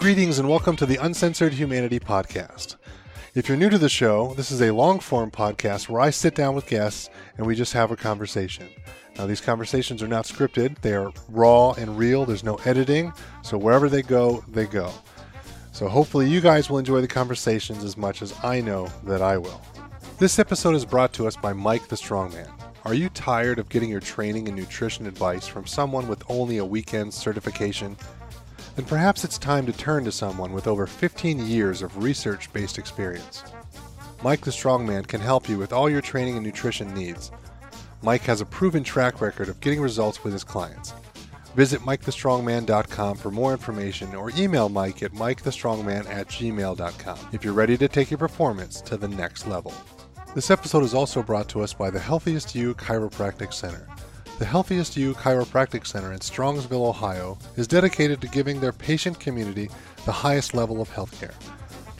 Greetings and welcome to the Uncensored Humanity Podcast. If you're new to the show, this is a long form podcast where I sit down with guests and we just have a conversation. Now, these conversations are not scripted, they are raw and real. There's no editing, so wherever they go, they go. So, hopefully, you guys will enjoy the conversations as much as I know that I will. This episode is brought to us by Mike the Strongman. Are you tired of getting your training and nutrition advice from someone with only a weekend certification? Then perhaps it's time to turn to someone with over 15 years of research based experience. Mike the Strongman can help you with all your training and nutrition needs. Mike has a proven track record of getting results with his clients. Visit MikeTheStrongman.com for more information or email Mike at MikeTheStrongman at gmail.com if you're ready to take your performance to the next level. This episode is also brought to us by the Healthiest You Chiropractic Center. The Healthiest You Chiropractic Center in Strongsville, Ohio is dedicated to giving their patient community the highest level of healthcare.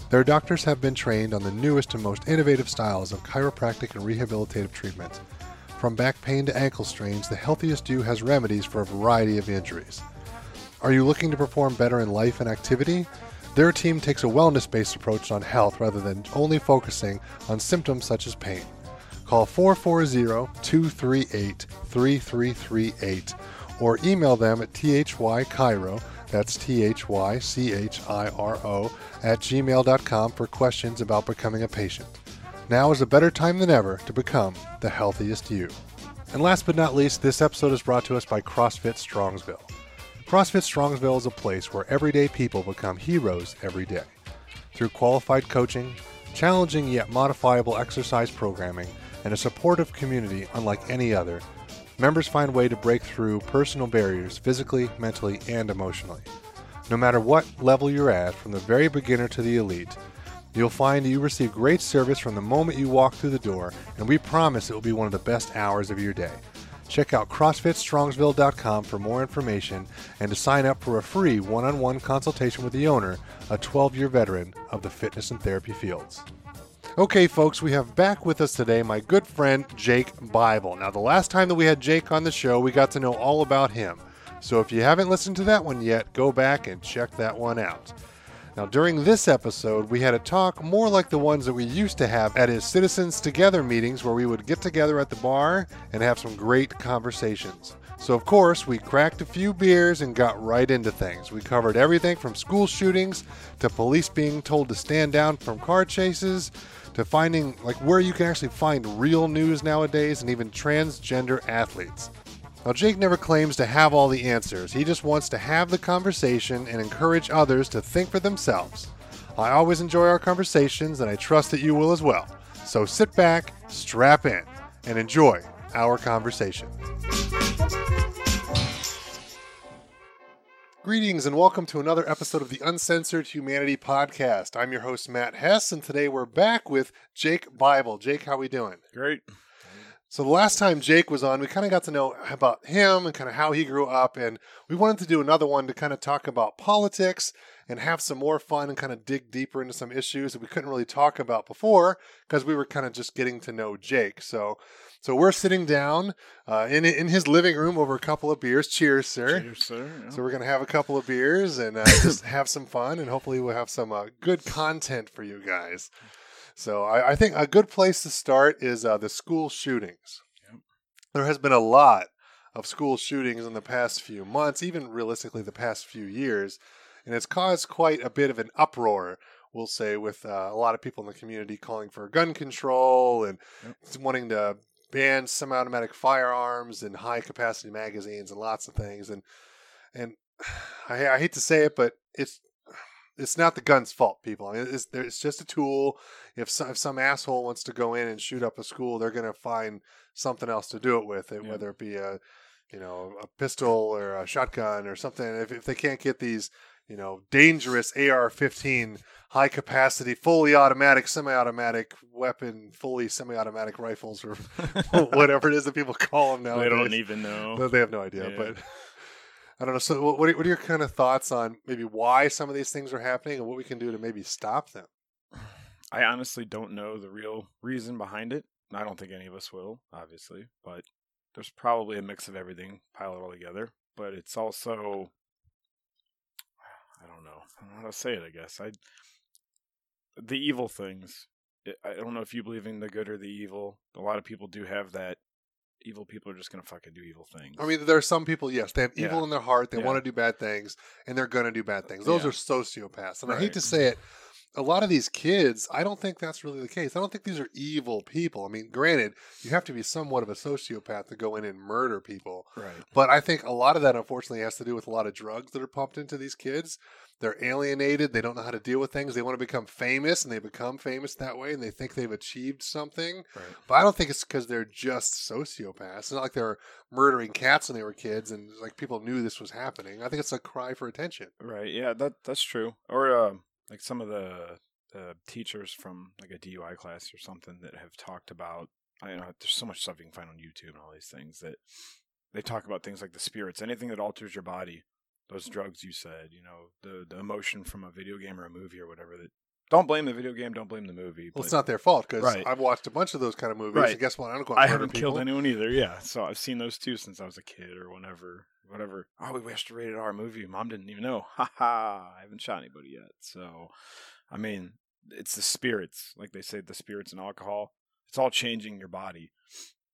Their doctors have been trained on the newest and most innovative styles of chiropractic and rehabilitative treatments. From back pain to ankle strains, the Healthiest You has remedies for a variety of injuries. Are you looking to perform better in life and activity? Their team takes a wellness based approach on health rather than only focusing on symptoms such as pain. Call 440 238 3338 or email them at thychiro, that's T H Y C H I R O, at gmail.com for questions about becoming a patient. Now is a better time than ever to become the healthiest you. And last but not least, this episode is brought to us by CrossFit Strongsville. CrossFit Strongsville is a place where everyday people become heroes every day. Through qualified coaching, challenging yet modifiable exercise programming, and a supportive community unlike any other, members find a way to break through personal barriers physically, mentally, and emotionally. No matter what level you're at, from the very beginner to the elite, you'll find you receive great service from the moment you walk through the door, and we promise it will be one of the best hours of your day. Check out CrossFitStrongsville.com for more information and to sign up for a free one on one consultation with the owner, a 12 year veteran of the fitness and therapy fields. Okay, folks, we have back with us today my good friend Jake Bible. Now, the last time that we had Jake on the show, we got to know all about him. So if you haven't listened to that one yet, go back and check that one out. Now, during this episode, we had a talk more like the ones that we used to have at his Citizens Together meetings where we would get together at the bar and have some great conversations. So, of course, we cracked a few beers and got right into things. We covered everything from school shootings to police being told to stand down from car chases to finding like where you can actually find real news nowadays and even transgender athletes. Now, Jake never claims to have all the answers. He just wants to have the conversation and encourage others to think for themselves. I always enjoy our conversations, and I trust that you will as well. So sit back, strap in, and enjoy our conversation. Greetings and welcome to another episode of the Uncensored Humanity Podcast. I'm your host Matt Hess, and today we're back with Jake Bible. Jake, how we doing? Great. So the last time Jake was on, we kind of got to know about him and kind of how he grew up, and we wanted to do another one to kind of talk about politics and have some more fun and kind of dig deeper into some issues that we couldn't really talk about before because we were kind of just getting to know Jake. So, so we're sitting down uh, in in his living room over a couple of beers. Cheers, sir. Cheers, sir. Yeah. So we're gonna have a couple of beers and uh, just have some fun, and hopefully we'll have some uh, good content for you guys. So I, I think a good place to start is uh, the school shootings. Yep. There has been a lot of school shootings in the past few months, even realistically the past few years, and it's caused quite a bit of an uproar. We'll say with uh, a lot of people in the community calling for gun control and Yep. wanting to ban semi-automatic firearms and high-capacity magazines and lots of things. And and I, I hate to say it, but it's it's not the gun's fault, people. I mean, it's, it's just a tool. If some, if some asshole wants to go in and shoot up a school, they're going to find something else to do it with, it, Yeah. whether it be a you know a pistol or a shotgun or something. If if they can't get these you know dangerous AR-15 high capacity, fully automatic, semi-automatic weapon, fully semi-automatic rifles or whatever it is that people call them now. they don't even know. They have no idea. Yeah. But I don't know. So, what what are, what are your kind of thoughts on maybe why some of these things are happening and what we can do to maybe stop them? I honestly don't know the real reason behind it. I don't think any of us will, obviously, but there's probably a mix of everything, pile it all together. But it's also, I don't know. I don't know how to say it. I guess I the evil things. I don't know if you believe in the good or the evil. A lot of people do have that. Evil people are just gonna fucking do evil things. I mean, there are some people, yes, they have evil Yeah. in their heart. They Yeah. want to do bad things, and they're going to do bad things. Those Yeah. are sociopaths. And I hate to say it, a lot of these kids, I don't think that's really the case. I don't think these are evil people. I mean, granted, you have to be somewhat of a sociopath to go in and murder people. right. But I think a lot of that, unfortunately, has to do with a lot of drugs that are pumped into these kids. They're alienated. They don't know how to deal with things. They want to become famous, and they become famous that way, and they think they've achieved something. Right. But I don't think it's because they're just sociopaths. It's not like they're murdering cats when they were kids, and like people knew this was happening. I think it's a cry for attention. Right. Yeah. That that's true. Or uh, like some of the the teachers from like a DUI class or something that have talked about. I know there's so much stuff you can find on YouTube and all these things that they talk about things like the spirits, anything that alters your body. Those mm. drugs you said, you know, the the emotion from a video game or a movie or whatever. That don't blame the video game, don't blame the movie. Well, it's not their fault because Right. I've watched a bunch of those kind of movies. Right. And guess what? I don't go I haven't people. killed anyone either. Yeah, so I've seen those too since I was a kid or whenever, whatever. Oh, we watched a rated R movie. Mom didn't even know. Ha ha! I haven't shot anybody yet. So, I mean, it's the spirits, like they say, the spirits and alcohol. It's all changing your body.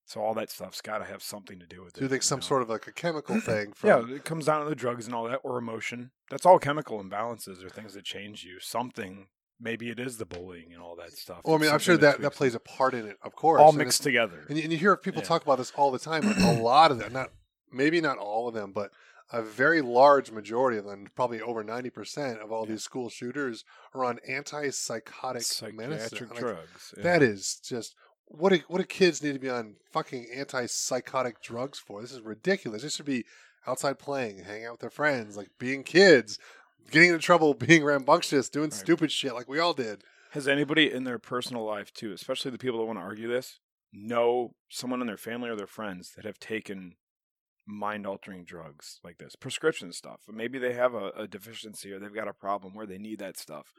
So all that stuff's got to have something to do with it. Do you think some sort of like a chemical thing? From, yeah, it comes down to the drugs and all that, or emotion. That's all chemical imbalances or things that change you. Something. Maybe it is the bullying and all that stuff. Well, I mean, I'm sure that, that plays a part in it, of course. all mixed it's- together. And you, and you hear people Yeah. talk about this all the time. Like a lot of them, not maybe not all of them, but a very large majority of them, probably over ninety percent of all Yeah. these school shooters, are on antipsychotic psychiatric Like, drugs. yeah. That is just what do, what do kids need to be on fucking antipsychotic drugs for? This is ridiculous. They should be outside playing, hanging out with their friends, like being kids, getting into trouble, being rambunctious, doing Right. stupid shit like we all did. Has anybody in their personal life too, especially the people that want to argue this, know someone in their family or their friends that have taken mind altering drugs like this, prescription stuff? Maybe they have a, a deficiency or they've got a problem where they need that stuff.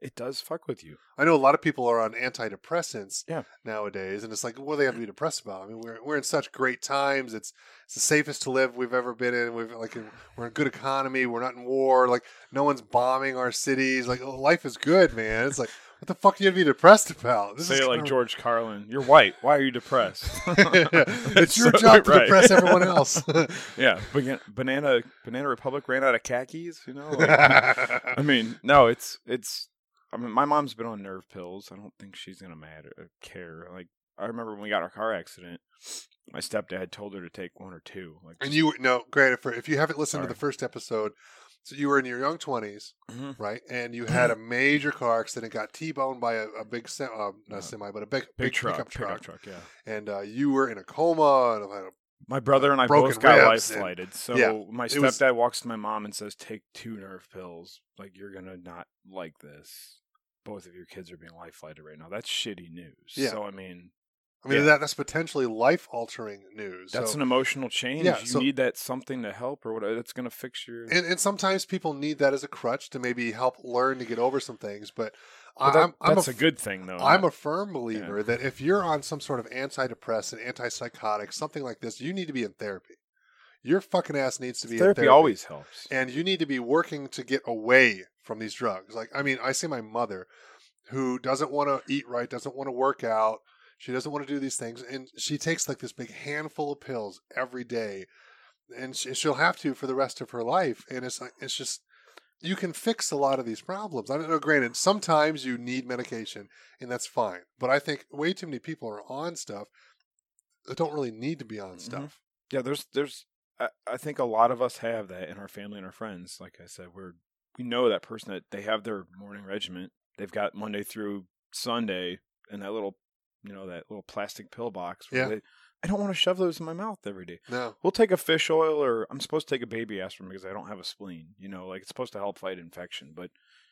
It does fuck with you. I know a lot of people are on antidepressants Yeah. nowadays, and it's like, what do they have to be depressed about? I mean, we're we're in such great times. It's it's the safest to live we've ever been in. We've like we're in a good economy. We're not in war. Like no one's bombing our cities. Like oh, life is good, man. It's like what the fuck do you have to be depressed about? This Say is it like George Carlin. You're white. Why are you depressed? it's your So- job to right. depress everyone else. yeah, banana Banana Republic ran out of khakis. You know, Like, I mean, no, it's it's. I mean, my mom's been on nerve pills. I don't think she's gonna matter care. Like, I remember when we got our car accident, my stepdad told her to take one or two. Like, and you no, granted, for if you haven't listened to the first episode, so you were in your young twenties, Mhm. right? And you had a major car accident, got T-boned by a, a big, se- uh, not Uh, semi, but a big, big, big, truck, pickup truck, truck, yeah. and uh, you were in a coma. And a, My brother and I both got life flighted. So Yeah, my it was- stepdad walks to my mom and says, "Take two nerve pills. Like you're gonna not like this. Both of your kids are being life flighted right now. That's shitty news. Yeah. So I mean, I mean, Yeah. that that's potentially life-altering news. that's so, an emotional change. Yeah, you so- need that something to help or what? That's gonna fix your. and, and sometimes people need that as a crutch to maybe help learn to get over some things. But, But that- I'm, I'm that's a a, good thing though. I'm a firm believer that if you're on some sort of antidepressant, antipsychotic, something like this, you need to be in therapy. Your fucking ass needs to be therapy, in therapy. always helps. and you need to be working to get away from these drugs. Like, I mean, I see my mother who doesn't want to eat right, doesn't want to work out, she doesn't want to do these things, and she takes like this big handful of pills every day, and she, she'll have to for the rest of her life. And it's like it's just you can fix a lot of these problems. I don't know. Granted, sometimes you need medication, and that's fine. But I think way too many people are on stuff that don't really need to be on Mhm. stuff. Yeah, there's there's I, I think a lot of us have that in our family and our friends. Like I said, we're we know that person that they have their morning regiment. They've got Monday through Sunday and that little you know, that little plastic pill box Yeah. they I don't want to shove those in my mouth every day. No, We'll take a fish oil or I'm supposed to take a baby aspirin because I don't have a spleen. You know, like it's supposed to help fight infection, but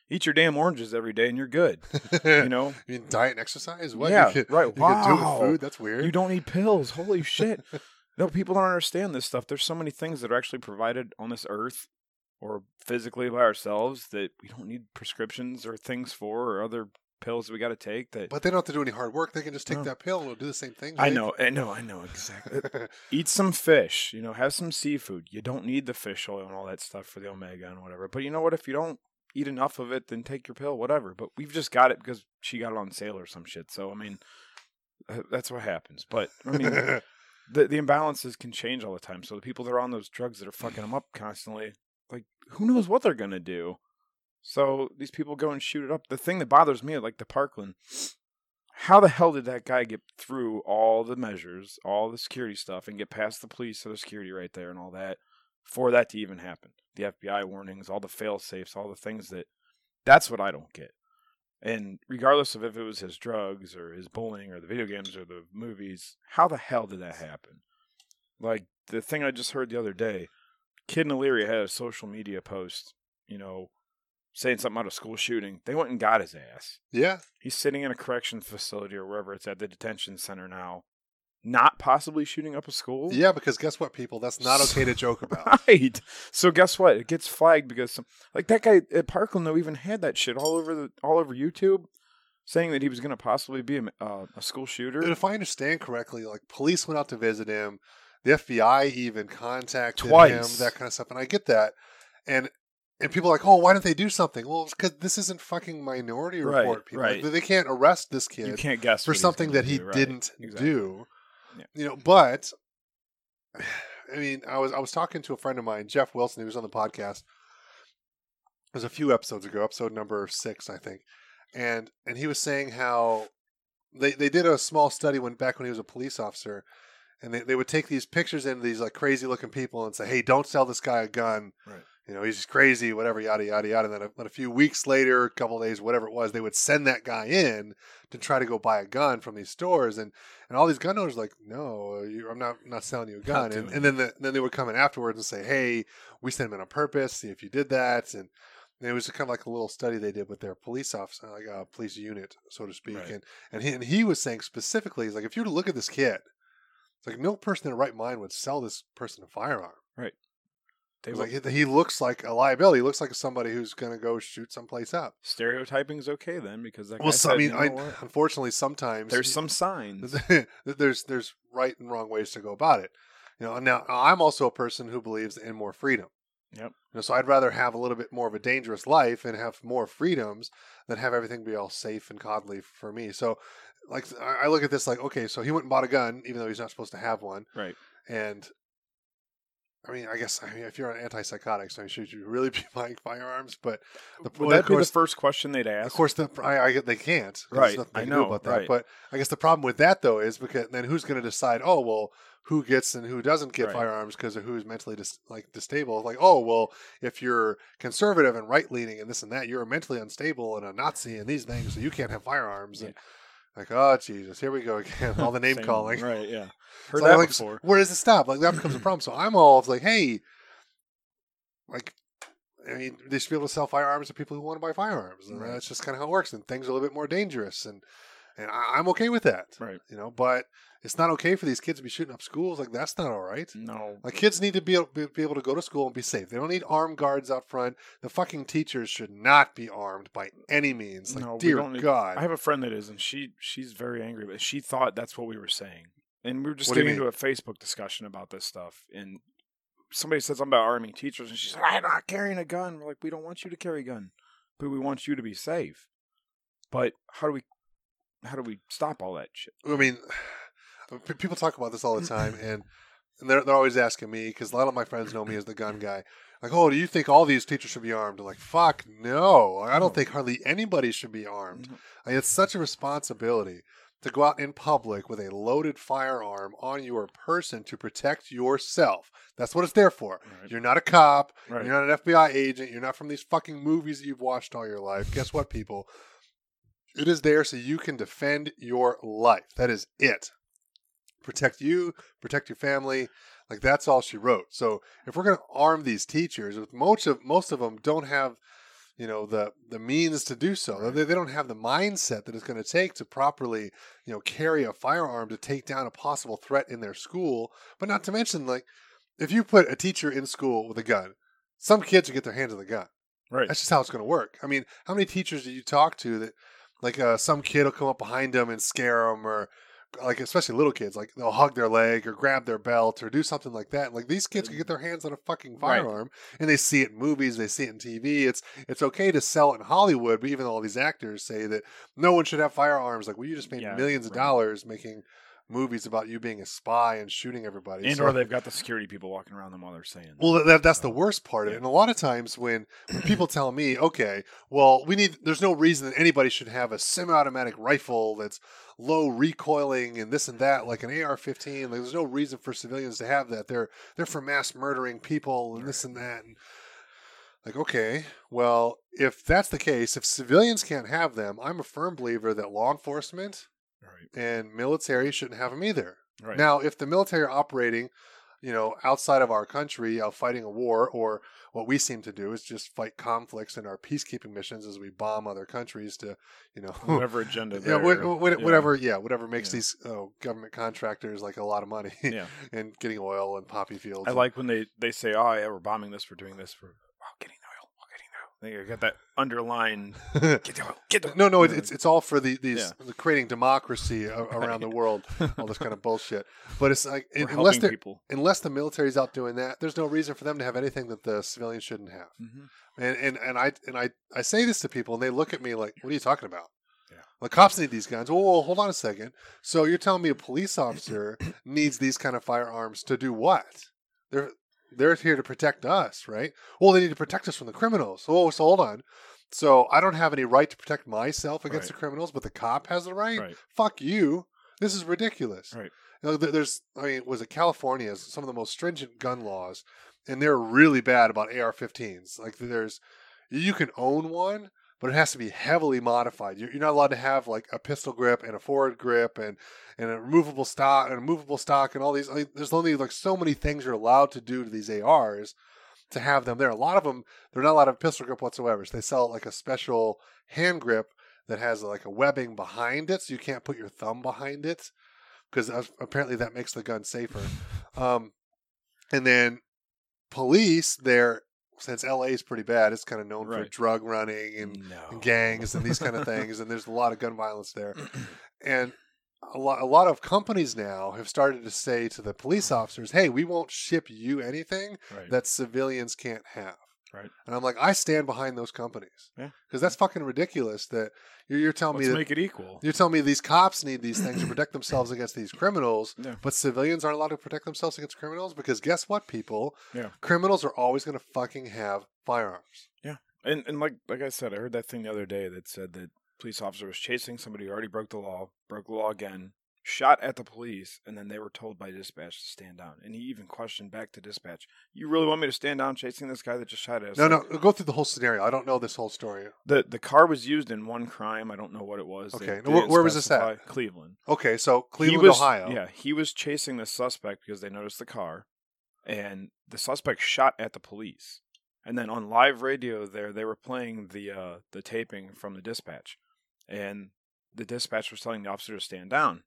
eat your damn oranges every day and you're good. You know? You mean diet and exercise? What? Yeah, you can, right. You can do Wow. with food? That's weird. You don't need pills. Holy shit. No, people don't understand this stuff. There's so many things that are actually provided on this earth or physically by ourselves that we don't need prescriptions or things for or other pills that we got to take that but they don't have to do any hard work. They can just take No. that pill and it'll do the same thing. I know, I know, I know exactly. Eat some fish, you know, have some seafood. You don't need the fish oil and all that stuff for the omega and whatever. But you know what? If you don't eat enough of it, then take your pill, whatever. But we've just got it because she got it on sale or some shit. So I mean, uh, that's what happens. But I mean, the the imbalances can change all the time. So the people that are on those drugs that are fucking them up constantly, like who knows what they're gonna do. So these people go and shoot it up. The thing that bothers me, like the Parkland, how the hell did that guy get through all the measures, all the security stuff, and get past the police or the security right there and all that for that to even happen? The FBI warnings, all the fail safes, all the things that that's what I don't get. And regardless of if it was his drugs or his bullying or the video games or the movies, how the hell did that happen? Like the thing I just heard the other day, Kid in Elyria had a social media post, you know, saying something about a school shooting. They went and got his ass. Yeah. He's sitting in a corrections facility or wherever it's at the detention center now, not possibly shooting up a school. Yeah, because guess what, people? That's not okay to joke about. Right. So guess what? It gets flagged because some like that guy at Parkland though even had that shit all over the all over YouTube, saying that he was going to possibly be a, uh, a school shooter. And if I understand correctly, like police went out to visit him, the FBI even contacted Twice. him, that kind of stuff, and I get that. And and people are like, oh, why didn't they do something? Well, because this isn't fucking Minority Right, Report. People, right. Like, they can't arrest this kid. you can't guess for something that he do, right. didn't Exactly. do. Yeah. You know, but I mean, I was I was talking to a friend of mine, Jeff Wilson, who was on the podcast. It was a few episodes ago, episode number six, I think, and and he was saying how they they did a small study when back when he was a police officer, and they, they would take these pictures in these like crazy looking people and say, hey, don't sell this guy a gun. Right. You know, he's just crazy, whatever, yada yada yada. And then a, then a few weeks later, a couple of days, whatever it was, they would send that guy in to try to go buy a gun from these stores, and and all these gun owners were like, no, you, I'm not not selling you a gun. And, and then the, then they would come in afterwards and say, hey, we sent him in on purpose, see if you did that, and. and it was kind of like a little study they did with their police officer, like a police unit, so to speak. Right. And and he, and he was saying specifically, he's like, if you were to look at this kid, it's like no person in their right mind would sell this person a firearm. They will- like he, looks like a liability. He looks like somebody who's going to go shoot someplace up. Stereotyping is okay then because that Well, so, said, I mean, "You know I, unfortunately, sometimes there's some signs. there's there's right and wrong ways to go about it. You know, now I'm also a person who believes in more freedom. Yep. You know, so I'd rather have a little bit more of a dangerous life and have more freedoms than have everything be all safe and coddly for me. So, like, I look at this like, okay, so he went and bought a gun, even though he's not supposed to have one, Right. and I mean, I guess I mean, if you're on antipsychotics, I mean, should you really be buying firearms? But the, Would that of be the first question they'd ask? of course, the I, I they can't. Right, nothing they I know, about that. right. But I guess the problem with that though is because then who's going to decide? Oh well, who gets and who doesn't get Right. firearms because of who's mentally dis- like distable? Like oh well, if you're conservative and right leaning and this and that, you're mentally unstable and a Nazi and these things, so you can't have firearms. And like oh Jesus, here we go again, all the name Same- calling. Right. Yeah. Heard like, that like, before. Where does it stop? Like that becomes a problem. So I'm all like, hey, like, I mean, they should be able to sell firearms to people who want to buy firearms, and Right. that's just kind of how it works. And things are a little bit more dangerous, and and I, I'm okay with that, Right. you know. But it's not okay for these kids to be shooting up schools. Like that's not all right. No. Like kids need to be able, be, able to go to school and be safe. They don't need armed guards out front. The fucking teachers should not be armed by any means. Like No, dear need- God, I have a friend that is, and she she's very angry, but she thought that's what we were saying, and we were just What getting into a Facebook discussion about this stuff, and somebody said something about arming teachers, and she said, "I'm not carrying a gun." We're like, "We don't want you to carry a gun, but we want you to be safe." But how do we how do we stop all that shit? I mean, people talk about this all the time, and, and they're they're always asking me because a lot of my friends know me as the gun guy. Like, oh, do you think all these teachers should be armed? I'm like, fuck, no. I don't think hardly anybody should be armed. I mean, it's such a responsibility to go out in public with a loaded firearm on your person to protect yourself. That's what it's there for. Right. You're not a cop. Right. You're not an FBI agent. You're not from these fucking movies that you've watched all your life. Guess what, people? It is there so you can defend your life. That is it. Protect you, protect your family. Like that's all she wrote. So if we're going to arm these teachers, most of most of them don't have, you know, the the means to do so. Right. They, they don't have the mindset that it's going to take to properly, you know, carry a firearm to take down a possible threat in their school. But not to mention, like, if you put a teacher in school with a gun, some kids will get their hands on the gun. Right. That's just how it's going to work. I mean, how many teachers do you talk to that, like, uh, some kid will come up behind them and scare them, or, like especially little kids, like they'll hug their leg or grab their belt or do something like that. Like these kids can get their hands on a fucking Right. firearm, and they see it in movies, they see it in TV. It's it's okay to sell it in Hollywood, but even all these actors say that no one should have firearms. Like, well, you just made Yeah, millions of dollars making movies about you being a spy and shooting everybody. and So- or they've got the security people walking around them while they're saying. well, that, that's the worst part of it. And a lot of times when, when people tell me, okay, well, we need, there's no reason that anybody should have a semi automatic rifle that's low recoiling and this and that, like an AR 15. Like, there's no reason for civilians to have that. They're, they're for mass murdering people and this and that. And like, okay, well, if that's the case, if civilians can't have them, I'm a firm believer that law enforcement right, and military shouldn't have them either. right. Now, if the military are operating, you know, outside of our country, uh, fighting a war, or what we seem to do is just fight conflicts in our peacekeeping missions as we bomb other countries to, you know, whatever agenda. yeah, they're- wha- wha- yeah. whatever, yeah, whatever makes Yeah. these oh, government contractors like a lot of money Yeah, and getting oil and poppy fields. I and- like when they they say, "Oh yeah, we're bombing this, we're doing this, we're oil, getting got that underline. Get the oil, get oil. no, no, it, it's it's all for the these Yeah. creating democracy around the world, all this kind of bullshit. But it's like we're unless people. unless the military's out doing that, there's no reason for them to have anything that the civilians shouldn't have. hmm And and and I and I I say this to people, and they look at me like, "What are you talking about?" Yeah. The cops need these guns. Whoa, whoa, hold on a second. So you're telling me a police officer needs these kind of firearms to do what? They're they're here to protect us, right? Well, they need to protect us from the criminals. Oh, so hold on. So I don't have any right to protect myself against Right. the criminals, but the cop has the right. Right. Fuck you. This is ridiculous. Right. You know, there's, I mean, was it California has some of the most stringent gun laws, and they're really bad about AR-15s. Like there's, you can own one, but it has to be heavily modified. You're, not allowed to have like a pistol grip and a forward grip and and a removable stock and a movable stock and all these. Like, there's only like so many things you're allowed to do to these ARs to have them there. A lot of them, they're not allowed to have pistol grip whatsoever. So they sell like a special hand grip that has like a webbing behind it, so you can't put your thumb behind it because apparently that makes the gun safer. Um, and then police, they're since LA is pretty bad, it's kind of known for drug running and, no. and gangs and these kind of things, and there's a lot of gun violence there. And a lot, a lot of companies now have started to say to the police officers, "Hey, we won't ship you anything right. that civilians can't have." Right. And I'm like, I stand behind those companies. Yeah. Because that's fucking ridiculous. That you're, you're telling Let's me that make it equal. you're telling me these cops need these things to protect themselves against these criminals, Yeah. but civilians aren't allowed to protect themselves against criminals because guess what, people? Yeah. Criminals are always going to fucking have firearms. Yeah. And and like like I said, I heard that thing the other day that said that police officer was chasing somebody who already broke the law, broke the law again, shot at the police, and then they were told by dispatch to stand down. And he even questioned back to dispatch, "You really want me to stand down chasing this guy that just shot at us?" No, Like, no, go through the whole scenario. I don't know this whole story. The the car was used in one crime. I don't know what it was. Okay. they Where- didn't where was this at? Cleveland. Okay, so Cleveland, was- Ohio. Yeah, he was chasing the suspect because they noticed the car, and the suspect shot at the police. And then on live radio, there they were playing the uh, the taping from the dispatch, and the dispatch was telling the officer to stand down,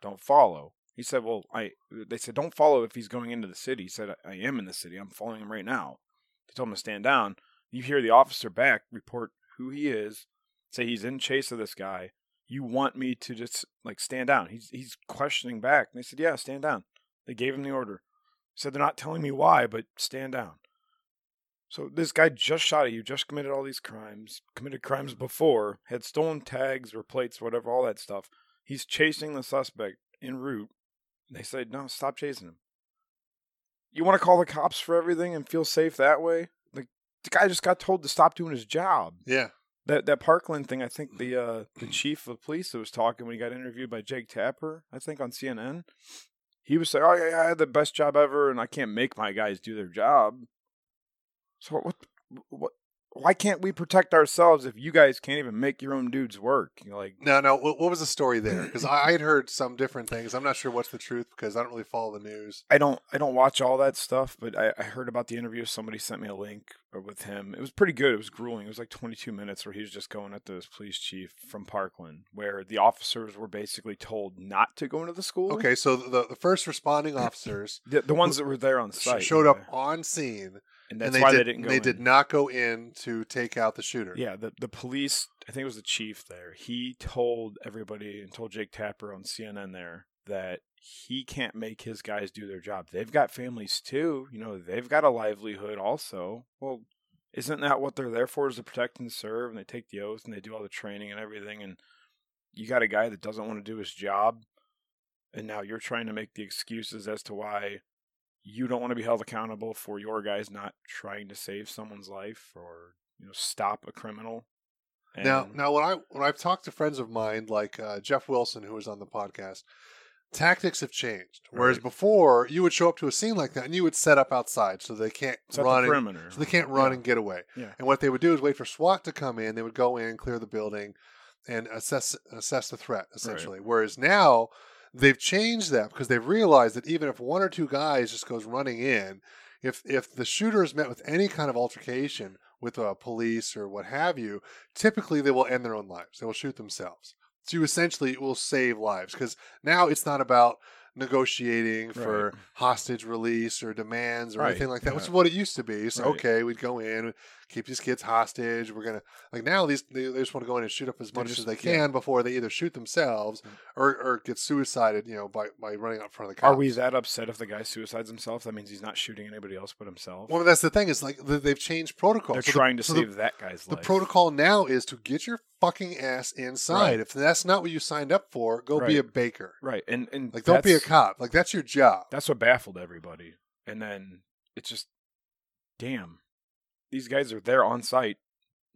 don't follow. He said, "Well, I." They said, "Don't follow if he's going into the city." He said, "I am in the city. I'm following him right now." They told him to stand down. You hear the officer back report who he is, say he's in chase of this guy. You want me to just like stand down? He's he's questioning back. And they said, "Yeah, stand down." They gave him the order. Said they're not telling me why, but stand down. So this guy just shot at you, just committed all these crimes, committed crimes before, had stolen tags or plates, whatever, all that stuff. He's chasing the suspect en route. They say, "No, stop chasing him." You want to call the cops for everything and feel safe that way? Like the guy just got told to stop doing his job. Yeah. That that Parkland thing, I think the uh, the chief of police that was talking when he got interviewed by Jake Tapper, I think on CNN, he was saying, "Oh yeah, yeah, I had the best job ever, and I can't make my guys do their job." So what? What? Why can't we protect ourselves if you guys can't even make your own dudes work? You're like, No, no. What, what was the story there? Because I had heard some different things. I'm not sure what's the truth because I don't really follow the news. I don't I don't watch all that stuff, but I, I heard about the interview. Somebody sent me a link uh, with him. It was pretty good. It was grueling. It was like 22 minutes where he was just going at this police chief from Parkland, where the officers were basically told not to go into the school. Okay, so the the first responding officers the, the ones that were there on site showed up on scene and that's and they why did, they didn't go. They in. did not go in to take out the shooter. Yeah, the the police. I think it was the chief there. He told everybody and told Jake Tapper on CNN there that he can't make his guys do their job. They've got families too. You know, they've got a livelihood also. Well, isn't that what they're there for? Is to protect and serve, and they take the oath and they do all the training and everything. And you got a guy that doesn't want to do his job, and now you're trying to make the excuses as to why you don't want to be held accountable for your guys not trying to save someone's life or you know stop a criminal. Now, And- now when I when I've talked to friends of mine like uh, Jeff Wilson, who was on the podcast, tactics have changed. Whereas Right. before, you would show up to a scene like that and you would set up outside so they can't set run the and, so they can't run Yeah. and get away. Yeah. And what they would do is wait for SWAT to come in. They would go in, clear the building, and assess assess the threat essentially. Whereas now they've changed that because they've realized that even if one or two guys just goes running in, if if the shooter is met with any kind of altercation with uh, police or what have you, typically they will end their own lives. They will shoot themselves. So you essentially it will save lives because now it's not about negotiating for Right. hostage release or demands or Right, anything like that, which is what it used to be. So Right. okay, we'd go in, keep these kids hostage. We're gonna like now these they, they just want to go in and shoot up as much just- as they yeah. can before they either shoot themselves Mm. or, or get suicided, you know, by, by running out in front of the cops. Are we that upset if the guy suicides himself? That means he's not shooting anybody else but himself. Well, that's the thing is like they've changed protocol. They're So the- trying to so the- save that guy's life. The protocol now is to get your fucking ass inside. Right. If that's not what you signed up for, go be a baker. right? And and Like, don't be a cop. Like, that's your job. That's what baffled everybody. And then it's just, damn, these guys are there on site,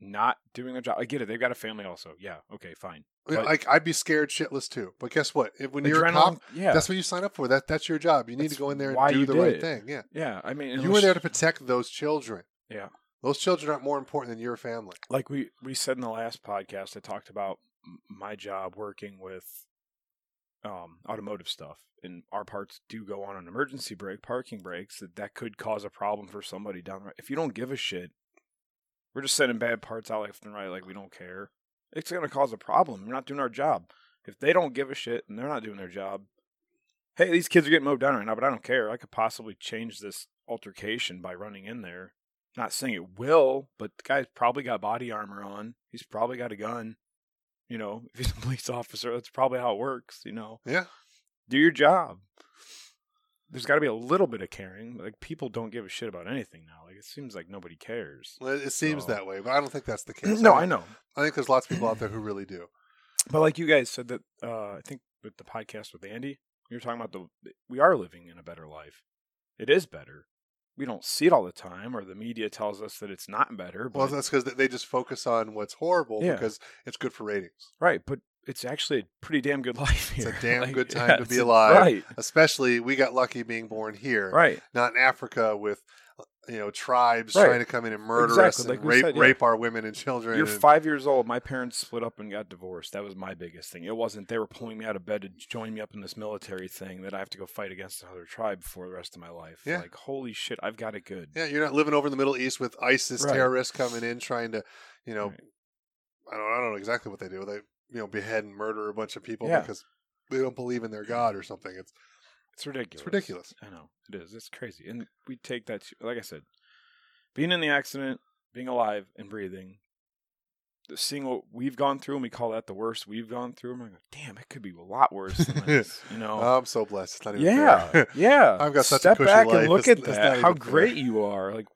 not doing their job. I get it. They've got a family also. Yeah. Okay. Fine. but- like, I'd be scared shitless too. But guess what? If, when you're a cop, yeah. that's what you sign up for. That That's your job. You need That's to go in there and do the right it. thing. Yeah. yeah. I mean, You were there to protect those children. Yeah. Those children aren't more important than your family. like we we said in the last podcast, I talked about my job working with um, automotive stuff, and our parts do go on an emergency brake, parking brakes. That that could cause a problem for somebody down the road. If you don't give a shit, we're just sending bad parts out left and right, like we don't care. It's to cause a problem. We're not doing our job. If they don't give a shit and they're not doing their job, hey, these kids are getting mowed down right now, but I don't care. I could possibly change this altercation by running in there. Not saying it will, but the guy's probably got body armor on. He's probably got a gun. You know, if he's a police officer, that's probably how it works. You know, Yeah. do your job. There's got to be a little bit of caring. Like people don't give a shit about anything now. Like it seems like nobody cares. Well, It seems So- that way, but I don't think that's the case. no, I, I know, I think there's lots of people out there who really do. but like you guys said that. Uh, I think with the podcast with Andy, you were talking about the we are living in a better life. It is better. We don't see it all the time, or the media tells us that it's not better. But Well, that's because they just focus on what's horrible Yeah. because it's good for ratings. Right, but it's actually a pretty damn good life It's a damn Like, good time yeah, to be alive. Right, Especially, we got lucky being born here, right. not in Africa with you know tribes Right. trying to come in and murder us and like rape said, yeah. rape our women and children. You're and- five years old. My parents split up and got divorced. That was my biggest thing. It wasn't they were pulling me out of bed to join me up in this military thing that I have to go fight against another tribe for the rest of my life. Yeah. Like, holy shit, I've got it good. yeah, you're not living over in the Middle East with ISIS Right. terrorists coming in trying to, you know, Right. I don't I don't know exactly what they do. They you know behead and murder a bunch of people Yeah. because they don't believe in their god or something. It's It's ridiculous. it's ridiculous. I know it is. It's crazy, and we take that. To, like I said, being in the accident, being alive and breathing, seeing what we've gone through, and we call that the worst we've gone through. I'm like, damn, it could be a lot worse than this. You know. Oh, I'm so blessed. It's not even Yeah, fair. yeah. I've got such a Step cushy back life, and look it's- at that. How even fair. great you are! Like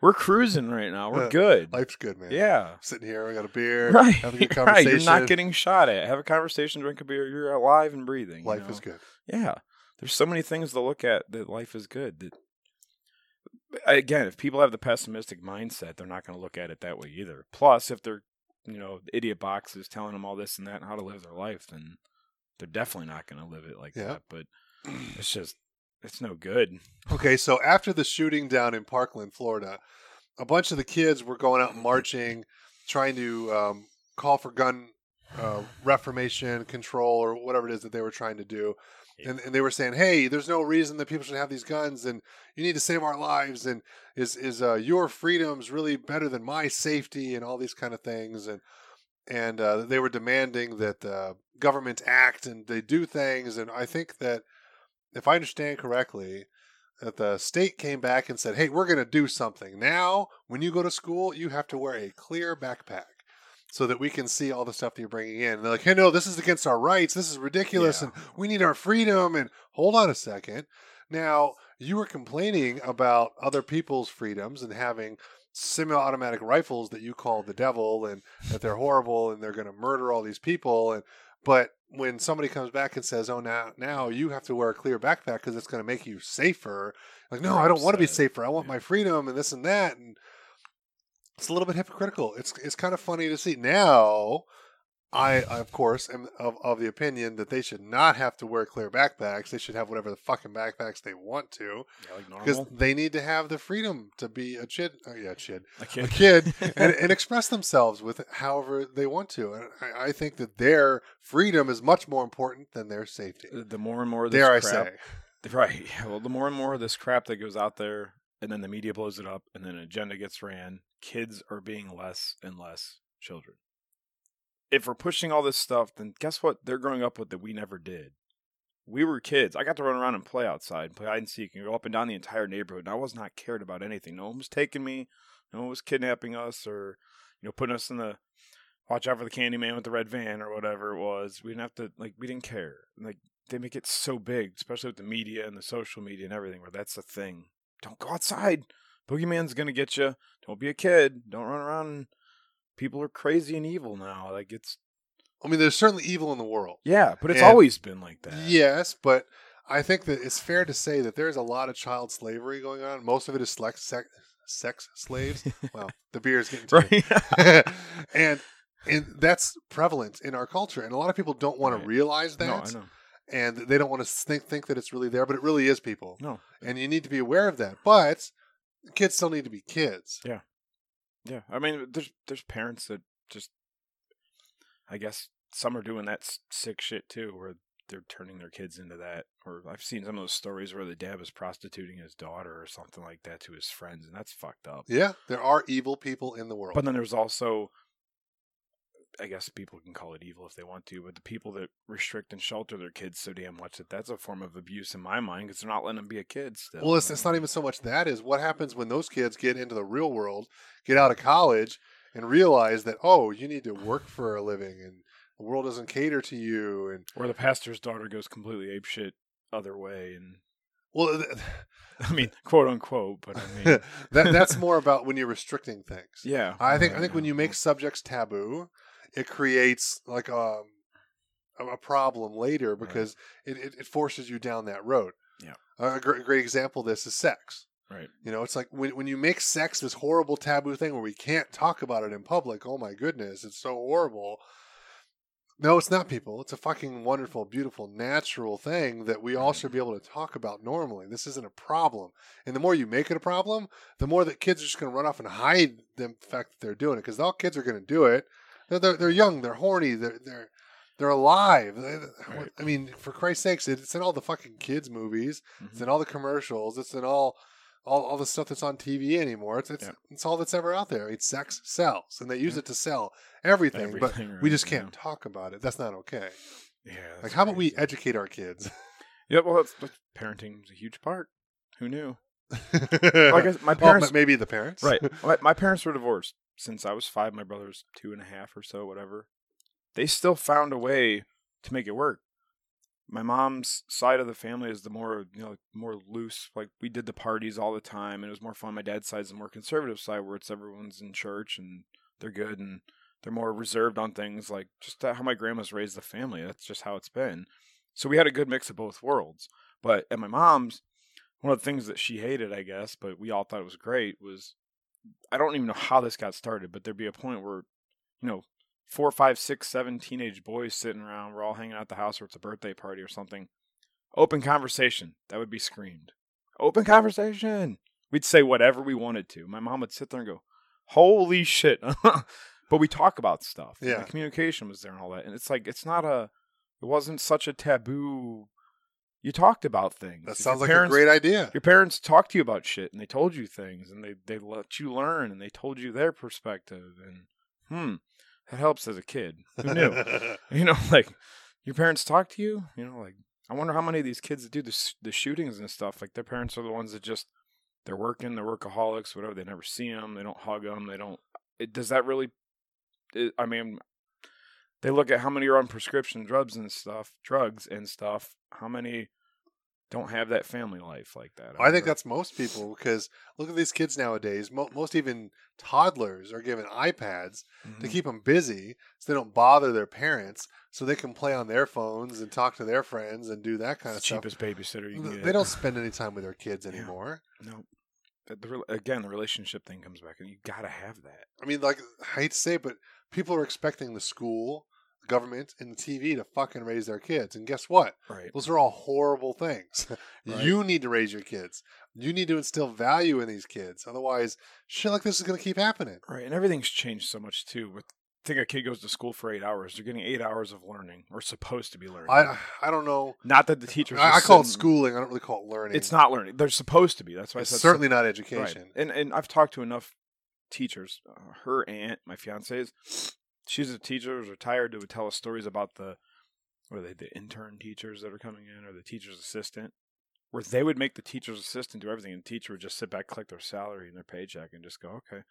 we're cruising right now. We're Yeah. good. Life's good, man. yeah, sitting here, we got a beer, right. having a good right. You're not getting shot at. Have a conversation. Drink a beer. You're alive and breathing. you Life know? is good. Yeah. There's so many things to look at that life is good. That again, if people have the pessimistic mindset, they're not going to look at it that way either. Plus, if they're you know idiot boxes telling them all this and that and how to live their life, then they're definitely not going to live it like Yeah. that. But it's just it's no good. Okay, so after the shooting down in Parkland, Florida, a bunch of the kids were going out marching, trying to um, call for gun uh, reformation, control, or whatever it is that they were trying to do. And, and they were saying, "Hey, there's no reason that people should have these guns, and you need to save our lives. And is is uh, your freedoms really better than my safety, and all these kind of things." And and uh, they were demanding that uh, government act and they do things. And I think that if I understand correctly, that the state came back and said, "Hey, we're going to do something. Now, when you go to school, you have to wear a clear backpack." So that we can see all the stuff that you're bringing in. And they're like, hey, no, this is against our rights. This is ridiculous. Yeah. And we need our freedom. And hold on a second. Now, you were complaining about other people's freedoms and having semi-automatic rifles that you call the devil and that they're horrible and they're going to murder all these people and but when somebody comes back and says oh now now you have to wear a clear backpack because it's going to make you safer like no i don't want to be safer i want Yeah. my freedom and this and that and it's a little bit hypocritical it's it's kind of funny to see now I, of course, am of, of the opinion that they should not have to wear clear backpacks. They should have whatever the fucking backpacks they want to Yeah, like because they need to have the freedom to be a chid, oh yeah, chid, A kid, a kid. and, and express themselves with however they want to. And I, I think that their freedom is much more important than their safety. The more and more of this Dare I crap, say? Right. Yeah, Well, the more and more of this crap that goes out there, and then the media blows it up, and then an agenda gets ran, kids are being less and less children. If we're pushing all this stuff, then guess what? They're growing up with that we never did. We were kids. I got to run around and play outside, and play hide and seek, and go up and down the entire neighborhood. And I was not cared about anything. No one was taking me. No one was kidnapping us, or you know, putting us in the watch out for the candy man with the red van or whatever it was. We didn't have to like. We didn't care. Like they make it so big, especially with the media and the social media and everything, where that's the thing. Don't go outside. Boogeyman's gonna get you. Don't be a kid. Don't run around. People are crazy and evil now. Like it's I mean, there's certainly evil in the world. yeah, but it's And- always been like that. Yes, but I think that it's fair to say that there's a lot of child slavery going on. Most of it is sex, sex, sex slaves. well, the beer is getting to me. right. and and that's prevalent in our culture, and a lot of people don't want Right. to realize that, no, I know. And they don't want to think think that it's really there, but it really is, people. No. And you need to be aware of that. But kids still need to be kids. Yeah, yeah. I mean, there's there's parents that just, I guess some are doing that sick shit too, where they're turning their kids into that. Or I've seen some of those stories where the dad was prostituting his daughter or something like that to his friends, and that's fucked up. Yeah, there are evil people in the world. But then there's also, I guess people can call it evil if they want to, but the people that restrict and shelter their kids so damn much that that's a form of abuse in my mind because they're not letting them be a kid still. Well, it's, it's not even so much that is what happens when those kids get into the real world, get out of college, and realize that oh, you need to work for a living, and the world doesn't cater to you, and Or the pastor's daughter goes completely apeshit other way, and well, I mean, quote unquote, but I mean, that that's more about when you're restricting things. yeah. I think I think when you make subjects taboo, it creates like um, a a problem later because it, it, it forces you down that road. Yeah. a great, great example of this is sex. right, You know, it's like when when you make sex this horrible taboo thing where we can't talk about it in public. Oh my goodness, it's so horrible. No, it's not, people. It's a fucking wonderful, beautiful, natural thing that we all should be able to talk about normally. This isn't a problem. And the more you make it a problem, the more that kids are just going to run off and hide the fact that they're doing it because all kids are going to do it. They're, they're, they're young, they're horny, they're they're they're alive. Right. I mean, for Christ's sakes, it's in all the fucking kids movies. It's Mhm. in all the commercials. It's in all all, all the stuff that's on TV anymore. It's it's, Yeah. it's all that's ever out there. It's sex sells, and they use it to sell everything. but Everything, we just can't talk about it. That's not okay. yeah. Like, how about we educate our kids? Yeah, well, that's, that's parenting is a huge part. Who knew? Well, I guess my parents, maybe the parents, right? My, my parents were divorced since I was five. My brother's two and a half or so, whatever. They still found a way to make it work. My mom's side of the family is the more you know, more loose. Like we did the parties all the time, and it was more fun. My dad's side is the more conservative side, where it's everyone's in church and they're good and they're more reserved on things. Like just how my grandma's raised the family. That's just how it's been. So we had a good mix of both worlds. But at my mom's, one of the things that she hated, I guess, but we all thought it was great, was I don't even know how this got started, but there'd be a point where, you know, four, five, six, seven teenage boys sitting around, we're all hanging out the house or it's a birthday party or something. Open conversation. That would be screamed. Open conversation. We'd say whatever we wanted to. My mom would sit there and go, Holy shit. but we talk about stuff. Yeah. The communication was there and all that. And it's like it's not a it wasn't such a taboo you talked about things. That If sounds like a great idea. your parents talked to you about shit and they told you things and they, they let you learn and they told you their perspective and hmm that helps as a kid who knew you know like your parents talk to you you know like I wonder how many of these kids that do the the shootings and stuff, like their parents are the ones that just they're working, they're workaholics, whatever. They never see them, they don't hug them, they don't. It, does that really? It, I mean, they look at how many are on prescription drugs and stuff, drugs and stuff. How many don't have that family life like that? I think that's most people because look at these kids nowadays. Mo- most even toddlers are given iPads to Mhm. keep them busy so they don't bother their parents so they can play on their phones and talk to their friends and do that kind It's of the stuff. cheapest babysitter you can get. They don't spend any time with their kids Yeah. anymore. No. The, again, the relationship thing comes back, and you gotta have that. I mean, like, I hate to say it, but people are expecting the school, government, and the TV to fucking raise their kids. And guess what? Right. Those are all horrible things. Right. You need to raise your kids. You need to instill value in these kids. Otherwise, shit like this is going to keep happening. Right, and everything's changed so much too. With think a kid goes to school for eight hours, they're getting eight hours of learning, or supposed to be learning. I I don't know. not that the teachers. I, I call it schooling. I don't really call it learning. It's not learning. They're supposed to be. That's why It's I said certainly not Right. education. And and I've talked to enough teachers. Uh, her aunt, my fiance's, she's a teacher, was retired, who would tell us stories about the, are they, the intern teachers that are coming in, or the teacher's assistant, where they would make the teacher's assistant do everything, and the teacher would just sit back, collect their salary and their paycheck, and just go, okay.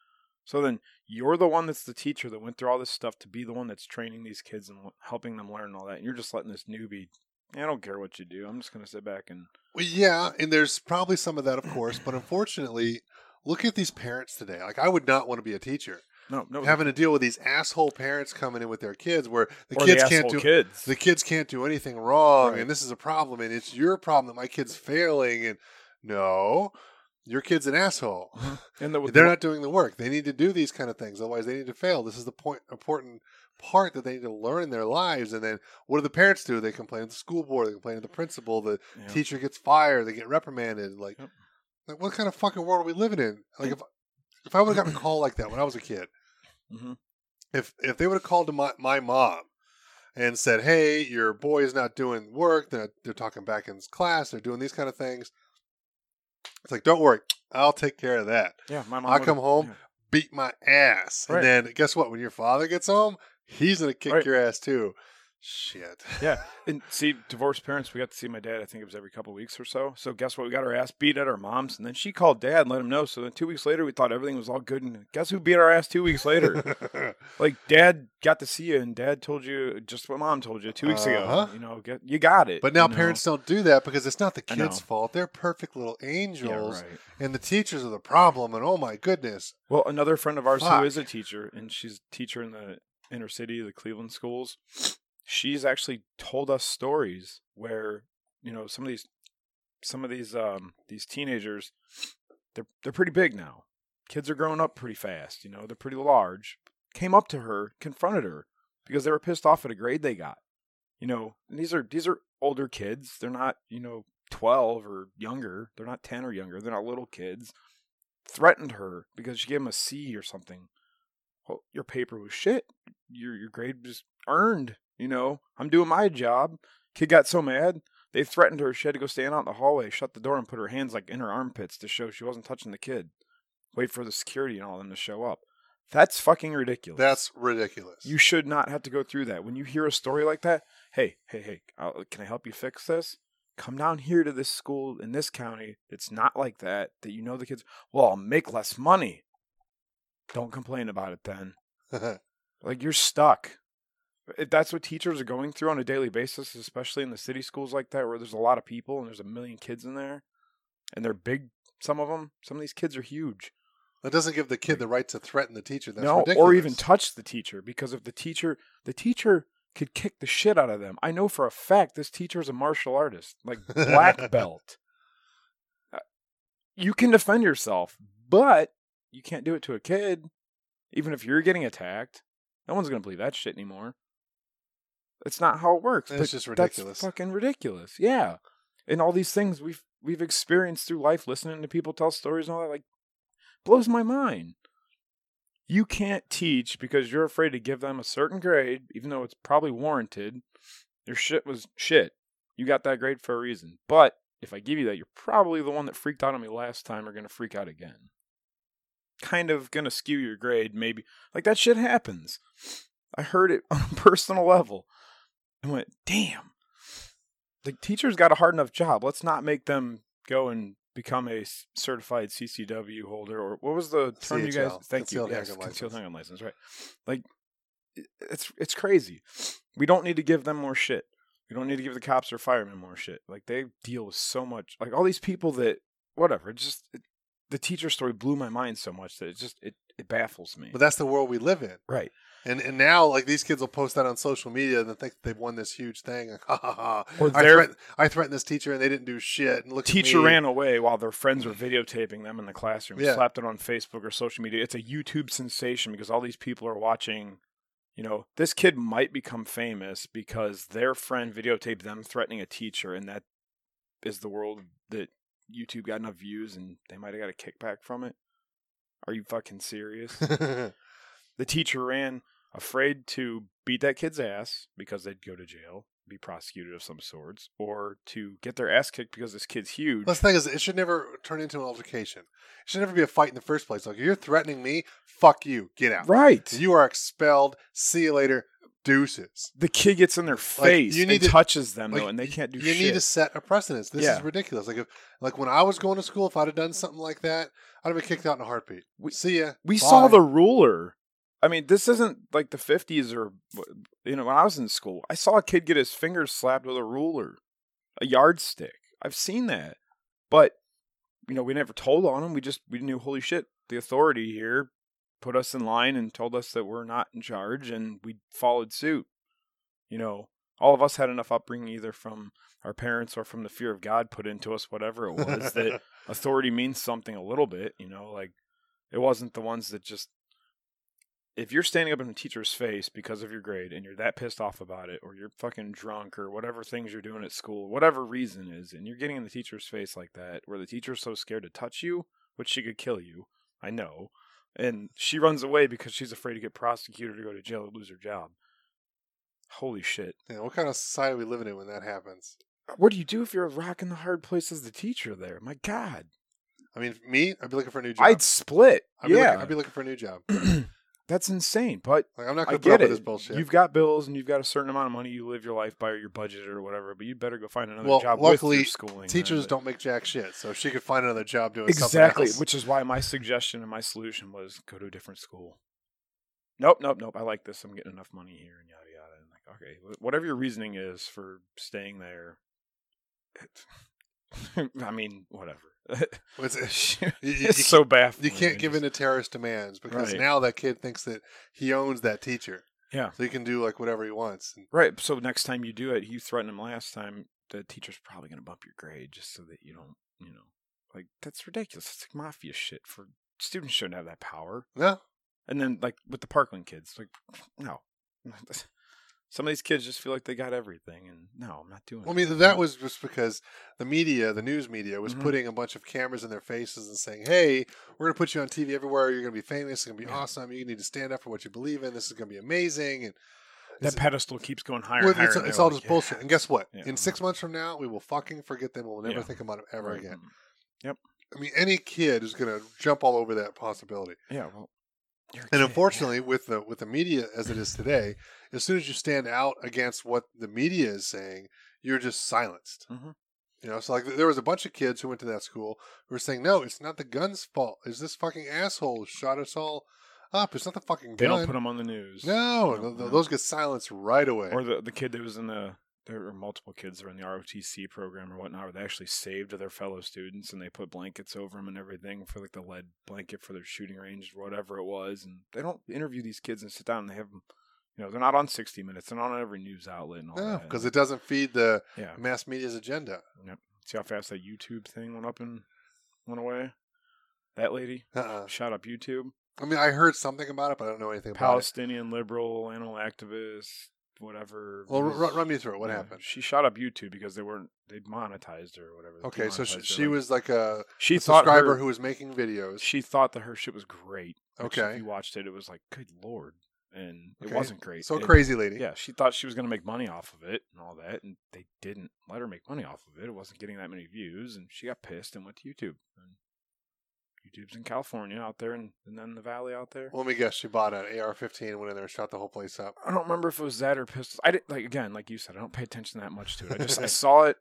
So then you're the one that's the teacher that went through all this stuff to be the one that's training these kids and helping them learn all that, and you're just letting this newbie. I don't care what you do. I'm just gonna sit back and Well, yeah, and there's probably some of that, of course, but unfortunately, look at these parents today. Like, I would not want to be a teacher. No, no, Having to deal with these asshole parents coming in with their kids, where the or kids the can't do kids. the kids can't do anything wrong, Right. and this is a problem, and it's your problem that my kid's failing. And no, your kid's an asshole. and the, They're not doing the work. They need to do these kind of things, otherwise they need to fail. This is the point important part that they need to learn in their lives. And then what do the parents do? They complain to the school board, they complain to the principal, the Yeah. teacher gets fired, they get reprimanded. Like, Yep. like what kind of fucking world are we living in? Like if if I would have gotten a call like that when I was a kid, Mhm. if if they would have called to my, my mom and said, "Hey, your boy is not doing work. They're they're talking back in class. They're doing these kind of things." It's like, don't worry, I'll take care of that. Yeah, my mom. I'll come home, yeah. beat my ass, Right. and then guess what? When your father gets home, he's gonna kick Right. your ass too. Shit. Yeah, and see, divorced parents, we got to see my dad. I think it was every couple weeks or so. So guess what? We got our ass beat at our mom's, and then she called dad and let him know. So then two weeks later, we thought everything was all good, and guess who beat our ass two weeks later? like dad got to see you, and dad told you just what mom told you two weeks Uh-huh. ago. You know, get, you got it. but now you know? parents don't do that because it's not the kids' fault. They're perfect little yeah, angels, right. and the teachers are the problem. And oh my goodness, Well, another friend of ours Fuck. who is a teacher, and she's a teacher in the inner city, the Cleveland schools. She's actually told us stories where you know some of these, some of these, um, these teenagers, they're they're pretty big now. Kids are growing up pretty fast. You know, they're pretty large. Came up to her, confronted her because they were pissed off at a grade they got. You know, and these are these are older kids. They're not you know twelve or younger. They're not ten or younger. They're not little kids threatened her because she gave him a C or something. Well, your paper was shit. Your your grade was earned. You know, I'm doing my job. Kid got so mad they threatened her. She had to go stand out in the hallway, shut the door, and put her hands like in her armpits to show she wasn't touching the kid. Wait for the security and all them to show up. That's fucking ridiculous. that's ridiculous. You should not have to go through that. When you hear a story like that, hey, hey, hey, I'll, can I help you fix this? Come down here to this school in this county that's not like that, that you know the kids, well, I'll make less money. Don't complain about it then. Like you're stuck. If that's what teachers are going through on a daily basis, especially in the city schools like that, where there's a lot of people and there's a million kids in there, and they're big. Some of them, some of these kids are huge. that doesn't give the kid the right to threaten the teacher. That's no, ridiculous. or even touch the teacher because if the teacher, the teacher could kick the shit out of them. I know for a fact this teacher is a martial artist, like black belt. Uh, You can defend yourself, but you can't do it to a kid. Even if you're getting attacked, no one's gonna believe that shit anymore. It's not how it works. It's just that's ridiculous. fucking ridiculous. Yeah, and all these things we've we've experienced through life, listening to people tell stories and all that, like blows my mind. You can't teach because you're afraid to give them a certain grade, even though it's probably warranted. Your shit was shit. You got that grade for a reason. But if I give you that, you're probably the one that freaked out on me last time or going to freak out again. Kind of going to skew your grade, maybe. Like that shit happens. I heard it on a personal level. I went, damn. the teachers got a hard enough job. Let's not make them go and become a certified CCW holder or what was the term you guys? CHL, Thank you. concealed Yes, handgun concealed license. handgun license. Right. Like it's it's crazy. We don't need to give them more shit. We don't need to give the cops or firemen more shit. Like they deal with so much. Like all these people that whatever. It just it, the teacher story blew my mind so much that it just it it baffles me. But that's the world we live in. right. And and now like these kids will post that on social media and they think they've won this huge thing. Like, ha ha ha. Or I, threatened, I threatened this teacher and they didn't do shit. And look, teacher at me. ran away while their friends were videotaping them in the classroom. Yeah. Slapped it on Facebook or social media. It's a YouTube sensation because all these people are watching. You know, this kid might become famous because their friend videotaped them threatening a teacher, and that is the world that YouTube got enough views, and they might have got a kickback from it. Are you fucking serious? the teacher ran afraid to beat that kid's ass because they'd go to jail, be prosecuted of some sorts, or to get their ass kicked because this kid's huge. Well, the thing is, it should never turn into an altercation. It should never be a fight in the first place. Like, you're threatening me, fuck you, get out. Right. You are expelled. See you later. Deuces. the kid gets in their face you and need to- touches them like, though, and they can't do You shit. need to set a precedence. This Yeah. is ridiculous. Like if, like when I was going to school, if I'd have done something like that, I'd have been kicked out in a heartbeat. We- See ya. we Bye. saw the ruler. I mean, this isn't like the fifties or you know when I was in school. I saw a kid get his fingers slapped with a ruler, a yardstick. I've seen that, but you know we never told on him. We just we knew holy shit, the authority here put us in line and told us that we're not in charge, and we followed suit. You know, all of us had enough upbringing either from our parents or from the fear of God put into us, whatever it was that authority means something a little bit, you know, like it wasn't the ones that just if you're standing up in a teacher's face because of your grade and you're that pissed off about it or you're fucking drunk or whatever things you're doing at school, whatever reason is, and you're getting in the teacher's face like that where the teacher's so scared to touch you, which she could kill you, I know. And she runs away because she's afraid to get prosecuted or go to jail or lose her job. Holy shit. Yeah, what kind of society are we living in when that happens? Uh, what do you do if you're a rock in the hard place as the teacher there? My God. I mean, me, I'd be looking for a new job. I'd split. I'd be yeah. looking, I'd be looking for a new job. That's insane. But Like I'm not going to get it. this bullshit. You've got bills and you've got a certain amount of money you live your life by your budget or whatever, but you better go find another Well, job luckily, with your schooling. Teachers don't make jack shit, so she could find another job doing exactly, which is why my suggestion and my solution was go to a different school. Nope, nope, nope. I like this. I'm getting enough money here and yada yada. And like, okay, whatever your reasoning is for staying there, it, I mean, whatever. It's, it's you, you- you so baffling. you can't give in to terrorist demands because Right. now that kid thinks that he owns that teacher, Yeah, so he can do like whatever he wants. Right. So next time you do it, you threaten him last time. The teacher's probably going to bump your grade just so that you don't, you know, like that's ridiculous. It's like mafia shit. For students shouldn't have that power. no, And then like with the Parkland kids, like no. Some of these kids just feel like they got everything, and no, I'm not doing. Well, I mean, that was just because the media, the news media, was Mhm. putting a bunch of cameras in their faces and saying, "Hey, we're going to put you on TV everywhere. You're going to be famous. It's going to be Yeah. awesome. You need to stand up for what you believe in. This is going to be amazing." And that pedestal keeps going higher. well, and higher it's, and it's all like, just bullshit. And guess what? Yeah. In six months from now, we will fucking forget them. We'll never Yeah. think about them ever Right. again. I mean, any kid is going to jump all over that possibility. Yeah, well, you're And kid, unfortunately, with the with the media as it is today, as soon as you stand out against what the media is saying, you're just silenced. Mhm. You know, so like there was a bunch of kids who went to that school who were saying, "No, it's not the gun's fault. It's this fucking asshole shot us all up. It's not the fucking They gun." They don't put them on the news. no, No, no. those get silenced right away. Or the the kid that was in the there are multiple kids that are in the ROTC program or whatnot, where they actually saved their fellow students and they put blankets over them and everything for like the lead blanket for their shooting range or whatever it was. And they don't interview these kids and sit down and they have them. You know, they're not on 60 Minutes. They're not on every news outlet and all no, that. because it doesn't feed the yeah. mass media's agenda. Yep. See how fast that YouTube thing went up and went away? That lady Uh-uh. shot up YouTube. I mean, I heard something about it, but I don't know anything about it. Palestinian liberal, animal activist, whatever. Well, was- run, me through it. What yeah, happened? She shot up YouTube because they weren't they monetized her or whatever. They Okay, so she, she was like a, she a subscriber her, who was making videos. she thought that her shit was great. Okay. if you watched it, it was like, good lord, and Okay, it wasn't great. So It- crazy lady. Yeah, she thought she was going to make money off of it and all that, and they didn't let her make money off of it. It wasn't getting that many views, and she got pissed and went to YouTube. And YouTube's in California out there, and, and then the valley out there. Let me guess. She bought an AR-15, went in there, and shot the whole place up. I don't remember if it was that or pistols. I did like again, like you said, I don't pay attention that much to it. I just I saw it.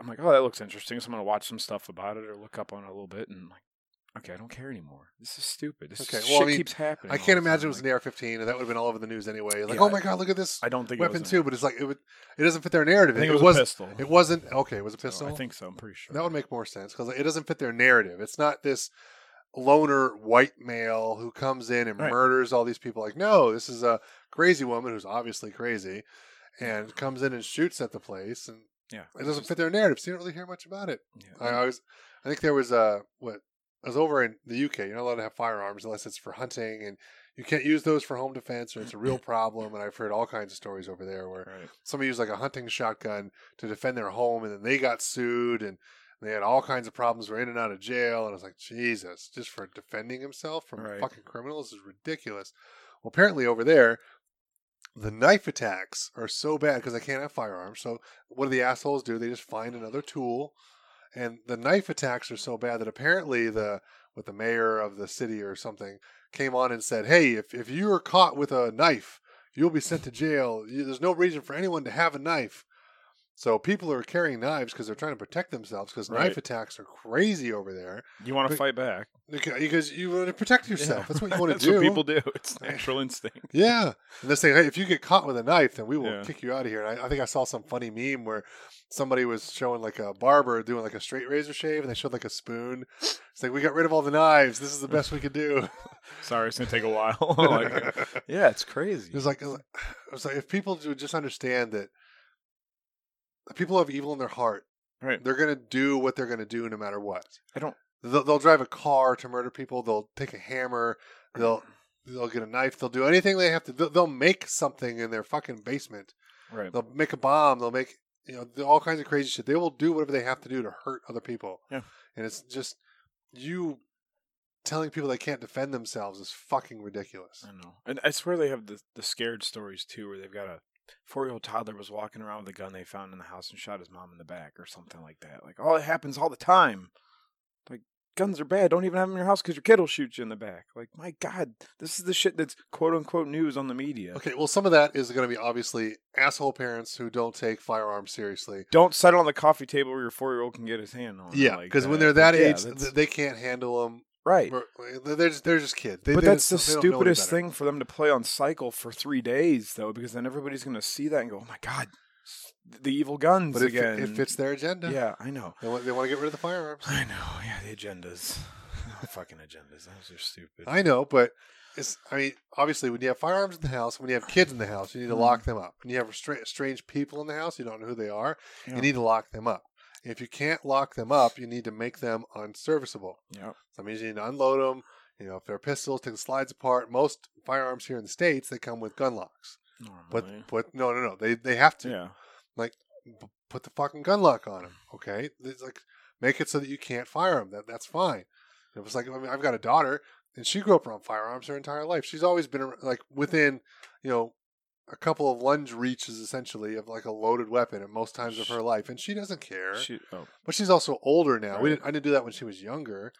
I'm like, oh, that looks interesting. So I'm gonna watch some stuff about it or look up on it a little bit, and I'm like, okay, I don't care anymore. This is stupid. This Okay, shit well, I mean, keeps happening. I can't imagine time. it was an AR-15, and that would have been all over the news anyway. Like, Yeah, oh my god, look at this I don't think it weapon was too. But it's like it would. It doesn't fit their narrative. I think it was, wasn't. a pistol. It wasn't okay. It was a So pistol. I think so. I'm pretty sure. That would make more sense because it doesn't fit their narrative. It's not this loner white male who comes in and Right. murders all these people. Like, no, this is a crazy woman who's obviously crazy and comes in and shoots at the place, and yeah, it doesn't fit their narrative. So you don't really hear much about it. Yeah. I, I was, I think there was a what I was over in the UK. You're not allowed to have firearms unless it's for hunting, and you can't use those for home defense, or it's a real problem. And I've heard all kinds of stories over there where right. somebody used like a hunting shotgun to defend their home and then they got sued and they had all kinds of problems were in and out of jail and i was like jesus just for defending himself from Right. fucking criminals is ridiculous well apparently over there the knife attacks are so bad because they can't have firearms so what do the assholes do they just find another tool and the knife attacks are so bad that apparently the with the mayor of the city or something came on and said hey if, if you are caught with a knife you'll be sent to jail. There's no reason for anyone to have a knife. So people are carrying knives because they're trying to protect themselves because Right. knife attacks are crazy over there. You want to fight back? Because you want to protect yourself. Yeah. That's what you want to do. what people do. It's natural instinct. Yeah. And they're saying, hey, if you get caught with a knife, then we will Yeah. kick you out of here. And I, I think I saw some funny meme where somebody was showing like a barber doing like a straight razor shave and they showed like a spoon. It's like, we got rid of all the knives. This is the best we could do. Sorry, it's gonna take a while. like, yeah, it's crazy. It was like, it was like, it was like if people would just understand that people have evil in their heart, Right. they're going to do what they're going to do no matter what. I don't. They'll, they'll drive a car to murder people. They'll take a hammer. They'll they'll get a knife. They'll do anything they have to. They'll, they'll make something in their fucking basement. Right. They'll make a bomb. They'll make you know all kinds of crazy shit. They will do whatever they have to do to hurt other people. Yeah. And it's just you telling people they can't defend themselves is fucking ridiculous. I know, and I swear they have the the scared stories too, where they've got a four year old toddler was walking around with a gun they found in the house and shot his mom in the back or something like that. Like, oh, it happens all the time. Like, guns are bad. Don't even have them in your house because your kid will shoot you in the back. Like, my God, this is the shit that's quote unquote news on the media. Okay, well, some of that is going to be obviously asshole parents who don't take firearms seriously. Don't set it on the coffee table where your four year old can get his hand on. it Yeah, like because when they're that Like, yeah, age, that's- they can't handle them. Right. They're just, they're just kids. They, but they that's the just- they don't know any stupidest thing for them to play on cycle for three days, though, because then everybody's going to see that and go, "Oh my god, the evil guns But it, again." it fits their agenda. Yeah, I know. They want, they want to get rid of the firearms. I know. Yeah, the agendas, fucking agendas. Those are stupid. I know, but it's. I mean, obviously, when you have firearms in the house, when you have kids in the house, you need to Mhm. lock them up. When you have stra- strange people in the house, you don't know who they are. Yeah. You need to lock them up. If you can't lock them up, you need to make them unserviceable. yeah, That means you need to unload them. You know, if they're pistols, take the slides apart. Most firearms here in the states, they come with gun locks. But normally. but no, no, no. They they have to. yeah, Like, p- put the fucking gun lock on them. Okay, it's like make it so that you can't fire them. That that's fine. It was like I mean, I've got a daughter, and she grew up around firearms her entire life. She's always been like within, you know, a couple of lunge reaches essentially of like a loaded weapon at most times of her life, and she doesn't care. she, oh, but she's also older now. We didn't. I didn't do that when she was younger.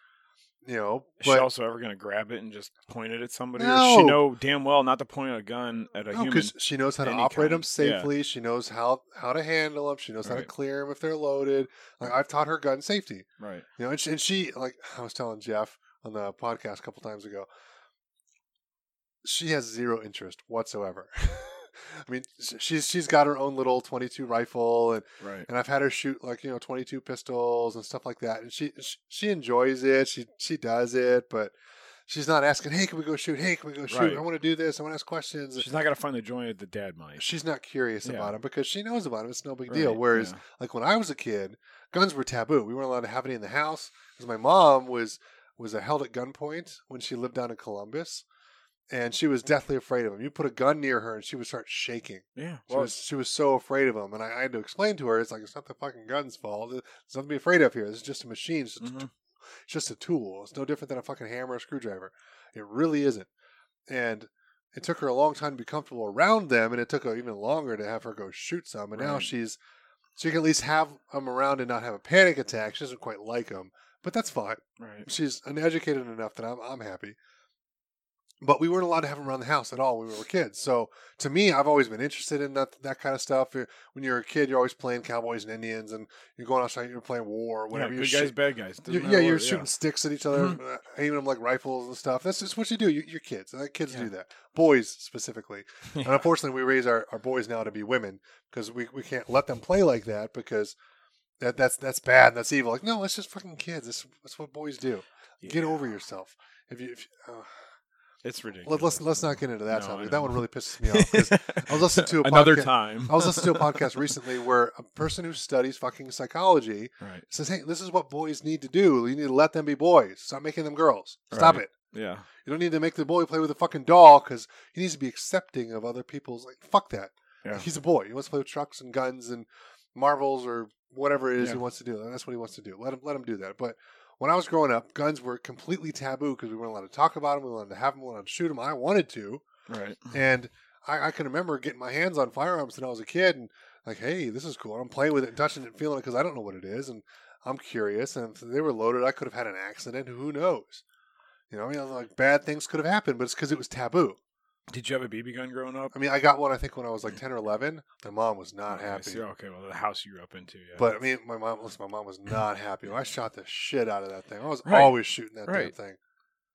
You know, is she also ever going to grab it and just point it at somebody? Or she No. know damn well not to point a gun at a no, human? because she knows how to operate kind. them safely. She knows how how to handle them. She knows how to clear them if they're loaded. Like I've taught her gun safety. Right. You know, and she, and she like I was telling Jeff on the podcast a couple times ago, she has zero interest whatsoever. I mean, she's she's got her own little twenty two rifle, and Right. and I've had her shoot like you know twenty two pistols and stuff like that, and she she, enjoys it. She she does it, but. She's not asking, "Hey, can we go shoot? Hey, can we go shoot? Right. I want to do this. I want to ask questions." She's not going to find the joy that the dad might. She's not curious Yeah. about him because she knows about him. It's no big deal. Whereas, yeah. like when I was a kid, guns were taboo. We weren't allowed to have any in the house because my mom was was held at gunpoint when she lived down in Columbus, and she was deathly afraid of them. You put a gun near her, and she would start shaking. yeah, She well, was she was so afraid of them, and I, I had to explain to her, it's like it's not the fucking gun's fault. There's nothing to be afraid of here. This is just a machine. It's just, a, Mhm. it's just a tool. It's no different than a fucking hammer or screwdriver. It really isn't. And it took her a long time to be comfortable around them, and it took her even longer to have her go shoot some. And now she's she can at least have them around and not have a panic attack. She doesn't quite like them, but that's fine. Right. She's uneducated enough that I'm I'm happy. But we weren't allowed to have them around the house at all when we were kids. So to me, I've always been interested in that that kind of stuff. When you're a kid, you're always playing cowboys and Indians, and you're going outside, you're playing war or whatever. Yeah, you're good shoot- guys, bad guys. You- matter yeah, you're what- shooting sticks at each other, uh, aiming them like rifles and stuff. That's just what you do. You, you're kids. Uh, Kids Yeah. do that. Boys specifically. And unfortunately, we raise our, our boys now to be women because we, we can't let them play like that because that that's that's bad. And that's evil. Like no, it's just fucking kids. That's, that's what boys do. Get over yourself. If you, if, uh, It's ridiculous. let, let's let's not get into that No, topic. That one really pisses me off. 'cause I was listening to a another podca- time. I was listening to a podcast recently where a person who studies fucking psychology right. says, "Hey, this is what boys need to do. You need to let them be boys. Stop making them girls. Stop Right. it. Yeah. You don't need to make the boy play with a fucking doll because he needs to be accepting of other people's. Like, fuck that. Yeah. He's a boy. He wants to play with trucks and guns and marbles or whatever it is Yeah. he wants to do. And that's what he wants to do. Let him let him do that. But when I was growing up, guns were completely taboo because we weren't allowed to talk about them. We wanted to have them. We wanted to shoot them. I wanted to, Right. and I, I can remember getting my hands on firearms when I was a kid and like, hey, this is cool. I'm playing with it and touching it and feeling it because I don't know what it is and I'm curious. And if they were loaded, I could have had an accident. Who knows? You know, I mean, like bad things could have happened, but it's because it was taboo. Did you have a BB gun growing up? I mean, I got one. I think when I was like ten or eleven. My mom was not Okay, happy. okay, well, the house you grew up into, yeah. But I mean, my mom. Listen, my mom was not happy. I shot the shit out of that thing. I was Right. always shooting that damn thing.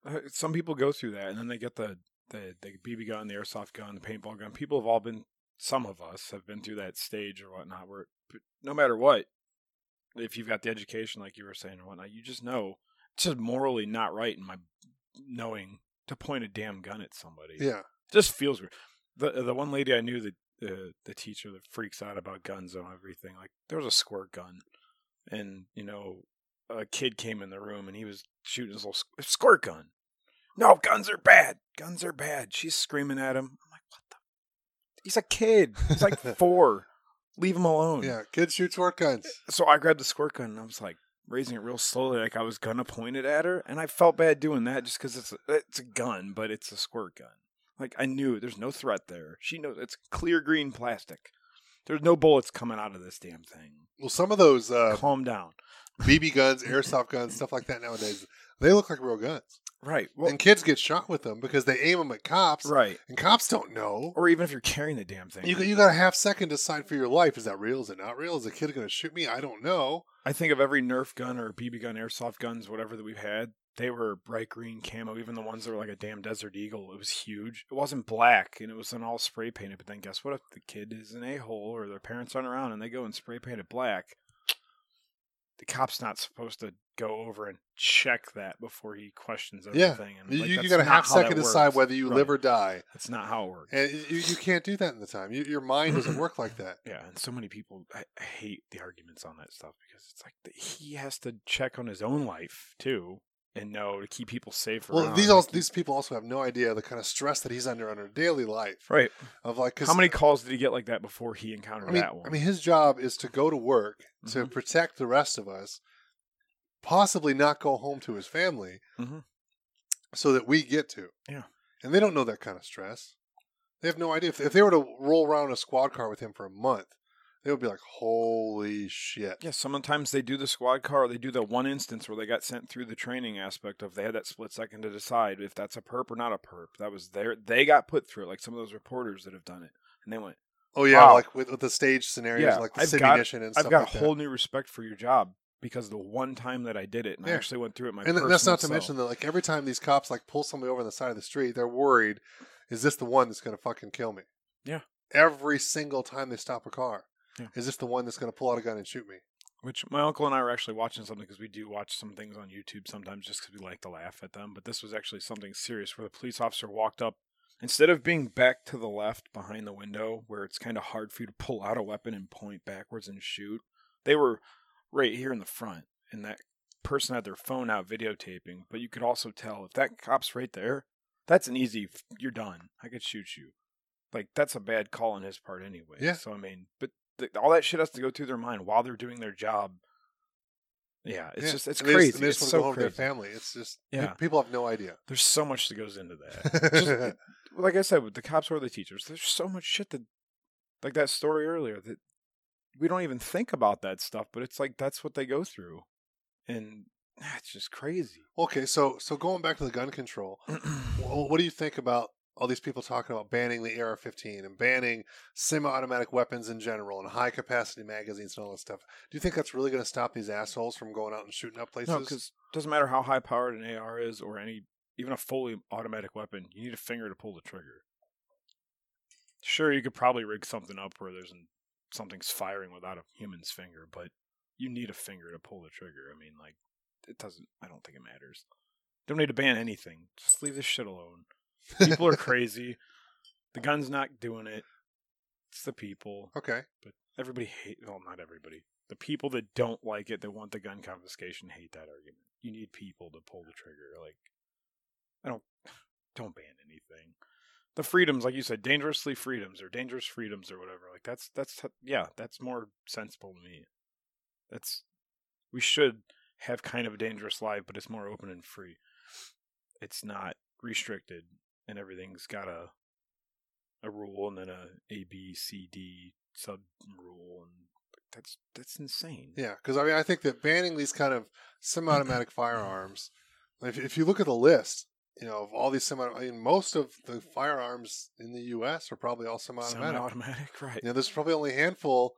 Uh, some people go through that, and then they get the the the BB gun, the airsoft gun, the paintball gun. People have all been. Some of us have been through that stage or whatnot, where but no matter what, if you've got the education, like you were saying or whatnot, you just know it's just morally not right in my knowing to point a damn gun at somebody. Yeah. Just feels weird. The uh, the one lady I knew that the the teacher that freaks out about guns and everything. Like there was a squirt gun, and you know a kid came in the room and he was shooting his little squ- squirt gun. No, guns are bad. Guns are bad. She's screaming at him. I'm like, what the? He's a kid. He's like four. Leave him alone. Yeah. Kids shoot squirt guns. Uh, so I grabbed the squirt gun and I was like raising it real slowly, like I was gonna point it at her, and I felt bad doing that just because it's a, it's a gun, but it's a squirt gun. Like I knew there's no threat there. She knows it's clear green plastic. There's no bullets coming out of this damn thing. Well, some of those uh, Calm down. BB guns, airsoft guns, stuff like that nowadays, they look like real guns. Right. Well, and kids get shot with them because they aim them at cops, right. and cops don't know. Or even if you're carrying the damn thing. You got, you got a half second to decide for your life. Is that real? Is it not real? Is the kid going to shoot me? I don't know. I think of every Nerf gun or BB gun, airsoft guns, whatever that we've had. They were bright green camo. Even the ones that were like a damn Desert Eagle, it was huge. It wasn't black, and it wasn't all spray painted. But then guess what? If the kid is an a hole or their parents aren't around and they go and spray paint it black, the cop's not supposed to go over and check that before he questions Yeah. everything. And You, like, you that's got a half second to decide whether you Right. live or die, That's not how it works. and you, you can't do that in the time. You, your mind doesn't work like that. Yeah, and so many people I, I hate the arguments on that stuff because it's like that he has to check on his own life too and know to keep people safe. Well, around. these these people also have no idea the kind of stress that he's under under daily life. right. Of like, 'cause- How many calls did he get like that before he encountered I mean, that one? I mean, his job is to go to work to Mhm. protect the rest of us, possibly not go home to his family, Mhm. so that we get to. Yeah. and they don't know that kind of stress. They have no idea if, if they were to roll around a squad car with him for a month, they would be like, "Holy shit!" yeah, sometimes they do the squad car. Or they do the one instance where they got sent through the training aspect of they had that split second to decide if that's a perp or not a perp. That was their they got put through it, like some of those reporters that have done it, and they went, Oh yeah, Wow. like with, with the stage scenarios, Yeah, like the I've Sydney got- mission and "I've stuff got like a whole new respect for your job." Because the one time that I did it, and I actually went through it my. And that's not to mention that, like every time these cops like pull somebody over on the side of the street, they're worried, "Is this the one that's going to fucking kill me?" Yeah. Every single time they stop a car, Yeah. is this the one that's going to pull out a gun and shoot me? Which my uncle and I were actually watching something because we do watch some things on YouTube sometimes just because we like to laugh at them. But this was actually something serious where the police officer walked up. Instead of being back to the left behind the window where it's kind of hard for you to pull out a weapon and point backwards and shoot, they were right here in the front. And that person had their phone out videotaping. But you could also tell if that cop's right there, that's an easy, you're done. I could shoot you. Like, that's a bad call on his part anyway. Yeah. So, I mean, but all that shit has to go through their mind while they're doing their job. Yeah, it's Yeah. just it's And they just- crazy. they just it's so go home to their crazy. family. It's just Yeah. people have no idea. There's so much that goes into that. Just, like I said, with the cops or the teachers, there's so much shit that, like that story earlier, that we don't even think about that stuff. But it's like that's what they go through, and ah, That's just crazy. Okay, so so going back to the gun control, wh- what do you think about all these people talking about banning the AR-15 and banning semi-automatic weapons in general and high-capacity magazines and all this stuff? Do you think that's really going to stop these assholes from going out and shooting up places? No, because it doesn't matter how high powered an AR is or any even a fully automatic weapon, you need a finger to pull the trigger. Sure, you could probably rig something up where there's an, something's firing without a human's finger, but you need a finger to pull the trigger. I mean, like it doesn't. I don't think it matters. Don't need to ban anything. Just leave this shit alone. People are crazy. The gun's not doing it. It's the people. okay, But everybody hate well, not everybody. The people that don't like it, that want the gun confiscation, hate that argument. You need people to pull the trigger. Like, I don't, don't ban anything. The freedoms, like you said, dangerously freedoms or dangerous freedoms or whatever. Like that's that's yeah, that's more sensible to me. That's we should have kind of a dangerous life, but it's more open and free. It's not restricted, and everything's got a a rule and then a A B C D sub rule, and that's that's insane. yeah, because I mean, I think that banning these kind of semi-automatic firearms, if if you look at the list, you know, of all these semi, I mean, most of the firearms in the U.S. are probably all semi-automatic. Semi-automatic, right? You know, there's probably only a handful,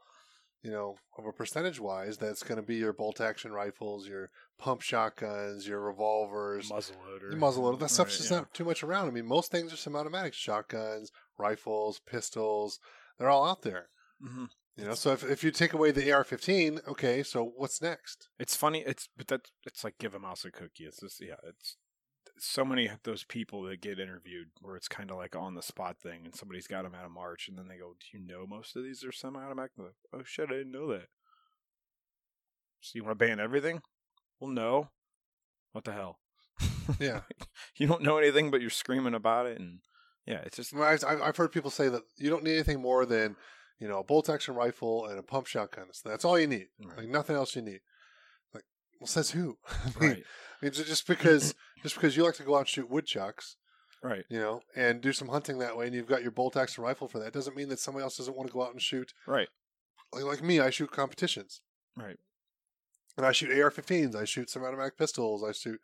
you know, of a percentage wise that's going to be your bolt action rifles, your pump shotguns, your revolvers, muzzle loader, your muzzle loader. That stuff's Right, just yeah. not too much around. I mean, most things are semi-automatic: shotguns, rifles, pistols. They're all out there. Mhm. You know, so if if you take away the AR-15, okay, so what's next? It's funny. It's but that it's like give a mouse a cookie. It's just yeah. It's so many of those people that get interviewed where it's kind of like on the spot thing, and somebody's got them out of march, and then they go, "Do you know most of these are semi-automatic?" Like, oh shit, I didn't know that. So you want to ban everything? Well, no. What the hell? Yeah. you don't know anything, but you're screaming about it, and yeah, it's just I've I've heard people say that you don't need anything more than you know a bolt action rifle and a pump shotgun. That's all you need. Right. Like nothing else you need. Well, says who? I mean, right, I mean, just because just because you like to go out and shoot woodchucks, right, you know, and do some hunting that way, and you've got your bolt action rifle for that, doesn't mean that somebody else doesn't want to go out and shoot. right, Like, like me, I shoot competitions, right. and I shoot AR-15s, I shoot semi-automatic pistols, I shoot.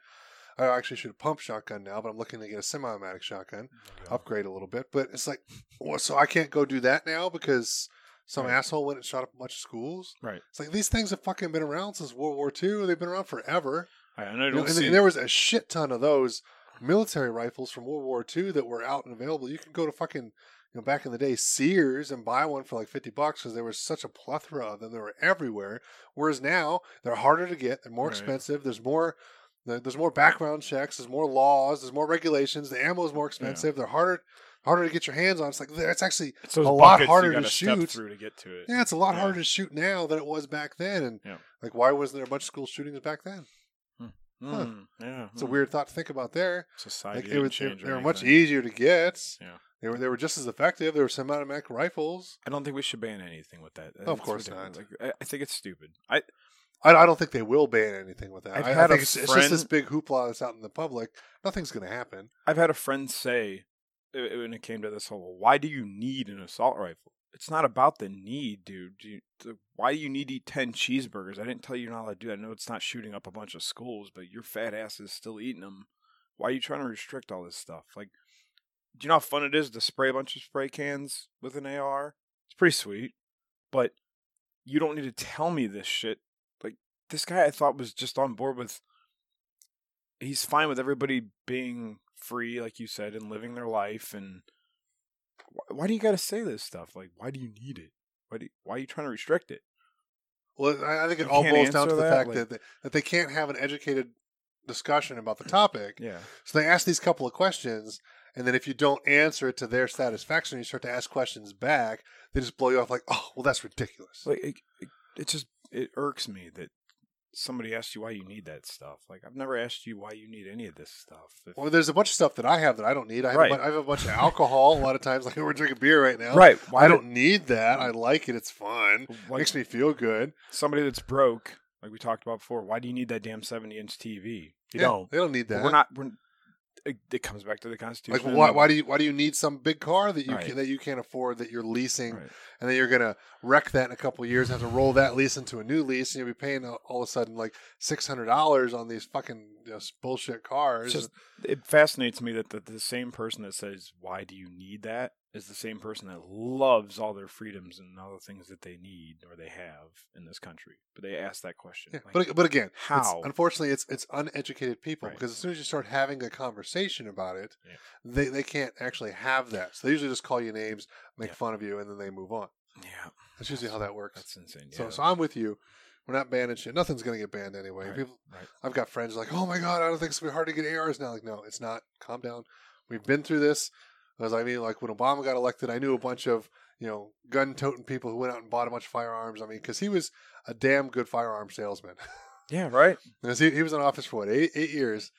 I actually shoot a pump shotgun now, but I'm looking to get a semi-automatic shotgun, oh, upgrade a little bit. But it's like, well, so I can't go do that now because some Right. asshole went and shot up a bunch of schools. Right. It's like these things have fucking been around since World War II. They've been around forever. I, and You know, and, see. and there was a shit ton of those military rifles from World War II that were out and available. You could go to fucking, you know, back in the day, Sears and buy one for like 50 bucks because there was such a plethora of them. They were everywhere. Whereas now, they're harder to get, they're more Right. expensive, there's more. There's more background checks. There's more laws. There's more regulations. The ammo is more expensive. They're harder, harder to get your hands on. It's like it's actually It's a lot harder to shoot. through to get to it. yeah, it's a lot Yeah. harder to shoot now than it was back then. And Yeah. like, why wasn't there a bunch of school shootings back then? Huh. Mm, yeah, It's a mm. weird thought to think about there. society. Like it was, change they, were much easier to get. Yeah. They were they were just as effective. They were semi-automatic rifles. I don't think we should ban anything with that. Of course ridiculous. not. Like, I, I think it's stupid. I I, I don't think they will ban anything with that. I've I, I had a it's, it's just this big hoopla that's out in the public. Nothing's going to happen. I've had a friend say when it came to this whole, why do you need an assault rifle? It's not about the need, dude. Why do you need to eat ten cheeseburgers? I didn't tell you not to do that. I know it's not shooting up a bunch of schools, but your fat ass is still eating them. Why are you trying to restrict all this stuff? Like, do you know how fun it is to spray a bunch of spray cans with an AR? It's pretty sweet, but you don't need to tell me this shit. Like this guy, I thought was just on board with. He's fine with everybody being free, like you said, and living their life. And why, why do you got to say this stuff? Like, why do you need it? Why do you, why are you trying to restrict it? Well, I, think it You all boils down to the that? fact Like- that they, that they can't have an educated discussion about the topic. Yeah, So they ask these couple of questions, and then if you don't answer it to their satisfaction, you start to ask questions back. They just blow you off like, "Oh, well, that's ridiculous." like it, it, it just it irks me that somebody asked you why you need that stuff. Like I've never asked you why you need any of this stuff. If- Well, there's a bunch of stuff that I have that I don't need. I have, Right. a, bu- I have a bunch of alcohol. a lot of times, like we're drinking beer right now. right? Why I do- don't need that. I like it. It's fun. like Makes me feel good. somebody that's broke, like we talked about before. Why do you need that damn seventy inch TV? You Yeah, don't. They don't need But that. We're not. We're, it, it comes back to the Like Constitution. why, why do you why do you need some big car that you Right. can, that you can't afford that you're leasing Right. and then you're gonna wreck that in a couple of years and have to roll that lease into a new lease and you'll be paying all of a sudden like six hundred dollars on these fucking just bullshit cars. Just it fascinates me that the, the same person that says why do you need that is the same person that loves all their freedoms and all the things that they need or they have in this country. But they ask that question. Yeah, like, but but again, it's- how? unfortunately, it's it's uneducated people Right. because as soon as you start having a conversation about it, Yeah. they they can't actually have that. So they usually just call you names, make Yeah. fun of you, and then they move on. yeah, That's usually how that works. that's insane. So so I'm with you. We're not banning shit. Nothing's gonna get banned anyway. Right, People, right. I've got friends like, oh my god, I don't think it's gonna be hard to get ARs now. Like, no, it's not. Calm down. We've been through this. Because I mean, like when Obama got elected, I knew a bunch of you know gun toting people who went out and bought a bunch of firearms. I mean, because he was a damn good firearm salesman. yeah, right. Because he, he was in office for what eight eight years,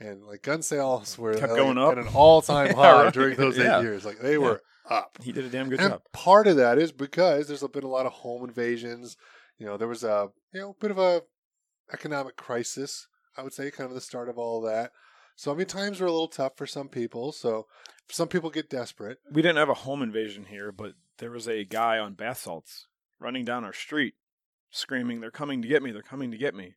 and like gun sales were Kept like, going up. at an all time Yeah, high right. during those eight years. Like they were up. He did a damn good and job. part of that is because there's been a lot of home invasions. You know, there was a you know bit of a economic crisis. I would say, kind of the start of all of that. So I mean, times were a little tough for some people. So some people get desperate. We didn't have a home invasion here, but there was a guy on bath salts running down our street, screaming, "They're coming to get me! They're coming to get me!"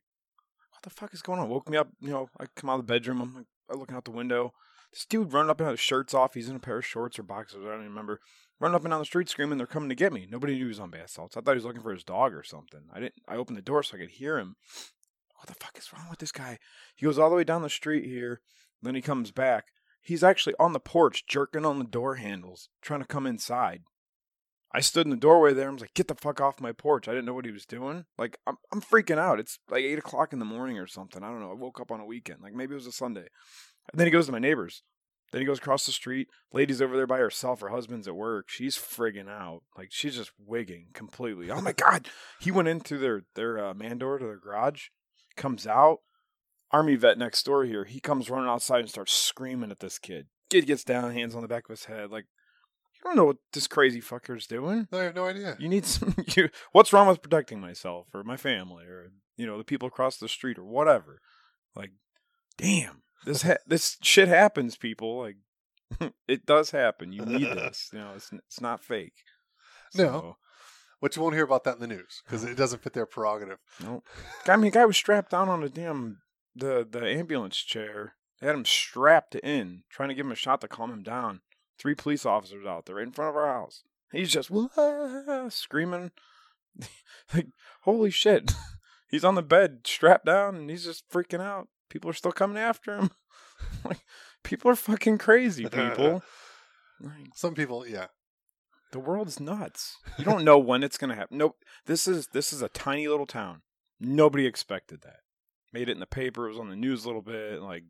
What the fuck is going on? Woke me up. You know, I come out of the bedroom. I'm like, looking out the window. This dude running up and down, his shirt's off. He's in a pair of shorts or boxers. I don't even remember. Running up and down the street screaming, "They're coming to get me!" Nobody knew he was on bath salts. I thought he was looking for his dog or something. I didn't. I opened the door so I could hear him. What the fuck is wrong with this guy? He goes all the way down the street here. Then he comes back. He's actually on the porch jerking on the door handles, trying to come inside. I stood in the doorway there and was like, get the fuck off my porch. I didn't know what he was doing. Like, I'm, I'm freaking out. It's like 8 o'clock in the morning or something. I don't know. I woke up on a weekend. Like, maybe it was a Sunday. And then he goes to my neighbor's. Then he goes across the street. Lady's over there by herself. Her husband's at work. She's frigging out. Like, she's just wigging completely. Oh my God. He went into their, their uh, man door to their garage, comes out. Army vet next door here. He comes running outside and starts screaming at this kid. Kid gets down, hands on the back of his head. Like, you don't know what this crazy fucker's doing. I have no idea. You need some. You, what's wrong with protecting myself or my family or you know the people across the street or whatever? Like, damn, this ha- this shit happens, people. Like, it does happen. You need this. You know, it's it's not fake. No. But you won't hear about that in the news because it doesn't fit their prerogative. No. I mean, guy was strapped down on a damn the the ambulance chair. They had him strapped in, trying to give him a shot to calm him down. Three police officers out there right in front of our house. He's just screaming, like holy shit. He's on the bed, strapped down, and he's just freaking out. People are still coming after him. like people are fucking crazy. People. Like, Some people, yeah. The world's nuts. You don't know when it's gonna happen. Nope. This is this is a tiny little town. Nobody expected that. Made it in the paper. It was on the news a little bit. Like,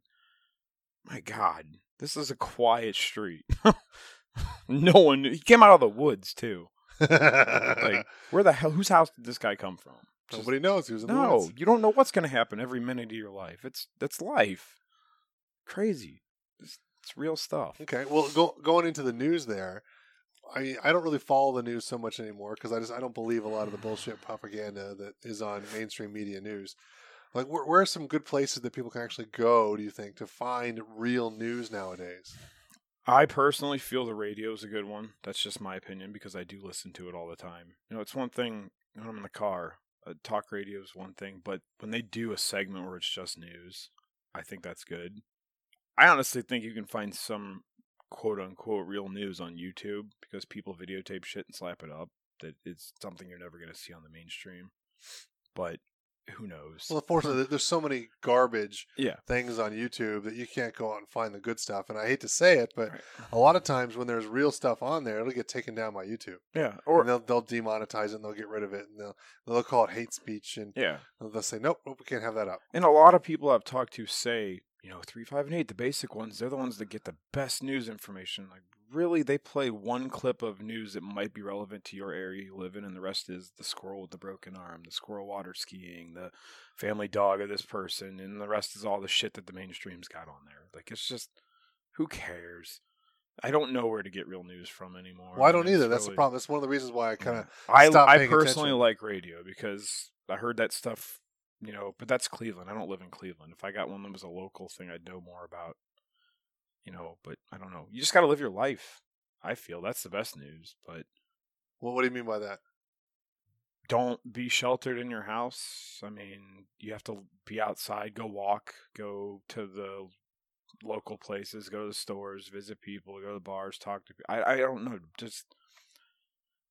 my God, this is a quiet street. no one. He came out of the woods too. Like, where the hell? Whose house did this guy come from? Just- Nobody knows he was in the no, woods. you don't know what's gonna happen every minute of your life. It's that's life. Crazy. It's, it's real stuff. Okay, well, go, going into the news there, I I don't really follow the news so much anymore because I just I don't believe a lot of the bullshit propaganda that is on mainstream media news. Like, where, where are some good places that people can actually go? Do you think to find real news nowadays? I personally feel the radio is a good one. That's just my opinion because I do listen to it all the time. You know, it's one thing when I'm in the car, uh, talk radio is one thing, but when they do a segment where it's just news, I think that's good. I honestly think you can find some quote unquote real news on YouTube because people videotape shit and slap it up. That it's something you're never going to see on the mainstream. But who knows? Well, unfortunately, there's so many garbage yeah. things on YouTube that you can't go out and find the good stuff. And I hate to say it, but Right. a lot of times when there's real stuff on there, it'll get taken down by YouTube. Yeah. Or Or they'll they'll demonetize it and they'll get rid of it and they'll they'll call it hate speech and yeah. they'll say nope, nope, we can't have that up. And a lot of people I've talked to say, you know, three, five, and eight, the basic ones, they're the ones that get the best news information. Like, really, they play one clip of news that might be relevant to your area you live in, and the rest is the squirrel with the broken arm, the squirrel water skiing, the family dog of this person, and the rest is all the shit that the mainstream's got on there. Like, it's just, who cares? I don't know where to get real news from anymore. Well, I don't either. That's the problem. That's one of the reasons why I kind of I I personally attention. like radio because I heard that stuff, you know, but that's Cleveland. I don't live in Cleveland. If I got one that was a local thing, I'd know more about. you know, but I don't know. You just got to live your life. I feel that's the best news, but Well, what do you mean by that? don't be sheltered in your house. I mean, you have to be outside, go walk, go to the local places, go to the stores, visit people, go to the bars, talk to people. I, I don't know. Just,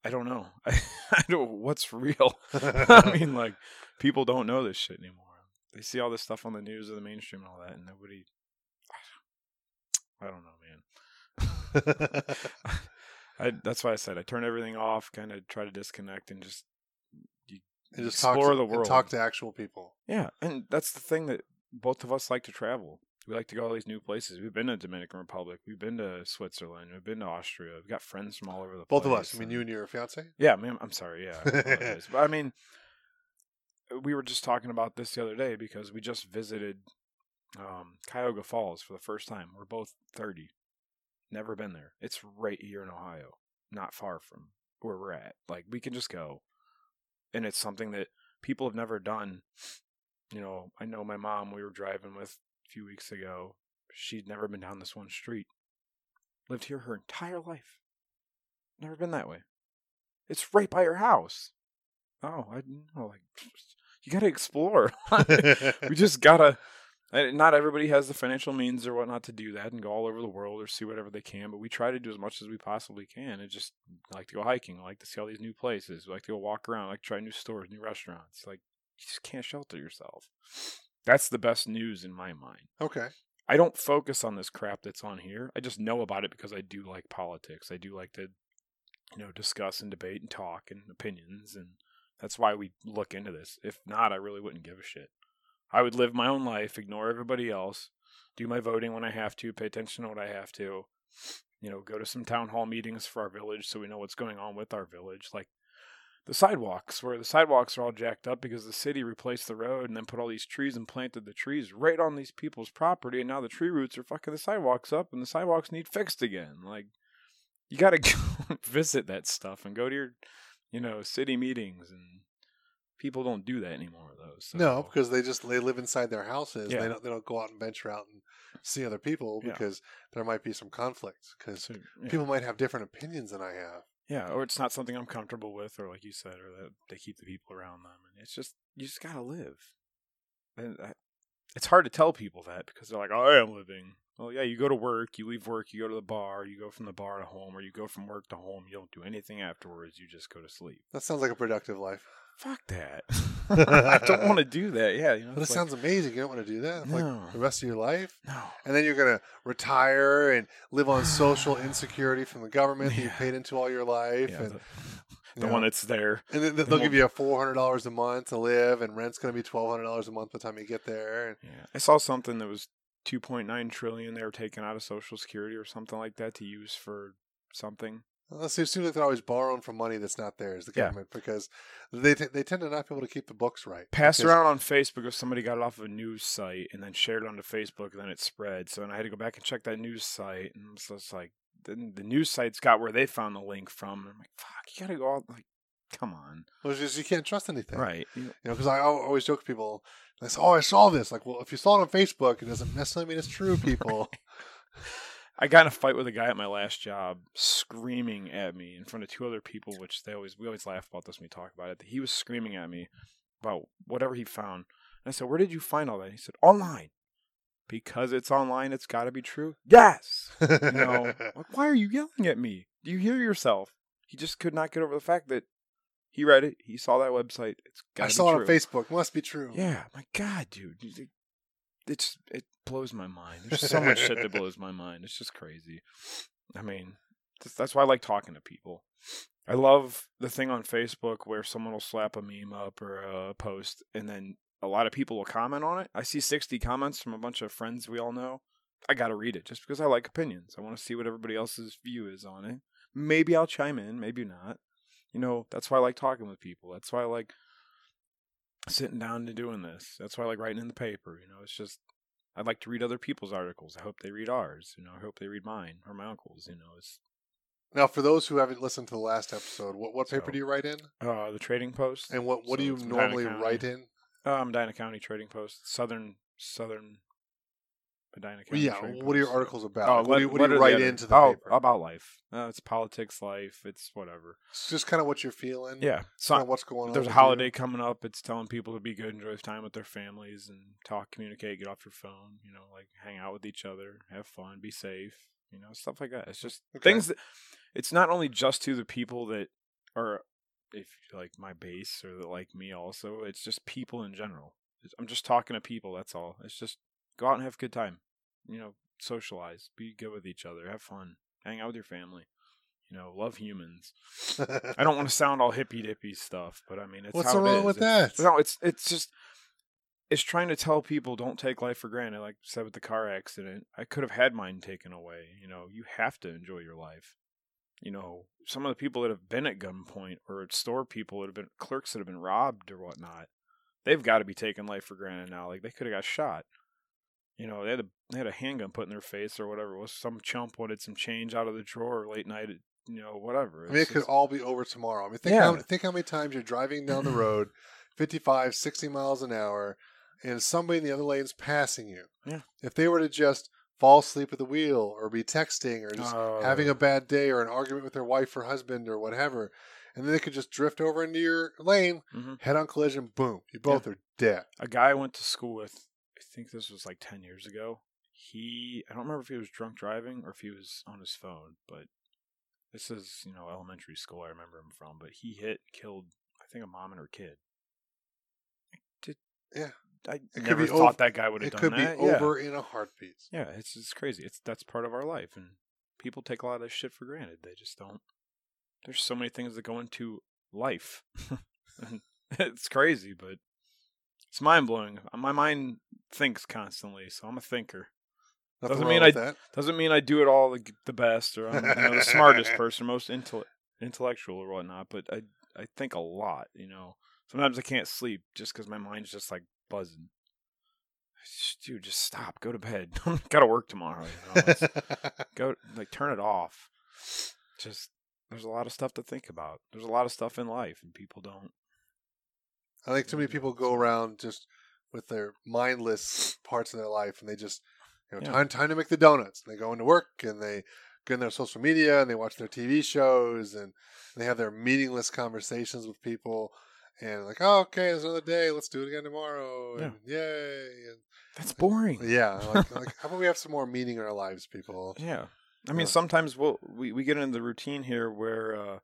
I don't know. I, I don't, what's real? I mean, like, people don't know this shit anymore. They see all this stuff on the news or the mainstream and all that, and nobody, I don't know, man. I, that's why I said I turn everything off, kind of try to disconnect and just and just talk explore to, the and world. talk to actual people. Yeah, and that's the thing that both of us like to travel. We like to go all these new places. We've been to Dominican Republic. We've been to Switzerland. We've been to Austria. We've got friends from all over the place. Both place. of us. I mean, you and your fiance. Yeah, man. I'm sorry. Yeah, I but I mean, we were just talking about this the other day because we just visited um, Cuyahoga Falls for the first time. We're both 30. Never been there. It's right here in Ohio, not far from where we're at. Like we can just go, and it's something that people have never done. You know, I know my mom. We were driving with few weeks ago. She'd never been down this one street. Lived here her entire life. Never been that way. It's right by her house. Oh, I know. Like, you got to explore. we just gotta. Not everybody has the financial means or whatnot to do that and go all over the world or see whatever they can. But we try to do as much as we possibly can. And just like to go hiking. I like to see all these new places. Like to go walk around. I like to try new stores, new restaurants. Like you just can't shelter yourself. That's the best news in my mind. okay. I don't focus on this crap that's on here. I just know about it because I do like politics. I do like to, you know, discuss and debate and talk and opinions, and that's why we look into this. If not, I really wouldn't give a shit. I would live my own life, ignore everybody else, do my voting when I have to, pay attention to what I have to, you know, go to some town hall meetings for our village so we know what's going on with our village. Like the sidewalks, where the sidewalks are all jacked up because the city replaced the road and then put all these trees and planted the trees right on these people's property, and now the tree roots are fucking the sidewalks up, and the sidewalks need fixed again. Like, you got to go visit that stuff and go to your, you know, city meetings, and people don't do that anymore, though. So. No, because they just they live inside their houses. Yeah. They don't they don't go out and venture out and see other people Yeah. because there might be some conflicts because So, yeah. people might have different opinions than I have. Yeah, or it's not something I'm comfortable with, or like you said, or that they keep the people around them, and it's just you just gotta live. And I, it's hard to tell people that because they're like, "Oh, I am living." Well, yeah, you go to work, you leave work, you go to the bar, you go from the bar to home, or you go from work to home. You don't do anything afterwards. You just go to sleep. That sounds like a productive life. Fuck that. I don't want to do that. Yeah, you know. But it like, sounds amazing. You don't want to do that like the rest of your life, no. and then you're gonna retire and live on social insecurity from the government that you paid into all your life, Yeah, and the, the one that's there. and then they'll one- give you a four hundred dollars a month to live, and rent's gonna be twelve hundred dollars a month by the time you get there. And Yeah, I saw something that was 2.9 trillion they were taking out of Social Security or something like that to use for something. Well, it seems like they're always borrowing from money that's not theirs, the Yeah. government, because they t- they tend to not be able to keep the books right. Passed Because- around on Facebook if somebody got it off of a news site and then shared it onto Facebook and then it spread. So then I had to go back and check that news site and it's like then the news sites got where they found the link from. And I'm like, fuck, you gotta go out like, come on, Well, it's just you can't trust anything, right? You- know, because I always joke to people, they say, "Oh, I saw this." Like, well, if you saw it on Facebook, it doesn't necessarily mean it's true, people. I got in a fight with a guy at my last job, screaming at me in front of two other people, which they always we always laugh about this when we talk about it. He was screaming at me about whatever he found. And I said, Where did you find all that? He said, Online. Because it's online, it's gotta be true. Yes. You know, like, why are you yelling at me? Do you hear yourself? He just could not get over the fact that he read it, he saw that website. It's I got saw true. it on Facebook. Must be true. Yeah, my God, dude, it's it blows my mind. There's so much shit that blows my mind. It's just crazy. I mean, that's, why I like talking to people. I love the thing on Facebook where someone will slap a meme up or a post, and then a lot of people will comment on it. I see 60 comments from a bunch of friends we all know. I got to read it just because I like opinions. I want to see what everybody else's view is on it. Maybe I'll chime in, maybe not. You know, that's why I like talking with people. That's why I like sitting down and doing this. That's why I like writing in the paper. You know, it's just I'd like to read other people's articles. I hope they read ours. You know, I hope they read mine or my uncle's. You know, it's Now, for those who haven't listened to the last episode, what what paper So- do you write in, uh, the Trading Post. and what what do you normally write in? Um, Medina County Trading Post, Southern Southern Medina County. yeah. Trade What are your Post. articles about? Oh, Like, what do you, what do you what are write other- into the oh, paper? about life. Uh, it's politics, life. It's whatever. It's just kind of what you're feeling. Yeah. So Kind of what's going on. there's a with you. holiday coming up. It's telling people to be good, enjoy time with their families, and talk, communicate, get off your phone. You know, like hang out with each other, have fun, be safe. You know, stuff like that. It's just Okay. things that. It's not only just to the people that are, if you like my base or that like me. Also, it's just people in general. It's- I'm just talking to people. That's all. It's just go out and have a good time. You know, socialize, be good with each other, have fun, hang out with your family. You know, love humans. I don't want to sound all hippy dippy stuff, but I mean, it's What's how wrong is. with It's- that? No, it's it's just it's trying to tell people don't take life for granted. Like I said with the car accident, I could have had mine taken away. You know, you have to enjoy your life. You know, some of the people that have been at gunpoint or at store people that have been clerks that have been robbed or whatnot, they've got to be taking life for granted now. Like they could have got shot. You know, they had a they had a handgun put in their face or whatever. It was some chump wanted some change out of the drawer late night. At, you know, whatever. I mean, it It's could all be over tomorrow. I mean, think, Yeah. how, think how many times you're driving down the road, 55, 60 miles an hour, and somebody in the other lane's passing you. Yeah. If they were to just fall asleep at the wheel or be texting or just Oh. having a bad day or an argument with their wife or husband or whatever, and then they could just drift over into your lane, Mhm. head on collision, boom, you both are dead. a guy I went to school with, I think this was like 10 years ago. He, I don't remember if he was drunk driving or if he was on his phone, but this is, you know, elementary school I remember him from. But he hit, killed, I think, a mom and her kid. Did, Yeah. I could never thought ov- that guy would have It done could be that. yeah. over in a heartbeat. Yeah, it's it's crazy. It's that's part of our life, and people take a lot of shit for granted. They just don't. There's so many things that go into life. It's crazy, but it's mind blowing. Uh, my mind thinks constantly, so I'm a thinker. Nothing Doesn't mean I- that. Doesn't mean I do it all the, the best or I'm you know, the smartest person, most intel- intellectual or whatnot, but I I think a lot. You know, sometimes I can't sleep just because my mind's just like buzzing. Dude, just stop. Go to bed. Got to work tomorrow. You know? Go like turn it off. Just there's a lot of stuff to think about. There's a lot of stuff in life, and people don't. I think too many people go around just with their mindless parts of their life, and they just, you know, Yeah. time time to make the donuts. And they go into work and they get in their social media and they watch their TV shows and they have their meaningless conversations with people. And like, oh, okay, it's another day. Let's do it again tomorrow. And yay! That's boring. And yeah, like, like, how about we have some more meaning in our lives, people? Yeah. I mean, Yeah. sometimes we'll we, we get into the routine here where uh,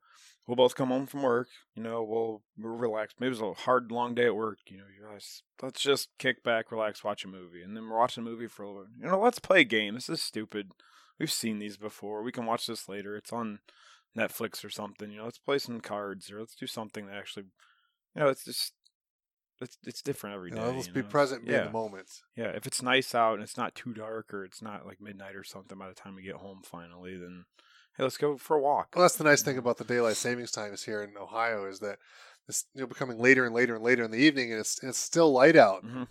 we'll both come home from work. You know, we'll relax. Maybe it was a hard, long day at work. You know, you guys, let's just kick back, relax, watch a movie, and then we're watching a movie for a little. bit. You know, let's play a game. This is stupid. We've seen these before. We can watch this later. It's on Netflix or something. You know, let's play some cards or let's do something that actually, you know, it's just. It's, it's different every You day. know, let's you be know? It's- present, be in the moment. Yeah, if it's nice out and it's not too dark or it's not like midnight or something by the time we get home finally, then hey, let's go for a walk. Well, that's the nice thing about the daylight savings times here in Ohio is that it's you know becoming later and later and later in the evening, and it's it's still light out. Mhm.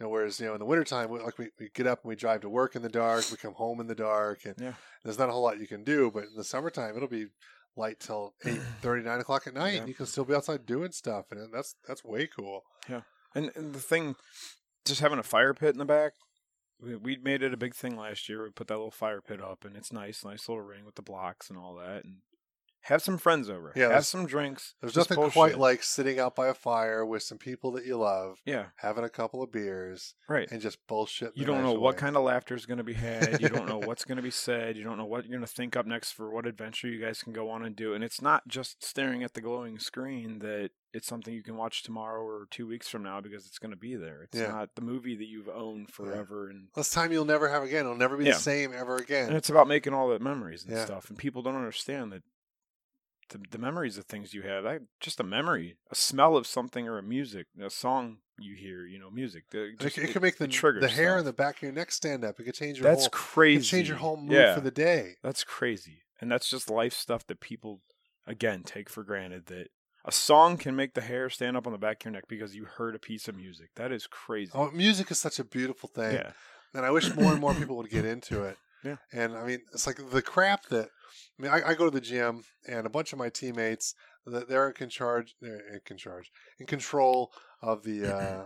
You know, whereas you know in the wintertime, we, like we, we get up and we drive to work in the dark, we come home in the dark, and Yeah. there's not a whole lot you can do. But in the summertime, it'll be light till eight thirty, nine o'clock at night, Yeah. and you can still be outside doing stuff, and that's that's way cool. Yeah and, and the thing, just having a fire pit in the back, we, made it a big thing last year. We put that little fire pit up, and it's nice, nice little ring with the blocks and all that. And have some friends over. Yeah, have some drinks. There's nothing bullshit. quite like sitting out by a fire with some people that you love, yeah, having a couple of beers, right. and just bullshit. You don't know what kind of laughter is going to be had. You don't know what's going to be said. You don't know what you're going to think up next for what adventure you guys can go on and do. And it's not just staring at the glowing screen that it's something you can watch tomorrow or two weeks from now because it's going to be there. It's Yeah. not the movie that you've owned forever. And, That's time you'll never have again. It'll never be Yeah. the same ever again. and it's about making all the memories and Yeah. stuff. And people don't understand that the, the memories of things you have, I, just a memory, a smell of something or a music, a song you hear, you know, music. the- It, just- c- it could make the, it triggers the hair stuff. in the back of your neck stand up. It could change your That's whole, it crazy. could change your whole mood yeah. for the day. That's crazy. And that's just life stuff that people, again, take for granted that a song can make the hair stand up on the back of your neck because you heard a piece of music. That is crazy. Oh, music is such a beautiful thing, yeah. and I wish more and more people would get into it. Yeah. And I mean, it's like the crap that I mean. I, I go to the gym, and a bunch of my teammates that they're in charge, they're in charge, in control of the uh,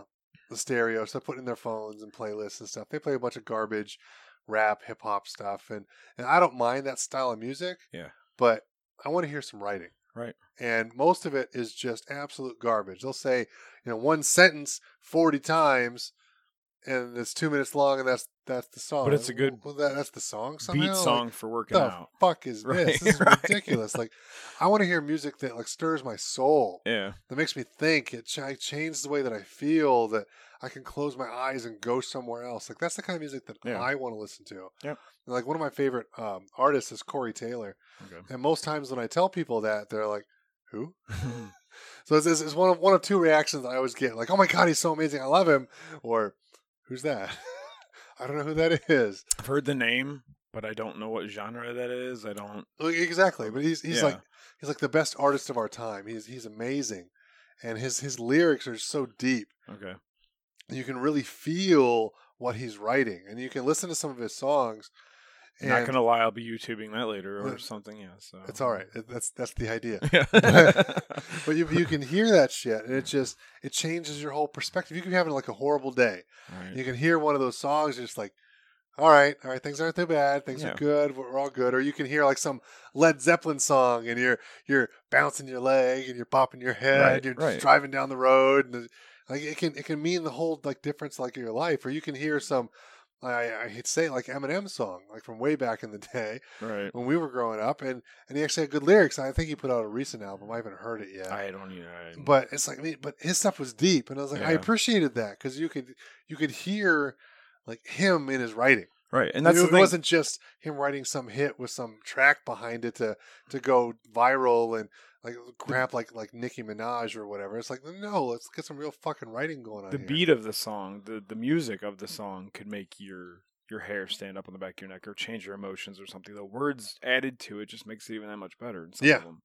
the stereo, so they putting in their phones and playlists and stuff. They play a bunch of garbage, rap, hip hop stuff, and and I don't mind that style of music. Yeah. But I want to hear some writing. Right. And most of it is just absolute garbage. They'll say, you know, one sentence forty times, and it's two minutes long, and that's that's the song. But it's a good well, that, that's the song. Somehow? beat Like, song for working the out. fuck is Right, this? This is right. ridiculous. Like, I want to hear music that like stirs my soul, Yeah. that makes me think. It ch- changes the way that I feel. That I can close my eyes and go somewhere else. Like that's the kind of music that Yeah. I want to listen to. Yeah. And, Like one of my favorite um, artists is Corey Taylor, Okay. and most times when I tell people that, they're like, "Who?" so it's, it's it's one of one of two reactions I always get. Like, "Oh my god, he's so amazing! I love him," or "Who's that?" I don't know who that is. I've heard the name, but I don't know what genre that is. I don't. Exactly, but he's he's Yeah. like he's like the best artist of our time. He's he's amazing, and his his lyrics are so deep. Okay. You can really feel what he's writing, and you can listen to some of his songs. And Not gonna lie, I'll be YouTubing that later or something. Yeah. So it's all right. That's that's the idea. Yeah. But you you can hear that shit, and it just it changes your whole perspective. You can be having like a horrible day. Right. You can hear one of those songs, you're just like, all right, all right, things aren't too bad, things Yeah. are good, we're all good. Or you can hear like some Led Zeppelin song, and you're you're bouncing your leg, and you're popping your head, Right, you're right. driving down the road, and like it can it can mean the whole like difference like in your life. Or you can hear some. I, I say it, like Eminem song, like from way back in the day Right. when we were growing up, and and he actually had good lyrics. I think he put out a recent album. I haven't heard it yet. I don't even. I, But it's like, I mean, but his stuff was deep, and I was like, I appreciated that because you could you could hear like him in his writing. right, and that's it, thing. wasn't just him writing some hit with some track behind it to to go viral and like grab like like Nicki Minaj or whatever. It's like no, let's get some real fucking writing going on. the here. beat of the song, the the music of the song could make your your hair stand up on the back of your neck or change your emotions or something. The words added to it just makes it even that much better. Some Yeah. of them.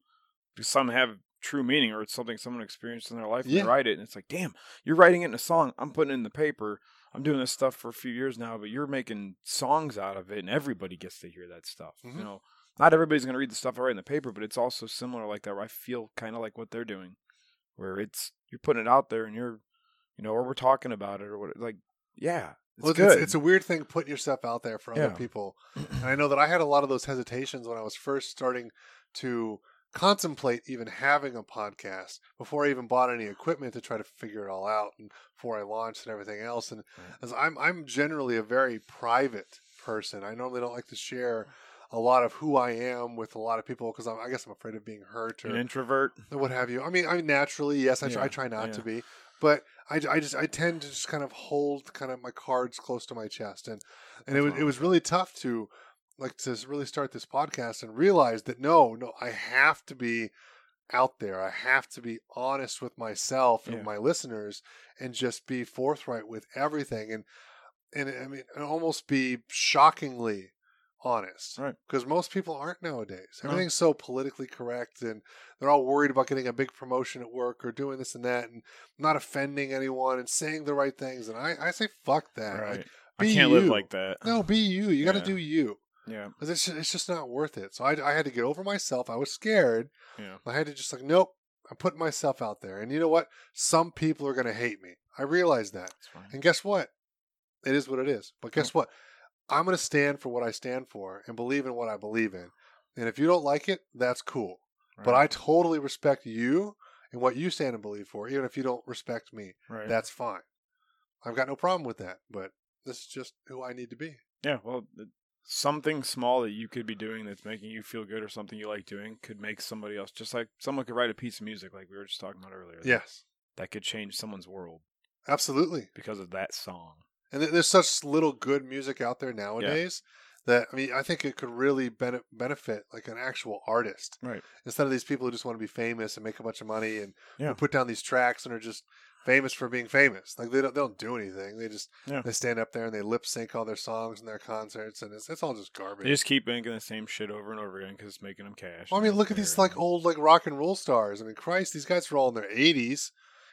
Because some have true meaning or it's something someone experienced in their life and Yeah. they write it and it's like, damn, you're writing it in a song. I'm putting it in the paper. I'm doing this stuff for a few years now, but you're making songs out of it and everybody gets to hear that stuff. Mhm. You know, not everybody's going to read the stuff I write in the paper, but it's also similar like that where I feel kind of like what they're doing, where it's you're putting it out there and you're, you know, or we're talking about it or what, like, yeah, it's Well, good. It's, it's a weird thing putting yourself out there for other people. And I know that I had a lot of those hesitations when I was first starting to contemplate even having a podcast before I even bought any equipment to try to figure it all out and before I launched and everything else. And Right. as I'm I'm generally a very private person. I normally don't like to share a lot of who I am with a lot of people because I guess I'm afraid of being hurt or an introvert. or what have you. I mean, I mean, naturally, yes, I, try, I try not yeah. to be, but I, I just I tend to just kind of hold kind of my cards close to my chest, and and it was it was really tough to like to really start this podcast and realize that no, no, I have to be out there. I have to be honest with myself and Yeah. my listeners, and just be forthright with everything, and and I mean, and almost be shockingly honest Right. because most people aren't nowadays. No. Everything's so politically correct, and they're all worried about getting a big promotion at work or doing this and that, and not offending anyone and saying the right things. And I, I say, fuck that. Right. Like, I can't live like that. no, be you. You got to do you. Yeah. Because it's just, it's just not worth it. So I, I had to get over myself. I was scared. Yeah. I had to just like, nope. I'm putting myself out there, and you know what? Some people are going to hate me. I realize that. It's. And guess what? It is what it is. But guess what? I'm going to stand for what I stand for and believe in what I believe in. And if you don't like it, that's cool. But I totally respect you and what you stand and believe for, even if you don't respect me. right. That's fine. I've got no problem with that. But this is just who I need to be. Yeah, well, something small that you could be doing that's making you feel good or something you like doing could make somebody else just like someone could write a piece of music like we were just talking about earlier. Yes, That could change someone's world absolutely. because of that song. And there's such little good music out there nowadays that I mean, I think it could really bene- benefit like an actual artist Right. instead of these people who just want to be famous and make a bunch of money and Yeah. put down these tracks and are just famous for being famous. Like they don't they don't do anything. They just Yeah. they stand up there and they lip sync all their songs and their concerts and it's it's all just garbage. They just keep making the same shit over and over again because it's making them cash. well, I mean, look at these like old like rock and roll stars. I mean, Christ, these guys are all in their 80s.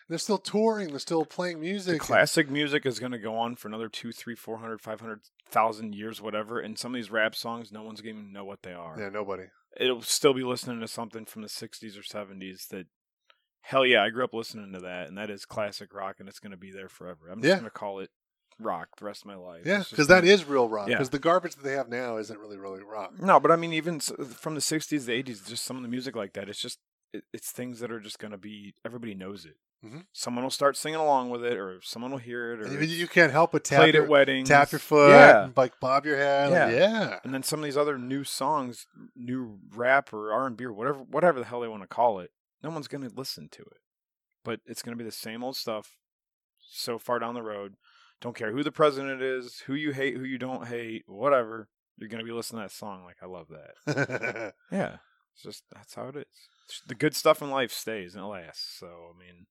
They're still touring. They're still playing The music. classic music is going to go on for another two, three, four hundred, five hundred thousand years, whatever. And some of these rap songs, no one's going to even know what they are. yeah, nobody. It'll still be listening to something from the '60s or '70s that hell yeah, I grew up listening to that, and that is classic rock, and it's going to be there forever. I'm Yeah. just going to call it rock the rest of my life. Yeah, because that is real rock. Yeah. Because the garbage that they have now isn't really really rock. No, but I mean, even from the '60s, the '80s, just some of the music like that. It's just it's things that are just going to be. Everybody knows it. Mhm. Someone will start singing along with it, or someone will hear it, or you, you can't help but tap your, at weddings, tap your foot, Yeah, and like bob your head. Yeah. like, yeah. and then some of these other new songs, new rap or R and B or whatever, whatever the hell they want to call it. No one's going to listen to it, but it's going to be the same old stuff. So far down the road, don't care who the president is, who you hate, who you don't hate, whatever. You're going to be listening to that song. Like I love that. Yeah, it's just that's how it is. The good stuff in life stays and it lasts. So I mean,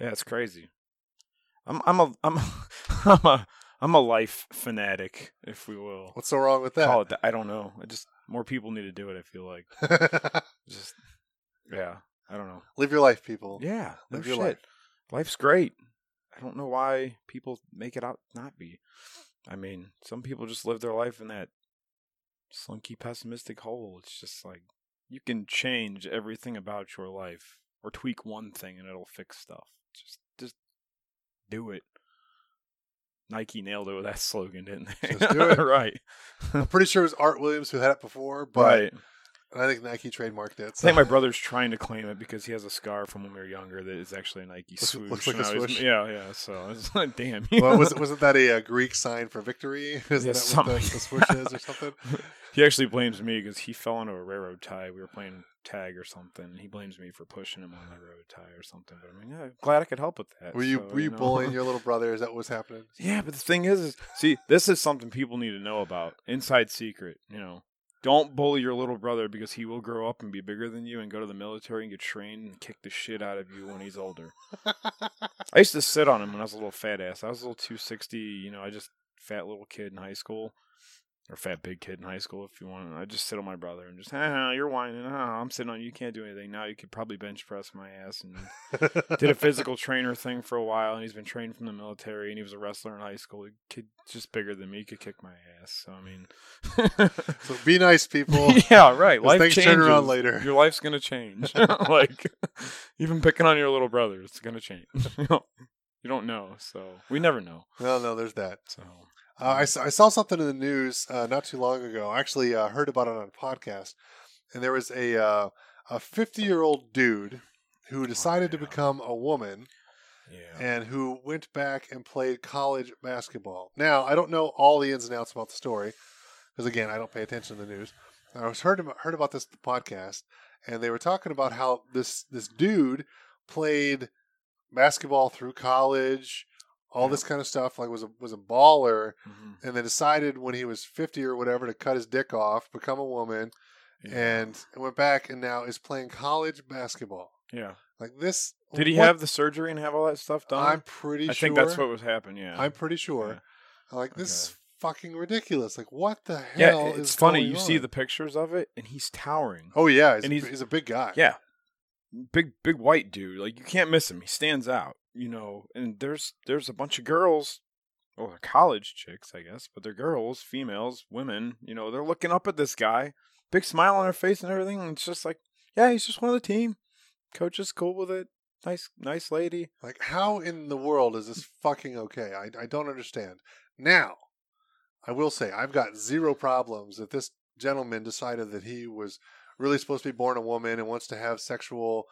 yeah, it's crazy. I'm I'm a I'm I'm a I'm a life fanatic, if we will. What's so wrong with that? Call it that. I don't know. I just more people need to do it. I feel like just yeah. I don't know. Live your life, people. Yeah, no Live your shit. life. Life's great. I don't know why people make it out not be. I mean, some people just live their life in that slunky pessimistic hole. It's just like you can change everything about your life or tweak one thing and it'll fix stuff. Just just do it. Nike nailed it with that slogan, didn't they? Just do it. right. I'm pretty sure it was Art Williams who had it before, but right. I think Nike trademarked it. I think my brother's trying to claim it because he has a scar from when we were younger that is actually a Nike Looks- swoosh. looks like a swoosh. Yeah, yeah. So it's like, damn. well, was wasn't that a, uh Greek sign for victory? Isn't Yeah, that what the, the swoosh is or something? he actually blames me because he fell into a railroad tie. We were playing tag or something. He blames me for pushing him on the road tie or something. But I mean, yeah, glad I could help with that. Were you so, were you know. bullying your little brother? Is that what's happening? Yeah, but the thing is, is, see, this is something people need to know about. Inside secret, you know. Don't bully your little brother because he will grow up and be bigger than you and go to the military and get trained and kick the shit out of you when he's older. I used to sit on him when I was a little fat ass. I was a little 260, you know, I just fat little kid in high school. Or fat big kid in high school if you want. I just sit on my brother and just, ah, you're whining. Ah, I'm sitting on you. You can't do anything. Now you could probably bench press my ass. And did a physical trainer thing for a while. And he's been trained from the military. And he was a wrestler in high school. He kid just bigger than me. He could kick my ass. So, I mean. so be nice, people. yeah, right. Life things changes. turn around later. Your life's gonna change. like even picking on your little brother, it's gonna change. you don't- you don't know, so we never know. Well, no, there's that. So Uh, I, I saw something in the news uh, not too long ago. I actually uh, heard about it on a podcast, and there was a uh, a 50 year old dude who decided to yeah. become a woman yeah, and who went back and played college basketball. Now, I don't know all the ins and outs about the story because again, I don't pay attention to the news. I was heard about, heard about this podcast, and they were talking about how this this dude played basketball through college, all Yeah. this kind of stuff. Like was a was a baller, Mhm. and then decided when he was fifty or whatever to cut his dick off, become a woman, yeah. and went back and now is playing college basketball. yeah. Like this. Did he what- have the surgery and have all that stuff done? I'm pretty sure. I sure. think that's what was happening. Yeah, I'm pretty sure. I'm like this is fucking ridiculous. Like what the hell? yeah. It's funny. You see the pictures of it, and he's towering. Oh yeah, he's, and a, he's- he's a big guy. Yeah. Big big white dude. Like you can't miss him. He stands out, you know. And there's there's a bunch of girls well, they're college chicks, I guess, but they're girls, females, women, you know, they're looking up at this guy, big smile on their face and everything, and it's just like, yeah, he's just one of the team. Coach is cool with it. Nice nice lady. Like how in the world is this fucking okay? I I don't understand. Now, I will say I've got zero problems if this gentleman decided that he was really supposed to be born a woman and wants to have sexual,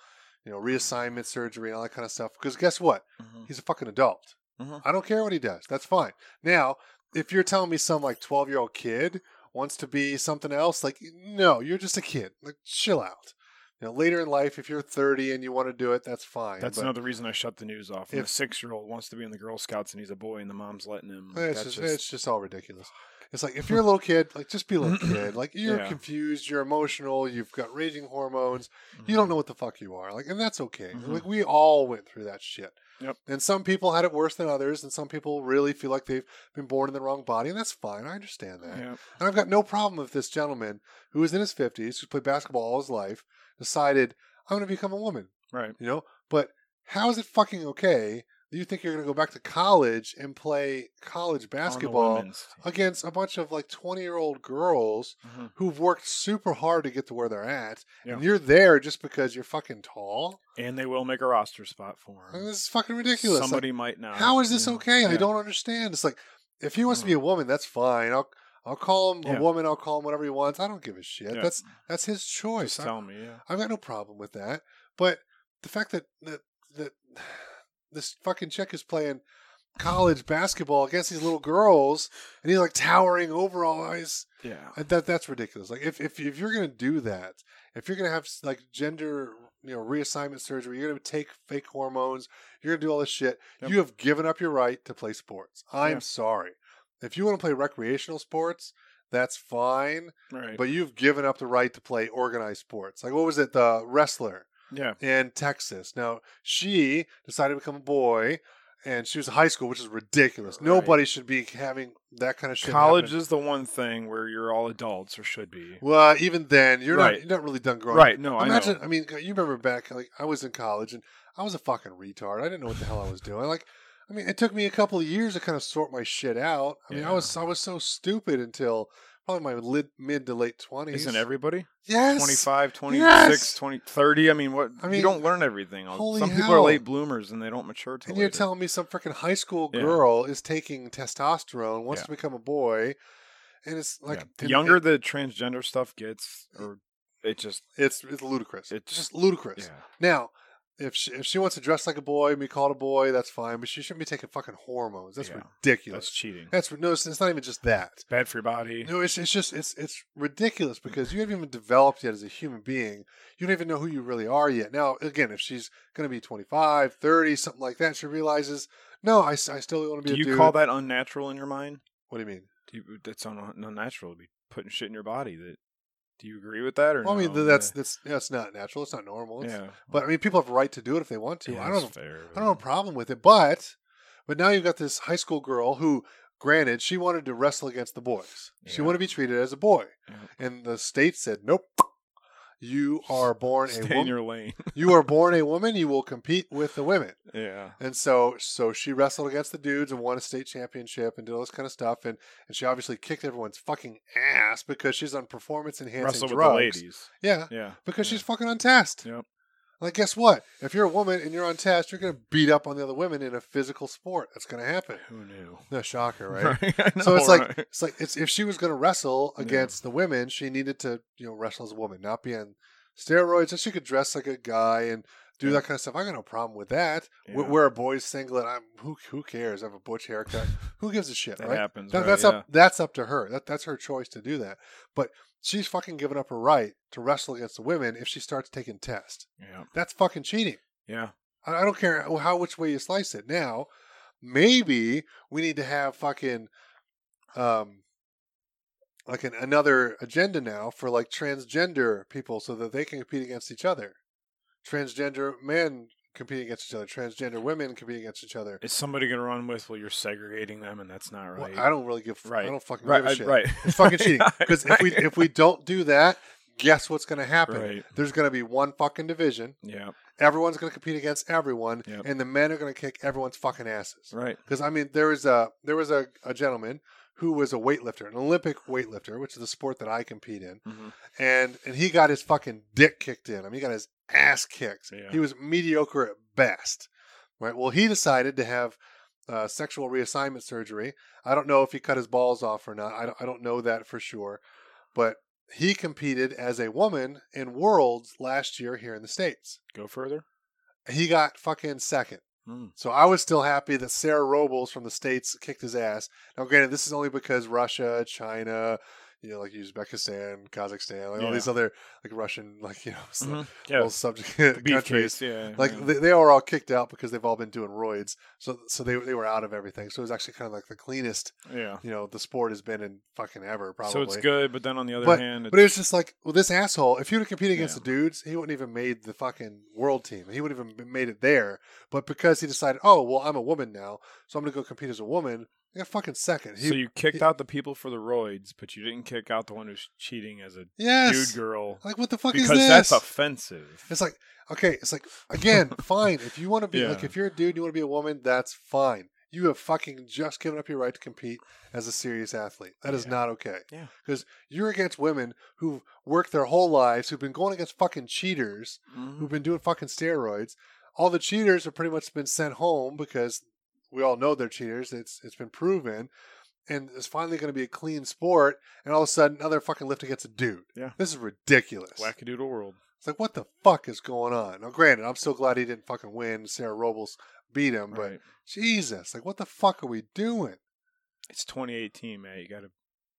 you know, reassignment surgery and all that kind of stuff. Because guess what? He's a fucking adult. Mhm. I don't care what he does. That's fine. Now, if you're telling me some like 12 year old kid wants to be something else, like, no, you're just a kid. Like, chill out. You know, later in life, if you're 30 and you want to do it, that's fine. That's but another reason I shut the news off. If- a six year old wants to be in the Girl Scouts and he's a boy and the mom's letting him. it's that's just, just, it's just all ridiculous. It's like if you're a little kid, like just be a little kid. Like you're Yeah. confused, you're emotional, you've got raging hormones, you Mm-hmm. don't know what the fuck you are. Like, and that's okay. Mhm. Like we all went through that shit. Yep. And some people had it worse than others, and some people really feel like they've been born in the wrong body, and that's fine. I understand that. Yeah. And I've got no problem if this gentleman who was in his fifties, who's played basketball all his life, decided I'm going to become a woman. Right. You know, but how is it fucking okay you think you're going to go back to college and play college basketball against a bunch of like 20 year old girls Mhm. who've worked super hard to get to where they're at, and you're there just because you're fucking tall? And they will make a roster spot for him. this is fucking ridiculous. Like, Somebody might not. how is this know. okay? I don't understand. It's like if he wants to be a woman, that's fine. I'll I'll call him Yeah. a woman. I'll call him whatever he wants. I don't give a shit. Yeah. That's that's his choice. Just I- tell me, yeah. I've got no problem with that. But the fact that that that this fucking chick is playing college basketball against these little girls and he's like towering over all eyes Yeah. that that's ridiculous. Like if if if you're gonna do that, if you're gonna have like gender you know reassignment surgery, you're gonna take fake hormones, you're gonna do all this shit. Yep. You have given up your right to play sports. I'm Yeah. sorry. If you want to play recreational sports, that's fine. Right. But you've given up the right to play organized sports. Like what was it? The wrestler yeah. in Texas. Now she decided to become a boy, and she was in high school, which is ridiculous. Right. Nobody should be having that kind of shit. College happen. is the one thing where you're all adults or should be. Well, even then, you're not you're not really done growing. Right. No, Imagine. I know. I mean, you remember back? Like I was in college, and I was a fucking retard. I didn't know what the hell I was doing. Like, I mean, it took me a couple of years to kind of sort my shit out. I mean, I was I was so stupid until probably my lid, mid to late twenties. Isn't everybody? Yes. 25, 26, Yes! 20, 30. I mean, what? I mean, you don't learn everything. holy Some people are late bloomers and they don't mature till And you're telling me some freaking high school Yeah. girl is taking testosterone, wants Yeah. to become a boy, and it's like Yeah. the and younger it- the transgender stuff gets, or it just it's it's ludicrous. It's just ludicrous. yeah. Now, if she, if she wants to dress like a boy and be called a boy, that's fine. But she shouldn't be taking fucking hormones. That's Yeah. ridiculous. That's cheating. That's no. It's, it's not even just that. It's bad for your body. No, it's it's just it's it's ridiculous because you haven't even developed yet as a human being. You don't even know who you really are yet. Now, again, if she's going to be 25, 30, something like that, she realizes, no, I, s- I still want to Do be a Do you dude. call that unnatural in your mind? What do you mean? Do you, that's un, unnatural to be putting shit in your body. That do you agree with that or Well, I mean, that's that's that's not natural. It's not normal. It's- yeah. But I mean, people have a right to do it if they want to. Yeah, I don't. that's fair, I don't have a problem with it. But but now you've got this high school girl who, granted, she wanted to wrestle against the boys. She wanted to be treated as a boy, Yeah. and the state said, nope. You are born a Stay in woman. your lane. you are born a woman. You will compete with the women. yeah. And so, so she wrestled against the dudes and won a state championship and did all this kind of stuff. And, and she obviously kicked everyone's fucking ass because she's on performance enhancing Wrestle with drugs. the ladies. Yeah, Yeah. because yeah. she's fucking on test. Yep. Like, guess what? If you're a woman and you're on test, you're going to beat up on the other women in a physical sport. That's going to happen. Who knew? No shocker, right? I know, so it's like right? it's like it's if she was going to wrestle Yeah. against the women, she needed to you know wrestle as a woman, not be on steroids. And she could dress like a guy and do Yeah. that kind of stuff. I got no problem with that. Yeah. Wear a boys singlet. I'm who who cares? I have a butch haircut. who gives a shit, that right? happens. That- right? that's yeah. up. That's up to her. That that's her choice to do that. But she's fucking giving up her right to wrestle against the women if she starts taking tests. Yeah. That's fucking cheating. Yeah. I, I don't care how which way you slice it. Now, maybe we need to have fucking um like an, another agenda now for like transgender people so that they can compete against each other. Transgender men compete against each other. Transgender women compete against each other. Is somebody gonna run with? Well, you're segregating them, and that's not Well, right. I don't really give. Right. I don't fucking right. give a shit. Right. It's fucking cheating. Because if we if we don't do that, guess what's going to happen? Right. There's going to be one fucking division. Yeah. Everyone's going to compete against everyone, Yep. and the men are going to kick everyone's fucking asses. Right. Because I mean, there was a there was a, a gentleman who was a weightlifter, an Olympic weightlifter, which is the sport that I compete in, hmm and and he got his fucking dick kicked in. I mean, he got his ass kicked. Yeah. He was mediocre at best. Right. Well, he decided to have uh, sexual reassignment surgery. I don't know if he cut his balls off or not. I don't, I don't know that for sure, but he competed as a woman in Worlds last year here in the states. Go further. He got fucking second. Mm. So I was still happy that Sarah Robles from the States kicked his ass. Now, granted, this is only because Russia, China, you know, like Uzbekistan, Kazakhstan, like all these other like Russian, like you know, Mhm. little Yeah. subject countries. case. Yeah. Like yeah. they, they were all kicked out because they've all been doing roids. So so they they were out of everything. So it was actually kind of like the cleanest yeah. you know the sport has been in fucking ever. Probably. So it's good, but then on the other But hand, it's, but it was just like, well, this asshole. If he would have competed against Yeah. the dudes, he wouldn't even made the fucking world team. He wouldn't even made it there. But because he decided, oh well, I'm a woman now, so I'm gonna go compete as a woman. Got fucking second. He, so you kicked he- out the people for the roids, but you didn't kick out the one who's cheating as a yes. dude girl Like what the fuck because is this? that's offensive. It's like okay, it's like again, fine. If you want to be Yeah. like if you're a dude, and you want to be a woman, that's fine. You have fucking just given up your right to compete as a serious athlete. That is Yeah. not okay. Yeah. Because you're against women who've worked their whole lives, who've been going against fucking cheaters, Mhm. who've been doing fucking steroids. All the cheaters have pretty much been sent home because we all know they're cheaters. It's it's been proven. And it's finally going to be a clean sport, and all of a sudden, another fucking lift against a dude. Yeah. This is ridiculous. Wackadoodle world. It's like, what the fuck is going on? Now, granted, I'm so glad he didn't fucking win. Sarah Robles beat him, but Right. Jesus, like, what the fuck are we doing? It's 2018, man. You got to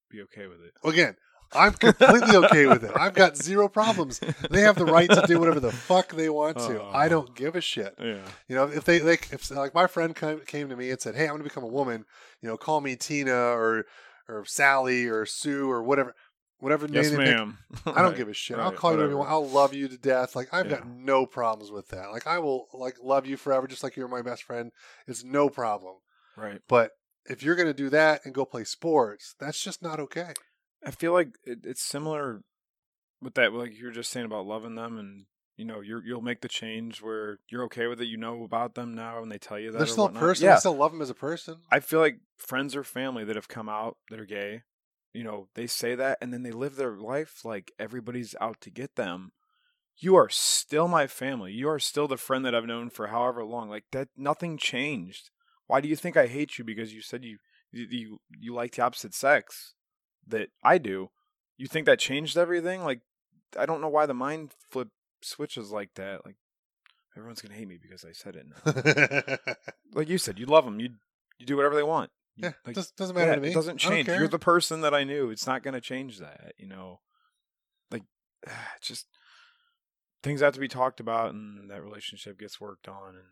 be okay with it. Again, I'm completely okay with it. I've got zero problems. They have the right to do whatever the fuck they want to. Oh. I don't give a shit. Yeah. You know, if they like, if like my friend came, came to me and said, "Hey, I'm going to become a woman," you know, call me Tina or or Sally or Sue or whatever, whatever name. Yes, they pick. I don't give a shit. I'll call you whatever you want. I'll love you to death. Like I've got no problems with that. Like I will like love you forever, just like you're my best friend. It's no problem. Right. But if you're gonna do that and go play sports, that's just not okay. I feel like it, it's similar with that, like you're just saying about loving them, and you know, you're you'll make the change where you're okay with it. You know about them now, and they tell you that They're still a person. Yeah, I still love them as a person. I feel like friends or family that have come out that are gay, you know, they say that and then they live their life like everybody's out to get them. You are still my family. You are still the friend that I've known for however long. Like that, nothing changed. Why do you think I hate you? Because you said you you you, you like the opposite sex that I do. You think that changed everything? Like I don't know why the mind flip switches like that. Like everyone's gonna hate me because I said it. Now. like you said, you love them. You you do whatever they want. You- yeah, like, does, doesn't matter yeah, to me. It doesn't change. You're the person that I knew. It's not to change that. You know, like just things have to be talked about, and that relationship gets worked on, and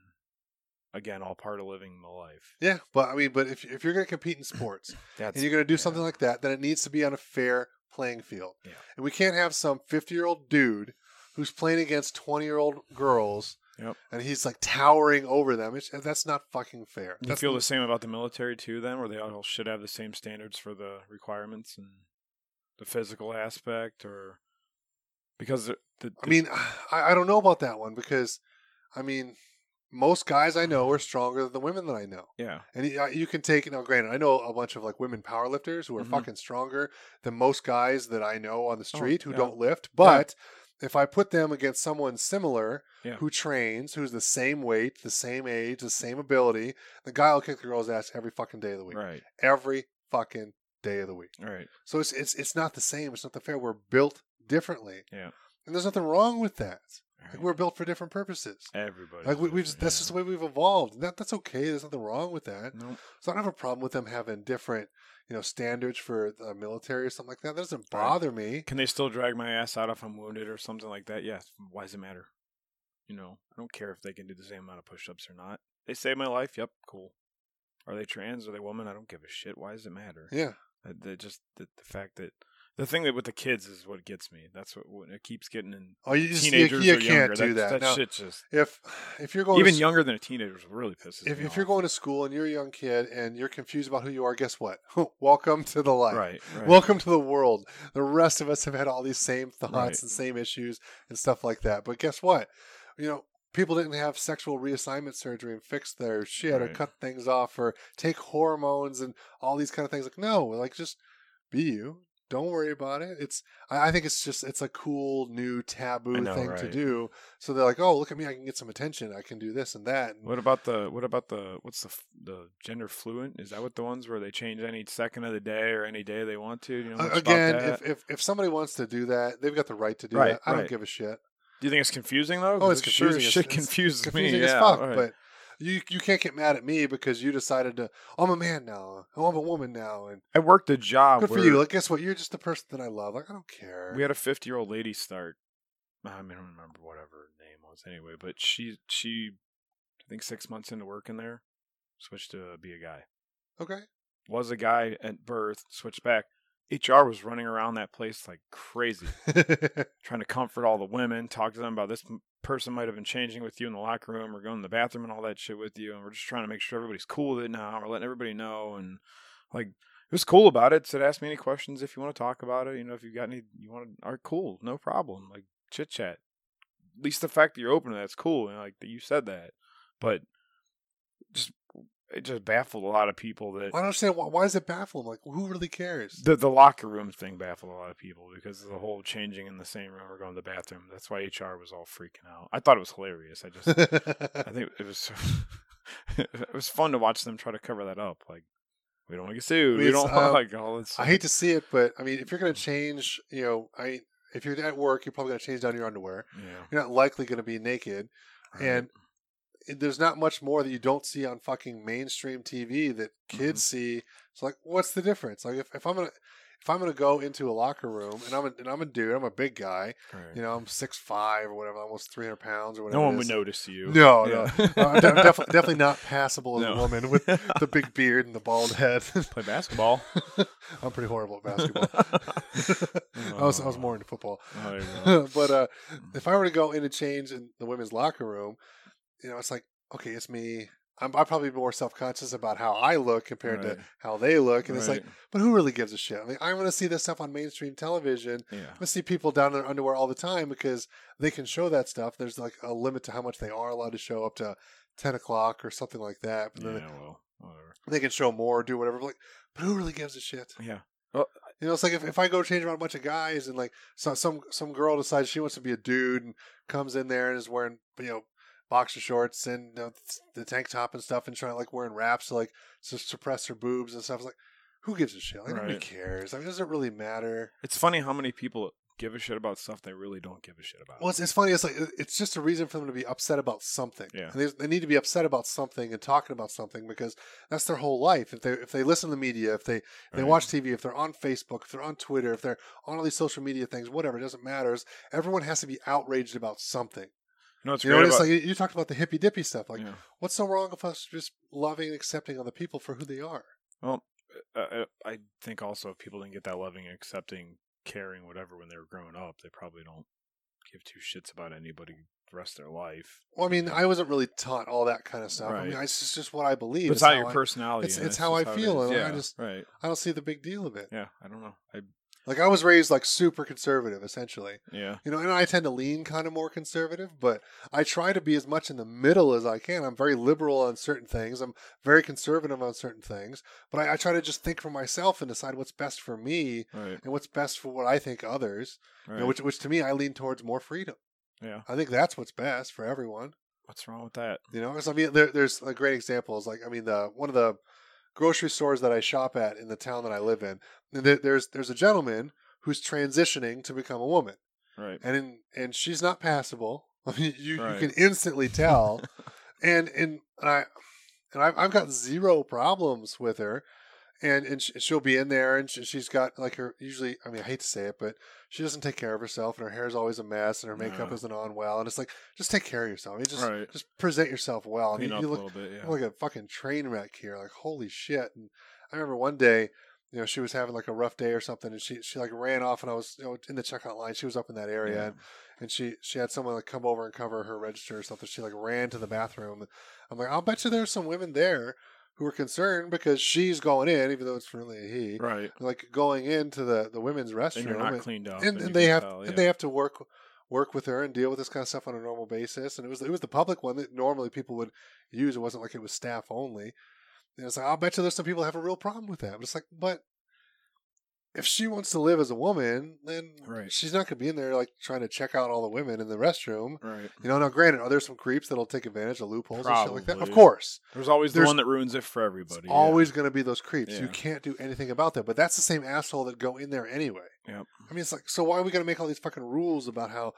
again, all part of living the life. yeah, but I mean, but if if you're gonna compete in sports and you're gonna do yeah. something like that, then it needs to be on a fair playing field. Yeah. And we can't have some 50 year old dude who's playing against 20 year old girls. Yep. And he's like towering over them. It's, that's not fucking fair. You That's feel the same about the military too, then, where they all should have the same standards for the requirements and the physical aspect, or because the, the, I mean, I, I don't know about that one because, I mean, most guys I know are stronger than the women that I know. yeah, And you, you can take now. Granted, I know a bunch of like women powerlifters who are Mhm. fucking stronger than most guys that I know on the street who Oh, yeah. don't lift. But if I put them against someone similar Yeah. who trains, who's the same weight, the same age, the same ability, the guy will kick the girl's ass every fucking day of the week. right, Every fucking day of the week. right, So it's it's it's not the same. It's not the fair. We're built differently. Yeah. And there's nothing wrong with that. Like we're built for different purposes. everybody. Like we, we just that's just the way we've evolved. And that that's okay. There's nothing wrong with that. Nope. So I don't have a problem with them having different, you know, standards for the military or something like that. That doesn't Right. bother me. Can they still drag my ass out if I'm wounded or something like that? Yes. Why does it matter? You know, I don't care if they can do the same amount of push-ups or not. They saved my life. Yep, cool. Are they trans? Are they woman? I don't give a shit. Why does it matter? Yeah. The, just the, the fact that the thing that with the kids is what gets me. That's what, what it keeps getting in Oh, you just teenagers you or can't younger. do that. That Now, shit just if if you're going even to, younger than a teenager really pisses if if you're going to school and you're a young kid and you're confused about who you are, guess what? Welcome to the life. right, right. Welcome to the world. The rest of us have had all these same thoughts Right. and same issues and stuff like that. But guess what? You know, people didn't have sexual reassignment surgery and fix their shit or cut things off or take hormones and all these kind of things. Like, no, like just be you. Don't worry about it. It's I, I think it's just it's a cool new taboo know, thing to do. So they're like, oh, look at me, I can get some attention. I can do this and that. And What about the what about the what's the the gender fluent? Is that what the ones where they change any second of the day or any day they want to? You know Uh, again, if, if if somebody wants to do that, they've got the right to do Right, that. I don't give a shit. Do you think it's confusing though? Oh, it's it sure confusing. Shit It's- it's confuses confusing me. as yeah, fuck. right. But you you can't get mad at me because you decided to. "Oh, I'm a man now. Oh, I'm a woman now, and I worked a job. good for you. Like, guess what? You're just the person that I love. Like, I don't care. We had a 50 year old lady start. I mean, I don't remember whatever her name was anyway, but she she I think six months into working there, switched to be a guy. okay. Was a guy at birth, switched back. HR was running around that place like crazy, trying to comfort all the women, talk to them about this person might have been changing with you in the locker room or going to the bathroom and all that shit with you, and we're just trying to make sure everybody's cool with it now. We're letting everybody know, and like it was cool about it. Said ask me any questions if you want to talk about it. You know, if you got any, you want to, are cool, no problem. Like chit chat. At least the fact that you're open to that's cool, and like that you said that, but it just baffled a lot of people that I don't understand why. Why does it baffle them? Like, who really cares? the the locker room thing baffled a lot of people because of the whole changing in the same room or going to the bathroom. That's why HR was all freaking out. I thought it was hilarious. I just I think it was it was fun to watch them try to cover that up. Like we don't want to get sued. We don't um, like all this. I hate to see it, but I mean, if you're going to change, you know, I if you're at work, you're probably going to change down your underwear. Yeah. You're not likely going to be naked, right. and there's not much more that you don't see on fucking mainstream TV that kids Mm-hmm. see. It's like, what's the difference? Like, if, if I'm gonna if I'm gonna go into a locker room and I'm a, and I'm a dude, I'm a big guy, Right. you know, I'm six five or whatever, almost 300 pounds or whatever. no one would notice you. No, Yeah. no, uh, de- definitely, definitely not passable as No. a woman with the big beard and the bald head. Play basketball. I'm pretty horrible at basketball. I was I was more into football. Oh, but uh, if I were to go in and change in the women's locker room, you know, it's like, okay, it's me. I'm, I'm probably more self conscious about how I look compared Right. to how they look, and it's like, but who really gives a shit? I mean, I'm going to see this stuff on mainstream television. yeah. I'm going to see people down in their underwear all the time because they can show that stuff. There's like a limit to how much they are allowed to show up to 10 o'clock or something like that. But Yeah. then Well, whatever. they can show more, do whatever. But like, but who really gives a shit? Yeah. Well, You know, it's like if, if I go change around a bunch of guys and like so, some some girl decides she wants to be a dude and comes in there and is wearing you know boxer shorts and you know, the tank top and stuff and trying to like wearing wraps to like suppress her boobs and stuff. It's like, who gives a shit? Like, nobody cares. I mean, does it really matter? It's funny how many people give a shit about stuff they really don't give a shit about. Well, it's, it's funny. It's like it's just a reason for them to be upset about something. Yeah. And they, they need to be upset about something and talking about something because that's their whole life. If they if they listen to the media, if they if they watch TV, if they're on Facebook, if they're on Twitter, if they're on all these social media things, whatever, it doesn't matter. Everyone has to be outraged about something. You know what's you know, it's about, like you- talked about the hippy dippy stuff. Like, yeah. what's so wrong with us just loving and accepting other people for who they are? Well, uh, uh, I think also if people didn't get that loving, accepting, caring, whatever when they were growing up, they probably don't give two shits about anybody the rest of their life. Well, I mean, I wasn't really taught all that kind of stuff. I mean, it's just, just what I believe. But it's It's not how your I- personality. it's- and it's that's how I it feel, is. and I Yeah, just- right. I don't see the big deal of it. Yeah, I don't know. I Like I was raised like super conservative, essentially. yeah. You know, and I tend to lean kind of more conservative, but I try to be as much in the middle as I can. I'm very liberal on certain things. I'm very conservative on certain things, but I, I try to just think for myself and decide what's best for me Right. and what's best for what I think others. you Right. know, which, which to me, I lean towards more freedom. yeah. I think that's what's best for everyone. What's wrong with that? You know, 'Cause, I mean, there, there's a great example. Is Like, I mean, the one of the grocery stores that I shop at in the town that I live in, and there's there's a gentleman who's transitioning to become a woman Right. and in, and she's not passable. I mean, you, Right. you can instantly tell, and and I and I've, I've got zero problems with her, and and she'll be in there, and she's got like her usually. I mean, I hate to say it, but she doesn't take care of herself, and her hair is always a mess, and her makeup No. isn't on well, and it's like just take care of yourself. I mean, just Right. just present yourself well. I Clean mean, you look bit. Yeah. like a fucking train wreck here. Like holy shit! And I remember one day, you know, she was having like a rough day or something, and she she like ran off, and I was you know in the checkout line. She was up in that area, Yeah. and, and she she had someone like come over and cover her register or something. She like ran to the bathroom. I'm like, I'll bet you there's some women there who are concerned because she's going in, even though it's really a he. Right. Like going into the the women's restroom, And cleaned up. and, you and they have tell, and they have to work work with her and deal with this kind of stuff on a normal basis. And it was it was the public one that normally people would use. It wasn't like it was staff only. And it's like I'll bet you there's some people that have a real problem with that. But it's like, but if she wants to live as a woman, then Right. she's not going to be in there like trying to check out all the women in the restroom. Right. You know, now granted, are there some creeps that'll take advantage of loopholes and shit like that? Of course. There's always the one that ruins it for everybody. yeah. Always going to be those creeps. You can't do anything about that. But that's the same asshole that go in there anyway. Yep. I mean, it's like, so why are we going to make all these fucking rules about how,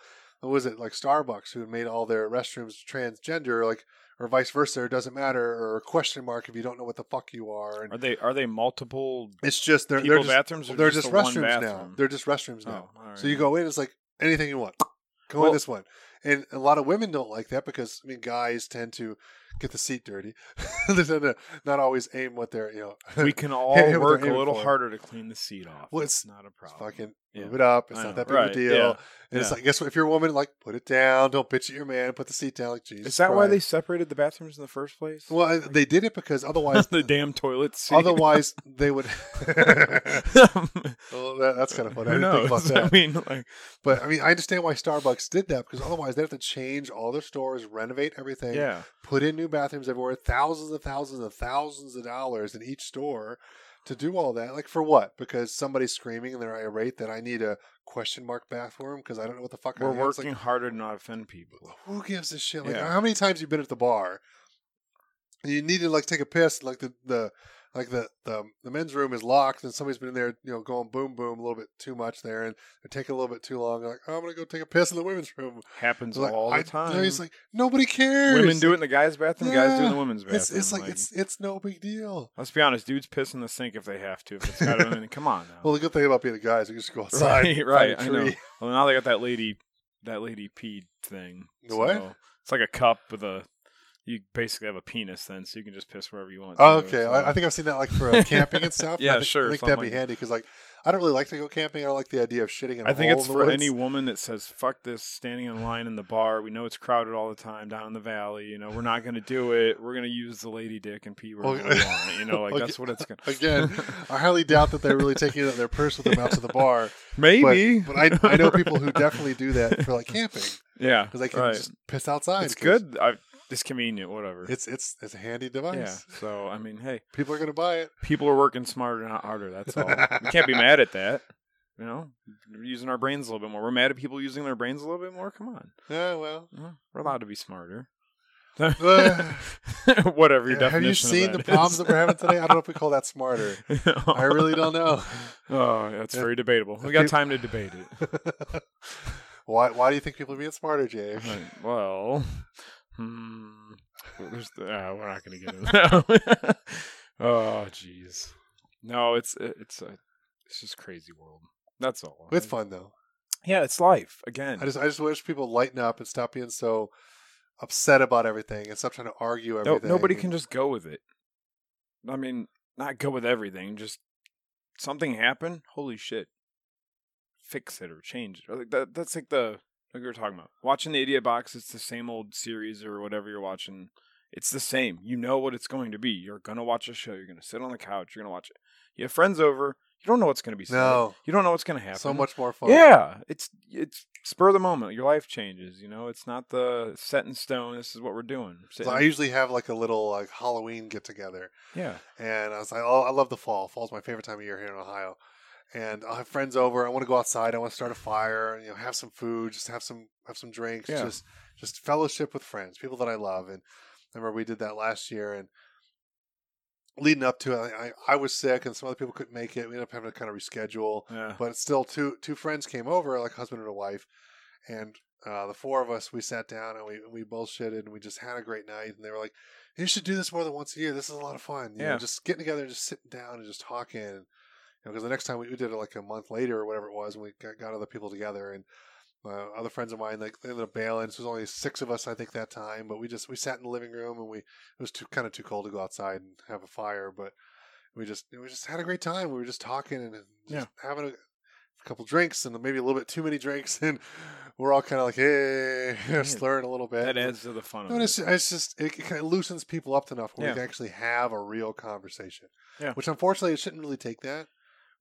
was it, like Starbucks, who made all their restrooms transgender, like, or vice versa, it doesn't matter, or question mark if you don't know what the fuck you are. And Are they are they multiple it's just, they're, they're just, bathrooms? Or they're just, just, restrooms now. They're just restrooms now. Oh, right. So you go in, it's like anything you want. Go Well- in this one. And a lot of women don't like that because, I mean, guys tend to get the seat dirty. They're trying to not always aim what they're you know. We can all hit what they're work a little for. harder to clean the seat off. Well, it's it's- not a problem. fucking Yeah. move it up. It's I not know. that big Right, of a deal. yeah, And it's like, guess what? If you're a woman, like, put it down. Don't bitch at your man. Put the seat down. Like, Jesus. Is that why they separated the bathrooms in the first place? Well, I- they did it because otherwise, the damn toilet seat. otherwise they would. well, that, that's kind of funny. I didn't think about that. I mean, like, But I mean, I understand why Starbucks did that because otherwise they have to change all their stores, renovate everything, yeah, put in new bathrooms everywhere, thousands and thousands and thousands of dollars in each store to do all that. Like for what? Because somebody's screaming and they're irate that I need a question mark bathroom because I don't know what the fuck we're. Working Like, harder to not offend people. who gives a shit? Like Yeah. how many times you been at the bar? And you need to like take a piss, like the the like the, the the men's room is locked and somebody's been in there, you know, going boom boom a little bit too much there and they're taking a little bit too long. Like, oh, I'm gonna go take a piss in the women's room. Happens Like, all the I- time. It's like nobody cares. Women do it in the guys' bathroom. Guys do it in the women's bathroom. It's it's like, it's it's no big deal. Let's be honest, dudes piss in the sink if they have to. If it's got, come on now. Well, the good thing about being a guy is you can just go outside, Right, right, I know. Well, now they got that lady, that lady peed thing. The what? It's like a cup with a. You basically have a penis then, so you can just piss wherever you want. Oh, okay, I, I think I've seen that like for uh, camping and stuff. Yeah, I think, sure, I think that'd be like that. handy because like I don't really like to go camping. I don't like the idea of shitting in a I think it's for any woman that says "fuck this," standing in line in the bar. We know it's crowded all the time down in the valley. You know, we're not going to do it. We're going to use the lady dick and pee wherever Okay. we want. You know, like that's what it's going. to Again, I highly doubt that they're really taking it in their purse with them out to the bar. maybe, But, but I, I know people who definitely do that for like camping yeah, because they can right. just piss outside. It's good. I, it's convenient. Whatever. It's it's it's a handy device. yeah. So I mean, hey, People are gonna buy it. people are working smarter, not harder. That's all. we can't be mad at that. You know, we're using our brains a little bit more. We're mad at people using their brains a little bit more. Come on, Yeah, well. We're allowed to be smarter. Uh, Whatever your Have you seen the that problems that we're having today? I don't know if we call that smarter. I really don't know. Oh, that's Yeah. very debatable. We got time to debate it. why why do you think people are being smarter, Jay? Well, hmm, there's the, uh, we're not going to get into that. oh, jeez. No, it's it's a it's just crazy world. That's all. It's fun though. Yeah, it's life again. I just I just wish people lighten up and stop being so upset about everything and stop trying to argue no, everything. nobody can just go with it. I mean, not go with everything. Just something happened. Holy shit! Fix it or change it. Or like that. That's like the like we were talking about. Watching the Idiot Box. It's the same old series or whatever you're watching. It's the same. You know what it's going to be. You're gonna watch a show. You're gonna sit on the couch. You're gonna watch it. You have friends over. You don't know what's gonna be said. No. You don't know what's gonna happen. so much more fun. Yeah, it's it's spur of the moment. Your life changes. You know, it's not the set in stone. This is what we're doing. So I usually have like a little like Halloween get together, yeah. and I was like, oh, I love the fall. Fall's my favorite time of year here in Ohio. And I'll have friends over. I want to go outside. I want to start a fire. You know, have some food. Just have some have some drinks. Yeah. Just just fellowship with friends, people that I love. And I remember we did that last year. And leading up to it, I, I was sick, and some other people couldn't make it. We ended up having to kind of reschedule. Yeah. but still two two friends came over like husband and a wife and uh, the four of us we sat down and we we bullshitted and we just had a great night and they were like you should do this more than once a year this is a lot of fun you Yeah. know just getting together and just sitting down and just talking you know because the next time we, we did it like a month later or whatever it was and we got, got other people together and uh, other friends of mine like they ended up bailing. So there was only six of us, I think, that time. But we just we sat in the living room and we it was too kind of too cold to go outside and have a fire. But we just we just had a great time. We were just talking and just Yeah. having a, couple drinks and maybe a little bit too many drinks, and we're all kind of like hey, slurring a little bit. That adds to the fun No, it's, it. it's just it, kind of loosens people up enough where Yeah. we can actually have a real conversation. Yeah. Which unfortunately it shouldn't really take that.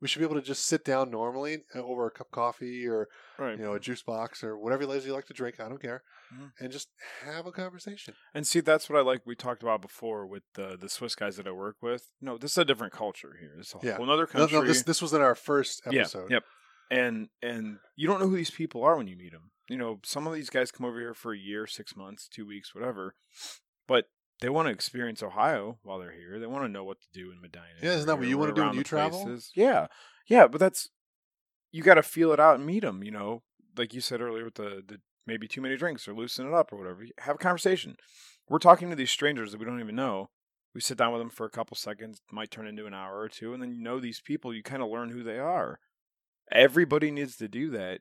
We should be able to just sit down normally uh, over a cup of coffee or Right. you know a juice box or whatever it is you like to drink. I don't care, Mhm. and just have a conversation. And see, that's what I like. We talked about before with the the Swiss guys that I work with. No, this is a different culture here. It's a Yeah. whole other country. no, no, this this was in our first yeah, episode. yep. And and you don't know who these people are when you meet them. You know, some of these guys come over here for a year, six months, two weeks, whatever, but they want to experience Ohio while they're here. They want to know what to do in Medina. Yeah, isn't that what you wanna do when you travel? places. Yeah, yeah, but that's you got to feel it out and meet them. You know, like you said earlier with the the maybe too many drinks or loosen it up or whatever. Have a conversation. We're talking to these strangers that we don't even know. We sit down with them for a couple seconds, might turn into an hour or two, and then you know these people. You kind of learn who they are. Everybody needs to do that.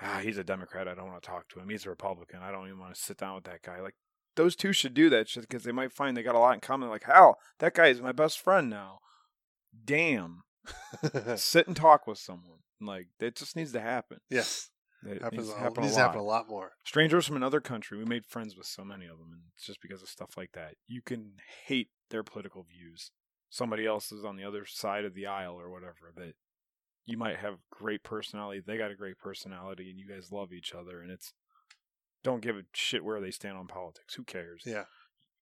Ah, he's a Democrat. I don't want to talk to him. He's a Republican. I don't even want to sit down with that guy. Like, those two should do that shit because they might find they got a lot in common. Like, hell, that guy is my best friend now. Damn, sit and talk with someone. Like, it just needs to happen. yes, It happens. needs to a- happen needs a to lot. happen a lot more. Strangers from another country, we made friends with so many of them, and it's just because of stuff like that. You can hate their political views. Somebody else is on the other side of the aisle or whatever that you might have great personality. They got a great personality, and you guys love each other, and it's don't give a shit where they stand on politics. Who cares? Yeah.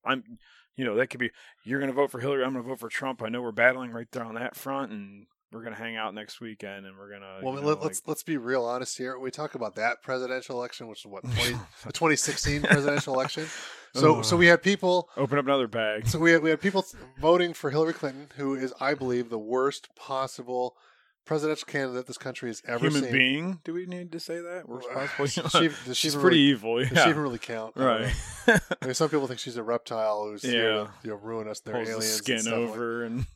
I'm, you know, that could be you're going to vote for Hillary. I'm going to vote for Trump. I know we're battling right there on that front, and we're going to hang out next weekend, and we're going to. Well, you let, know, us let's let's be real honest here. We talk about that presidential election, which is what 20, the 2016 presidential election. So so we had people. open up another bag. So we had, we had people voting for Hillary Clinton, who is, I believe, the worst possible presidential candidate this country has ever human seen. being. Do we need to say that? We're does she- does she She's pretty really- evil. Does Yeah. she even really count? I right. I mean, some people think she's a reptile who's here Yeah. to you know, ruin us. Their Pulls the aliens and skin stuff like- over, and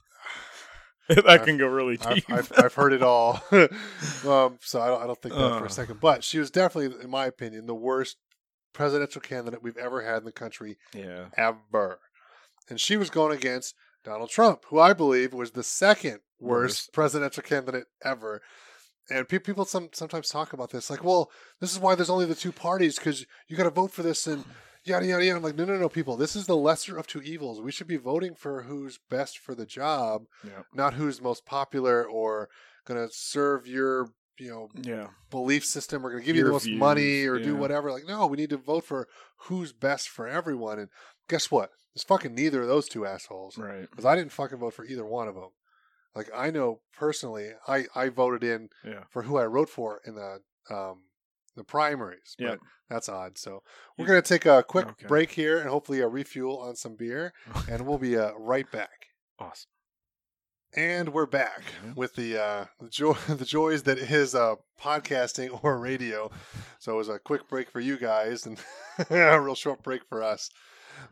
that can go really I've, deep. I've, I've heard it all. um, so I don't, I don't think that for Uh. a second. But she was definitely, in my opinion, the worst presidential candidate we've ever had in the country yeah. ever. And she was going against Donald Trump, who I believe was the second worst presidential candidate ever. And pe- people some, sometimes talk about this, like, well, this is why there's only the two parties because you got to vote for this and yada yada yada. I'm like, no, no, no, people, this is the lesser of two evils. We should be voting for who's best for the job, Yeah. not who's most popular or going to serve your, you know, Yeah. belief system or going to give you the most views, money or do whatever. Like, no, we need to vote for who's best for everyone. And guess what? It's fucking neither of those two assholes. Right. Because I didn't fucking vote for either one of them. Like, I know personally, I, I voted in Yeah. for who I wrote for in the um, the primaries. Yeah. But that's odd. So we're to take a quick Okay. break here and hopefully a refuel on some beer. And we'll be uh, right back. Awesome. And we're back Mhm. with the uh, the joy the joys that is uh, podcasting or radio. So it was a quick break for you guys and a real short break for us.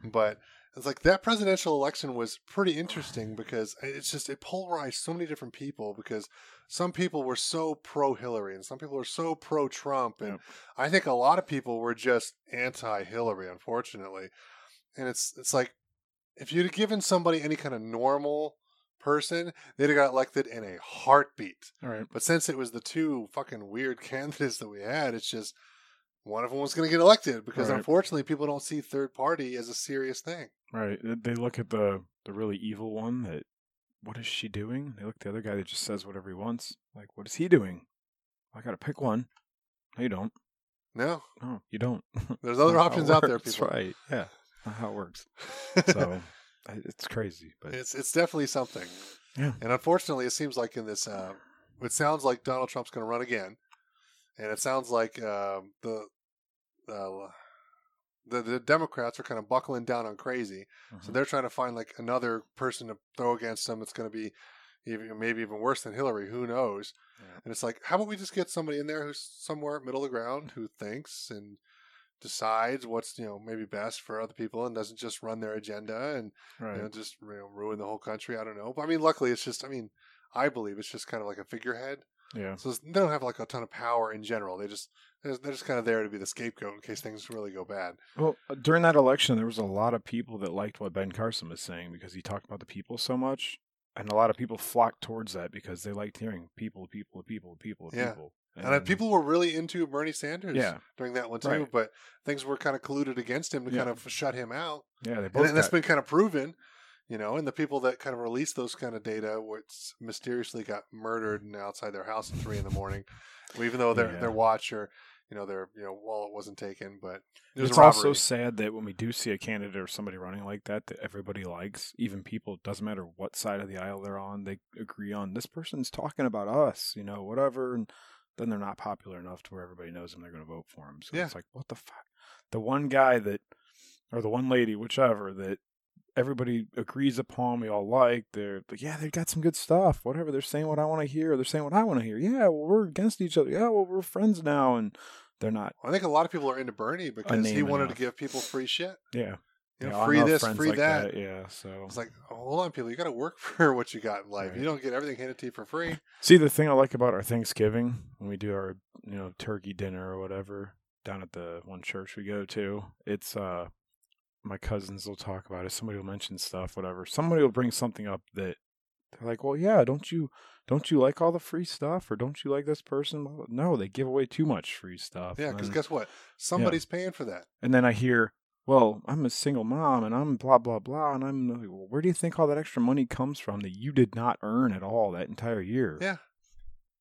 But it's like that presidential election was pretty interesting because it's just it polarized so many different people because some people were so pro Hillary and some people were so pro Trump and Yep. I think a lot of people were just anti Hillary unfortunately. And it's it's like if you'd have given somebody any kind of normal person, they'd have got elected in a heartbeat. All right. But since it was the two fucking weird candidates that we had, it's just one of them was going to get elected because Right. unfortunately people don't see third party as a serious thing. Right. They- look at the the really evil one. That what is she doing? They look at the other guy that just says whatever he wants. Like, what is he doing? I got to pick one. No, you don't. No, No, you don't. there's other Not how it options out there, people. Right. Yeah. Not how it works. So it's crazy, but it's it's definitely something. Yeah. And unfortunately, it seems like in this, uh, it sounds like Donald Trump's going to run again, and it sounds like um the, uh, the the Democrats are kind of buckling down on crazy. So Mhm. they're trying to find like another person to throw against them that's going to be even maybe even worse than Hillary. Who knows? Yeah. And it's like, how about we just get somebody in there who's somewhere middle of the ground who thinks and decides what's you know maybe best for other people and doesn't just run their agenda and right. you know just you know, ruin the whole country. I don't know, but I mean, luckily it's just I mean, I believe it's just kind of like a figurehead. yeah. So they don't have like a ton of power in general. They just they're just- kind of there to be the scapegoat in case things really go bad. Well, uh, during that election, there was a lot of people that liked what Ben Carson was saying because he talked about the people so much, and a lot of people flocked towards that because they liked hearing people, people, people, people, Yeah. people. And, uh, people were really into Bernie Sanders Yeah. during that one too, Right. but things were kind of colluded against him to Yeah. kind of shut him out. yeah, they And, both. and that's been kind of proven, you know, and the people that kind of released those kind of data which mysteriously got murdered and outside their house at three in the morning, well, even though their Yeah. their watch or you know their you know wallet wasn't taken, but it it's a also sad that when we do see a candidate or somebody running like that that everybody likes, even people, it doesn't matter what side of the aisle they're on, they agree on this person's talking about us, you know, whatever, and then they're not popular enough to where everybody knows them, they're going to vote for them. So Yeah. it's like, what the fuck? The one guy that, or the one lady, whichever, that everybody agrees upon, we all like, they're like, yeah, they got some good stuff, whatever. They're saying what I want to hear, they're saying what I want to hear. Yeah, well, we're against each other. Yeah, well, we're friends now, and they're not. I think a lot of people are into Bernie because he wanted enough. to give people free shit. Yeah. You know, Yeah, free this, free like that. Yeah, so It's like, oh, hold on, people. You got to work for what you got in life. Right. You don't get everything handed to you for free. see the thing I like about our Thanksgiving when we do our you know turkey dinner or whatever down at the one church we go to. It's uh my cousins will talk about it. Somebody will mention stuff, whatever. Somebody will bring something up that they're like, "Well, yeah, don't you don't you like all the free stuff, or don't you like this person?" No, they give away too much free stuff. Yeah, because guess what? Somebody's yeah. paying for that. And then I hear, "Well, I'm a single mom, and I'm blah blah blah," and I'm like, well, "Where do you think all that extra money comes from that you did not earn at all that entire year?" Yeah,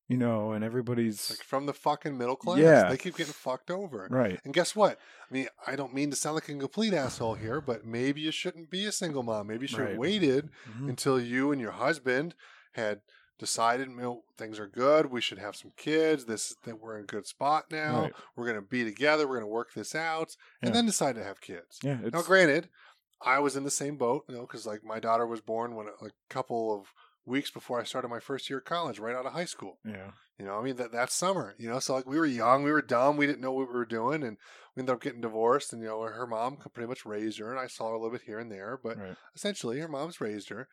you know, and everybody's like from the fucking middle class. Yeah, they keep getting fucked over. Right. And guess what? I mean, I don't mean to sound like a complete asshole here, but maybe you shouldn't be a single mom. Maybe you should have right. waited mm-hmm. until you and your husband had decided, you know, things are good. We should have some kids. This that we're in a good spot now. Right. We're going to be together. We're going to work this out, and then decide to have kids. Yeah. Now, granted, I was in the same boat, you know, because like my daughter was born when a couple of weeks before I started my first year of college, right out of high school. Yeah. You know, I mean that that summer, you know, so like we were young, we were dumb, we didn't know what we were doing, and we ended up getting divorced. And you know, her mom pretty much raised her, and I saw her a little bit here and there, but right. essentially, her mom's raised her.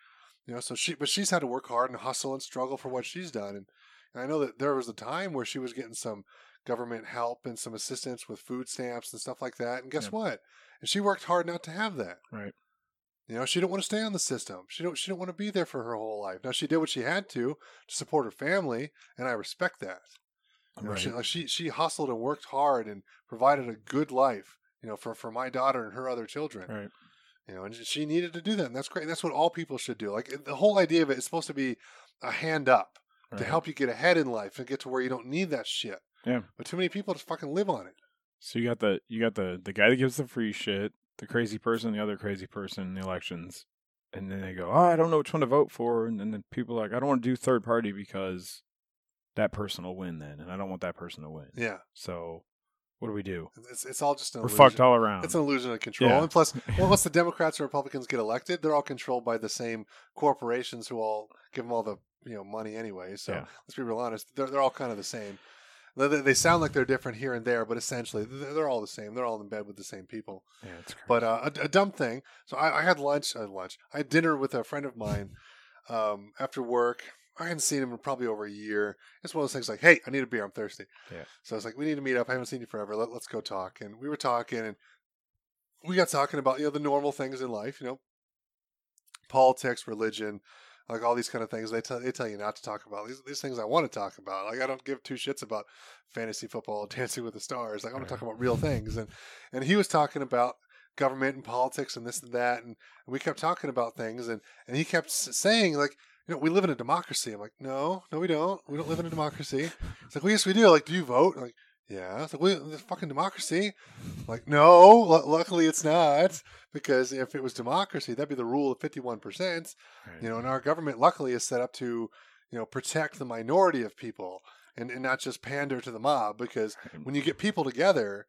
You know, so she, but she's had to work hard and hustle and struggle for what she's done. And, and I know that there was a time where she was getting some government help and some assistance with food stamps and stuff like that. And guess what? And she worked hard not to have that. Right. You know, she didn't want to stay on the system. She don't. She didn't want to be there for her whole life. Now she did what she had to to support her family, and I respect that. You know, she, like she she hustled and worked hard and provided a good life. You know, for for my daughter and her other children. Right. You know, and she needed to do that, and that's great. And that's what all people should do. Like the whole idea of it is supposed to be a hand up right. to help you get ahead in life and get to where you don't need that shit. Yeah. But too many people just fucking live on it. So you got the you got the the guy that gives the free shit, the crazy person, the other crazy person in the elections, and then they go, "Oh, I don't know which one to vote for," and then people are like, "I don't want to do third party because that person will win then, and I don't want that person to win." Yeah. So what do we do? It's, it's all just an we're illusion. fucked all around. It's an illusion of control. Yeah. And plus, well, once the Democrats and Republicans get elected, they're all controlled by the same corporations who all give them all the you know money anyway. So yeah. let's be real honest, they're they're all kind of the same. They sound like they're different here and there, but essentially they're all the same. They're all in bed with the same people. Yeah. But uh, a, a, dumb thing. So I, I had lunch. Uh, lunch. I had dinner with a friend of mine um, after work. I hadn't seen him in probably over a year. It's one of those things like, hey, I need a beer. I'm thirsty. Yeah. So I was like, we need to meet up. I haven't seen you forever. Let, let's go talk. And we were talking, and we got talking about you know the normal things in life. You know, politics, religion, like all these kind of things. They tell they tell you not to talk about these these things. I want to talk about. Like I don't give two shits about fantasy football, Dancing with the Stars. Like I want to talk about real things. And and he was talking about government and politics and this and that, and, and we kept talking about things. And and he kept saying like. You know, we live in a democracy. I'm like, no, no, we don't. We don't live in a democracy. It's like, well, yes, we do. Like, do you vote? I'm like, yeah. It's like, well, this fucking democracy. Like, no, l- luckily it's not because if it was democracy, that'd be the rule of 51%. Right. You know, and our government luckily is set up to, you know, protect the minority of people and, and not just pander to the mob because when you get people together,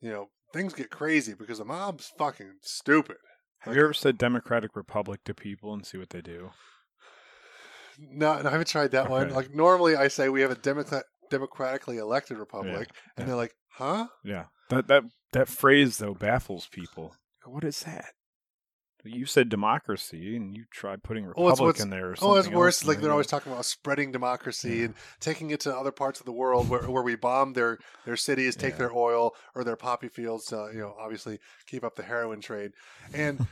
you know, things get crazy because the mob's fucking stupid. Have like, you ever said Democratic Republic to people and see what they do? No, no I haven't tried that okay. one. Like normally I say we have a Democrat democratically elected republic yeah. and yeah. they're like, "Huh?" Yeah. That that that phrase though baffles people. What is that? You said democracy, and you tried putting oh, republic oh, in there. Or oh, it's worse. Like they're always talking about spreading democracy yeah. and taking it to other parts of the world where, where we bomb their their cities, take yeah. their oil or their poppy fields. To, you know, obviously keep up the heroin trade, and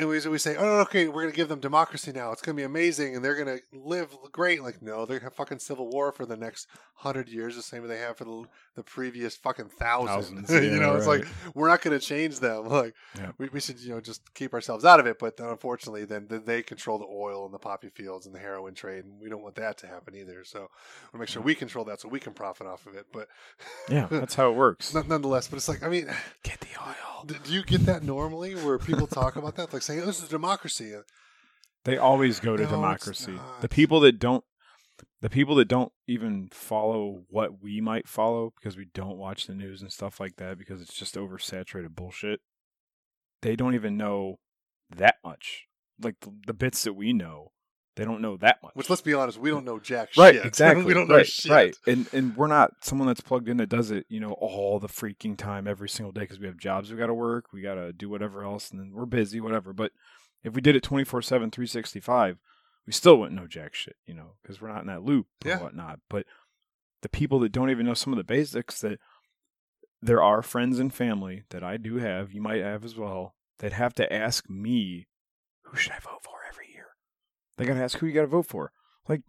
and we, we say, oh, okay, we're going to give them democracy now. It's going to be amazing, and they're going to live great. Like, no, they're going to have fucking civil war for the next hundred years, the same as they have for the, the previous fucking thousand. Thousands, you know, right. it's like we're not going to change them. Like, yeah. we, we should, you know, just keep ourselves out of it. But unfortunately, then, then they control the oil and the poppy fields and the heroin trade, and we don't want that to happen either. So, we make sure we control that so we can profit off of it. But yeah, that's how it works. nonetheless, but it's like, I mean, get the oil. Do you get that normally, where people talk about that, like saying, oh, "This is democracy"? Uh, they always go to no, democracy. The people that don't the people that don't even follow what we might follow because we don't watch the news and stuff like that because it's just oversaturated bullshit. They don't even know that much. Like the, the bits that we know, they don't know that much. Which, let's be honest, we don't know jack right, shit. Exactly. we don't know right, shit. Right. And and we're not someone that's plugged in that does it, you know, all the freaking time every single day because we have jobs we got to work, we got to do whatever else, and then we're busy, whatever. But if we did it 24 7, 365, we still wouldn't know jack shit, you know, because we're not in that loop or yeah. whatnot. But the people that don't even know some of the basics that there are friends and family that I do have, you might have as well, that have to ask me, who should I vote for every year? They got to ask who you got to vote for. Like,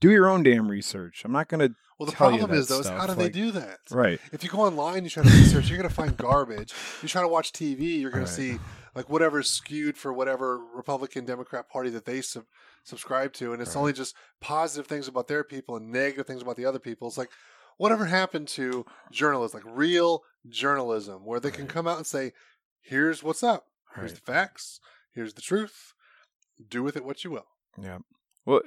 do your own damn research. I'm not going to. Well, the problem is though, is how do they do that? Right. If you go online, you try to research, you're going to find garbage. You try to watch TV, you're going Right. to see like whatever's skewed for whatever Republican Democrat party that they sub- subscribe to, and it's Right. only just positive things about their people and negative things about the other people. It's like whatever happened to journalism, like real journalism, where they can come out and say, "Here's what's up. Here's Right. the facts. Here's the truth. Do with it what you will." Yeah. Well,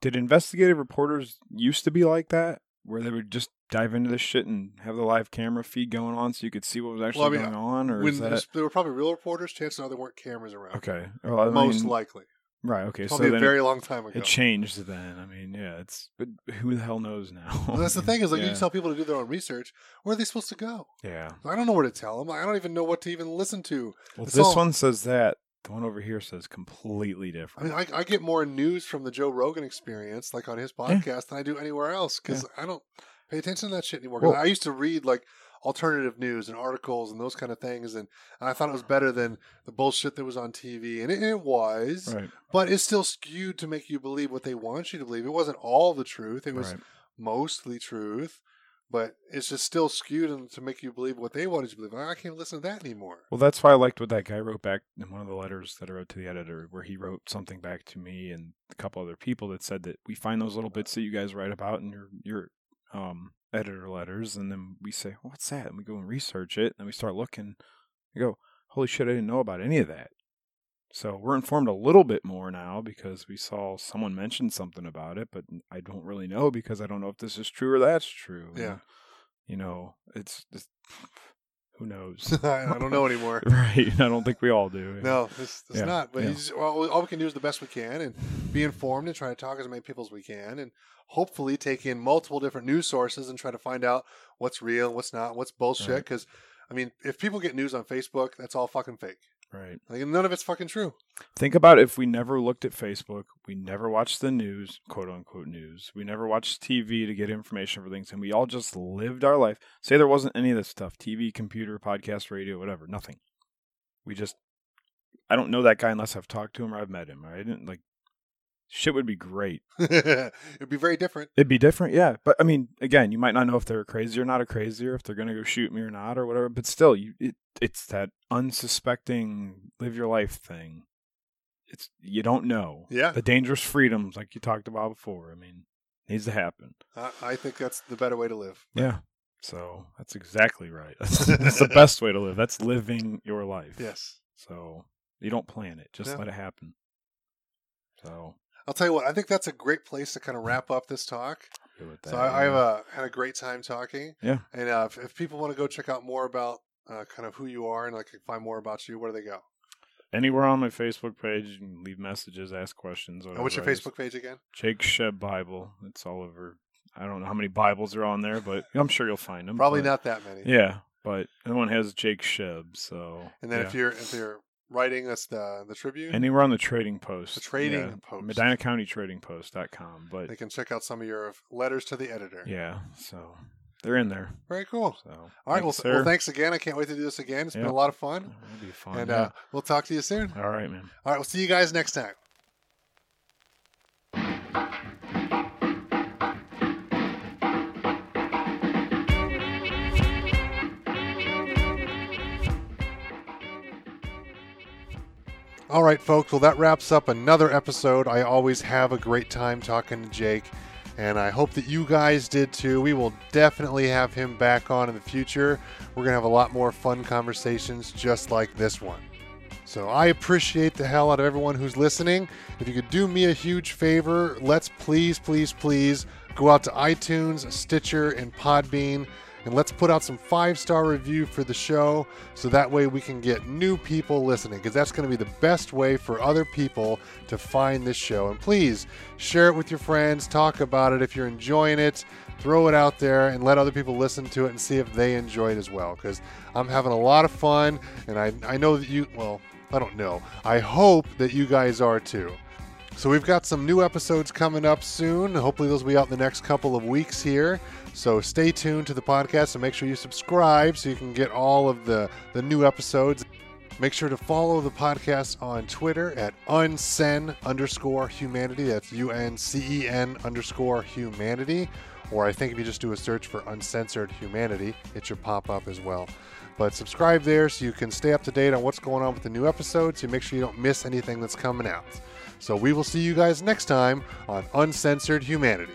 did investigative reporters used to be like that, where they would just dive into this shit and have the live camera feed going on so you could see what was actually Well, I mean, going on, or When is that there were probably real reporters, chances are there weren't cameras around. okay? Well, I Most mean, likely, right. Okay, so probably then a very long time ago. it changed. Then I mean, yeah, it's but who the hell knows now? Well, that's the thing is like yeah. you tell people to do their own research. Where are they supposed to go? yeah. I don't know where to tell them. I don't even know what to even listen to. Well, It's this all- one says that. The one over here says completely different. I mean, I, I get more news from the Joe Rogan experience, like on his podcast, than I do anywhere else because I don't pay attention to that shit anymore. Well- I used to read like alternative news and articles and those kind of things, and, and I thought it was better than the bullshit that was on TV, and it, it was, right. but it's still skewed to make you believe what they want you to believe. It wasn't all the truth; it was right. mostly truth. But it's just still skewed to make you believe what they wanted you to believe. I can't listen to that anymore. Well, that's why I liked what that guy wrote back in one of the letters that I wrote to the editor, where he wrote something back to me and a couple other people that said that we find those little bits that you guys write about in your your um, editor letters, and then we say, "What's that?" And we go and research it, and we start looking. We go, "Holy shit! I didn't know about any of that." So we're informed a little bit more now because we saw someone mention something about it, but I don't really know because I don't know if this is true or that's true. Yeah. You know, it's just who knows. I don't know anymore. Right. I don't think we all do. No, it's, it's Yeah, not. But yeah. well, all we can do is the best we can and be informed and try to talk to as many people as we can and hopefully take in multiple different news sources and try to find out what's real, what's not, what's bullshit. Right. Because, I mean, if people get news on Facebook, that's all fucking fake. Right. Like, none of it's fucking true. Think about if we never looked at Facebook, we never watched the news, quote unquote news. We never watched TV to get information for things, and we all just lived our life. Say there wasn't any of this stuff TV, computer, podcast, radio, whatever, nothing. We just, I don't know that guy unless I've talked to him or I've met him. Right? And like, shit would be great. It'd be very different. It'd be different, yeah. But I mean, again, you might not know if they're crazy or not a crazy, or if they're gonna go shoot me or not, or whatever. But still, you it, it's that unsuspecting live your life thing. It's you don't know. Yeah. The dangerous freedoms, like you talked about before. I mean, needs to happen. I, I think that's the better way to live. Yeah. So that's exactly right. That's, that's the best way to live. That's living your life. Yes. So you don't plan it; just Yeah. let it happen. So I'll tell you what, I think that's a great place to kind of wrap up this talk. good with that. So I, I've yeah. uh, had a great time talking. Yeah. And uh, if, if people want to go check out more about uh, kind of who you are and like find more about you, where do they go? anywhere on my Facebook page. You can leave messages, ask questions. And what's your whatever. Facebook page again? Jake Sheb Bible. It's all over. I don't know how many Bibles are on there, but I'm sure you'll find them. Probably but- not that many. Yeah, but everyone has Jake Sheb. So And then yeah. if you're if you're writing, that's the the Tribune. anywhere on the Trading Post, The Trading yeah, Post. Medina County Trading Post.com. But they can check out some of your letters to the editor. yeah, so they're in there. Very cool. So All right. Well, thanks, th- well, sir. thanks again. I can't wait to do this again. It's been a lot of fun. It'll be fun. and yeah. uh, we'll talk to you soon. all right, man. All right. We'll see you guys next time. All right, folks. Well, that wraps up another episode. I always have a great time talking to Jake, and I hope that you guys did too. We will definitely have him back on in the future. We're going to have a lot more fun conversations just like this one. So I appreciate the hell out of everyone who's listening. If you could do me a huge favor, let's please, please, please go out to iTunes, Stitcher, and Podbean, and let's put out some five star review for the show so that way we can get new people listening because that's going to be the best way for other people to find this show. And please share it with your friends, talk about it if you're enjoying it. Throw it out there and let other people listen to it and see if they enjoy it as well. Because I'm having a lot of fun, and I, I know that you, well, I don't know. I hope that you guys are too. So we've got some new episodes coming up soon. Hopefully, those will be out in the next couple of weeks here. So stay tuned to the podcast and make sure you subscribe so you can get all of the, the new episodes. Make sure to follow the podcast on Twitter at uncen underscore humanity. That's U N C E N underscore humanity. Or I think if you just do a search for uncensored humanity, it should pop up as well. But subscribe there so you can stay up to date on what's going on with the new episodes. So make sure you don't miss anything that's coming out. So we will see you guys next time on Uncensored Humanity.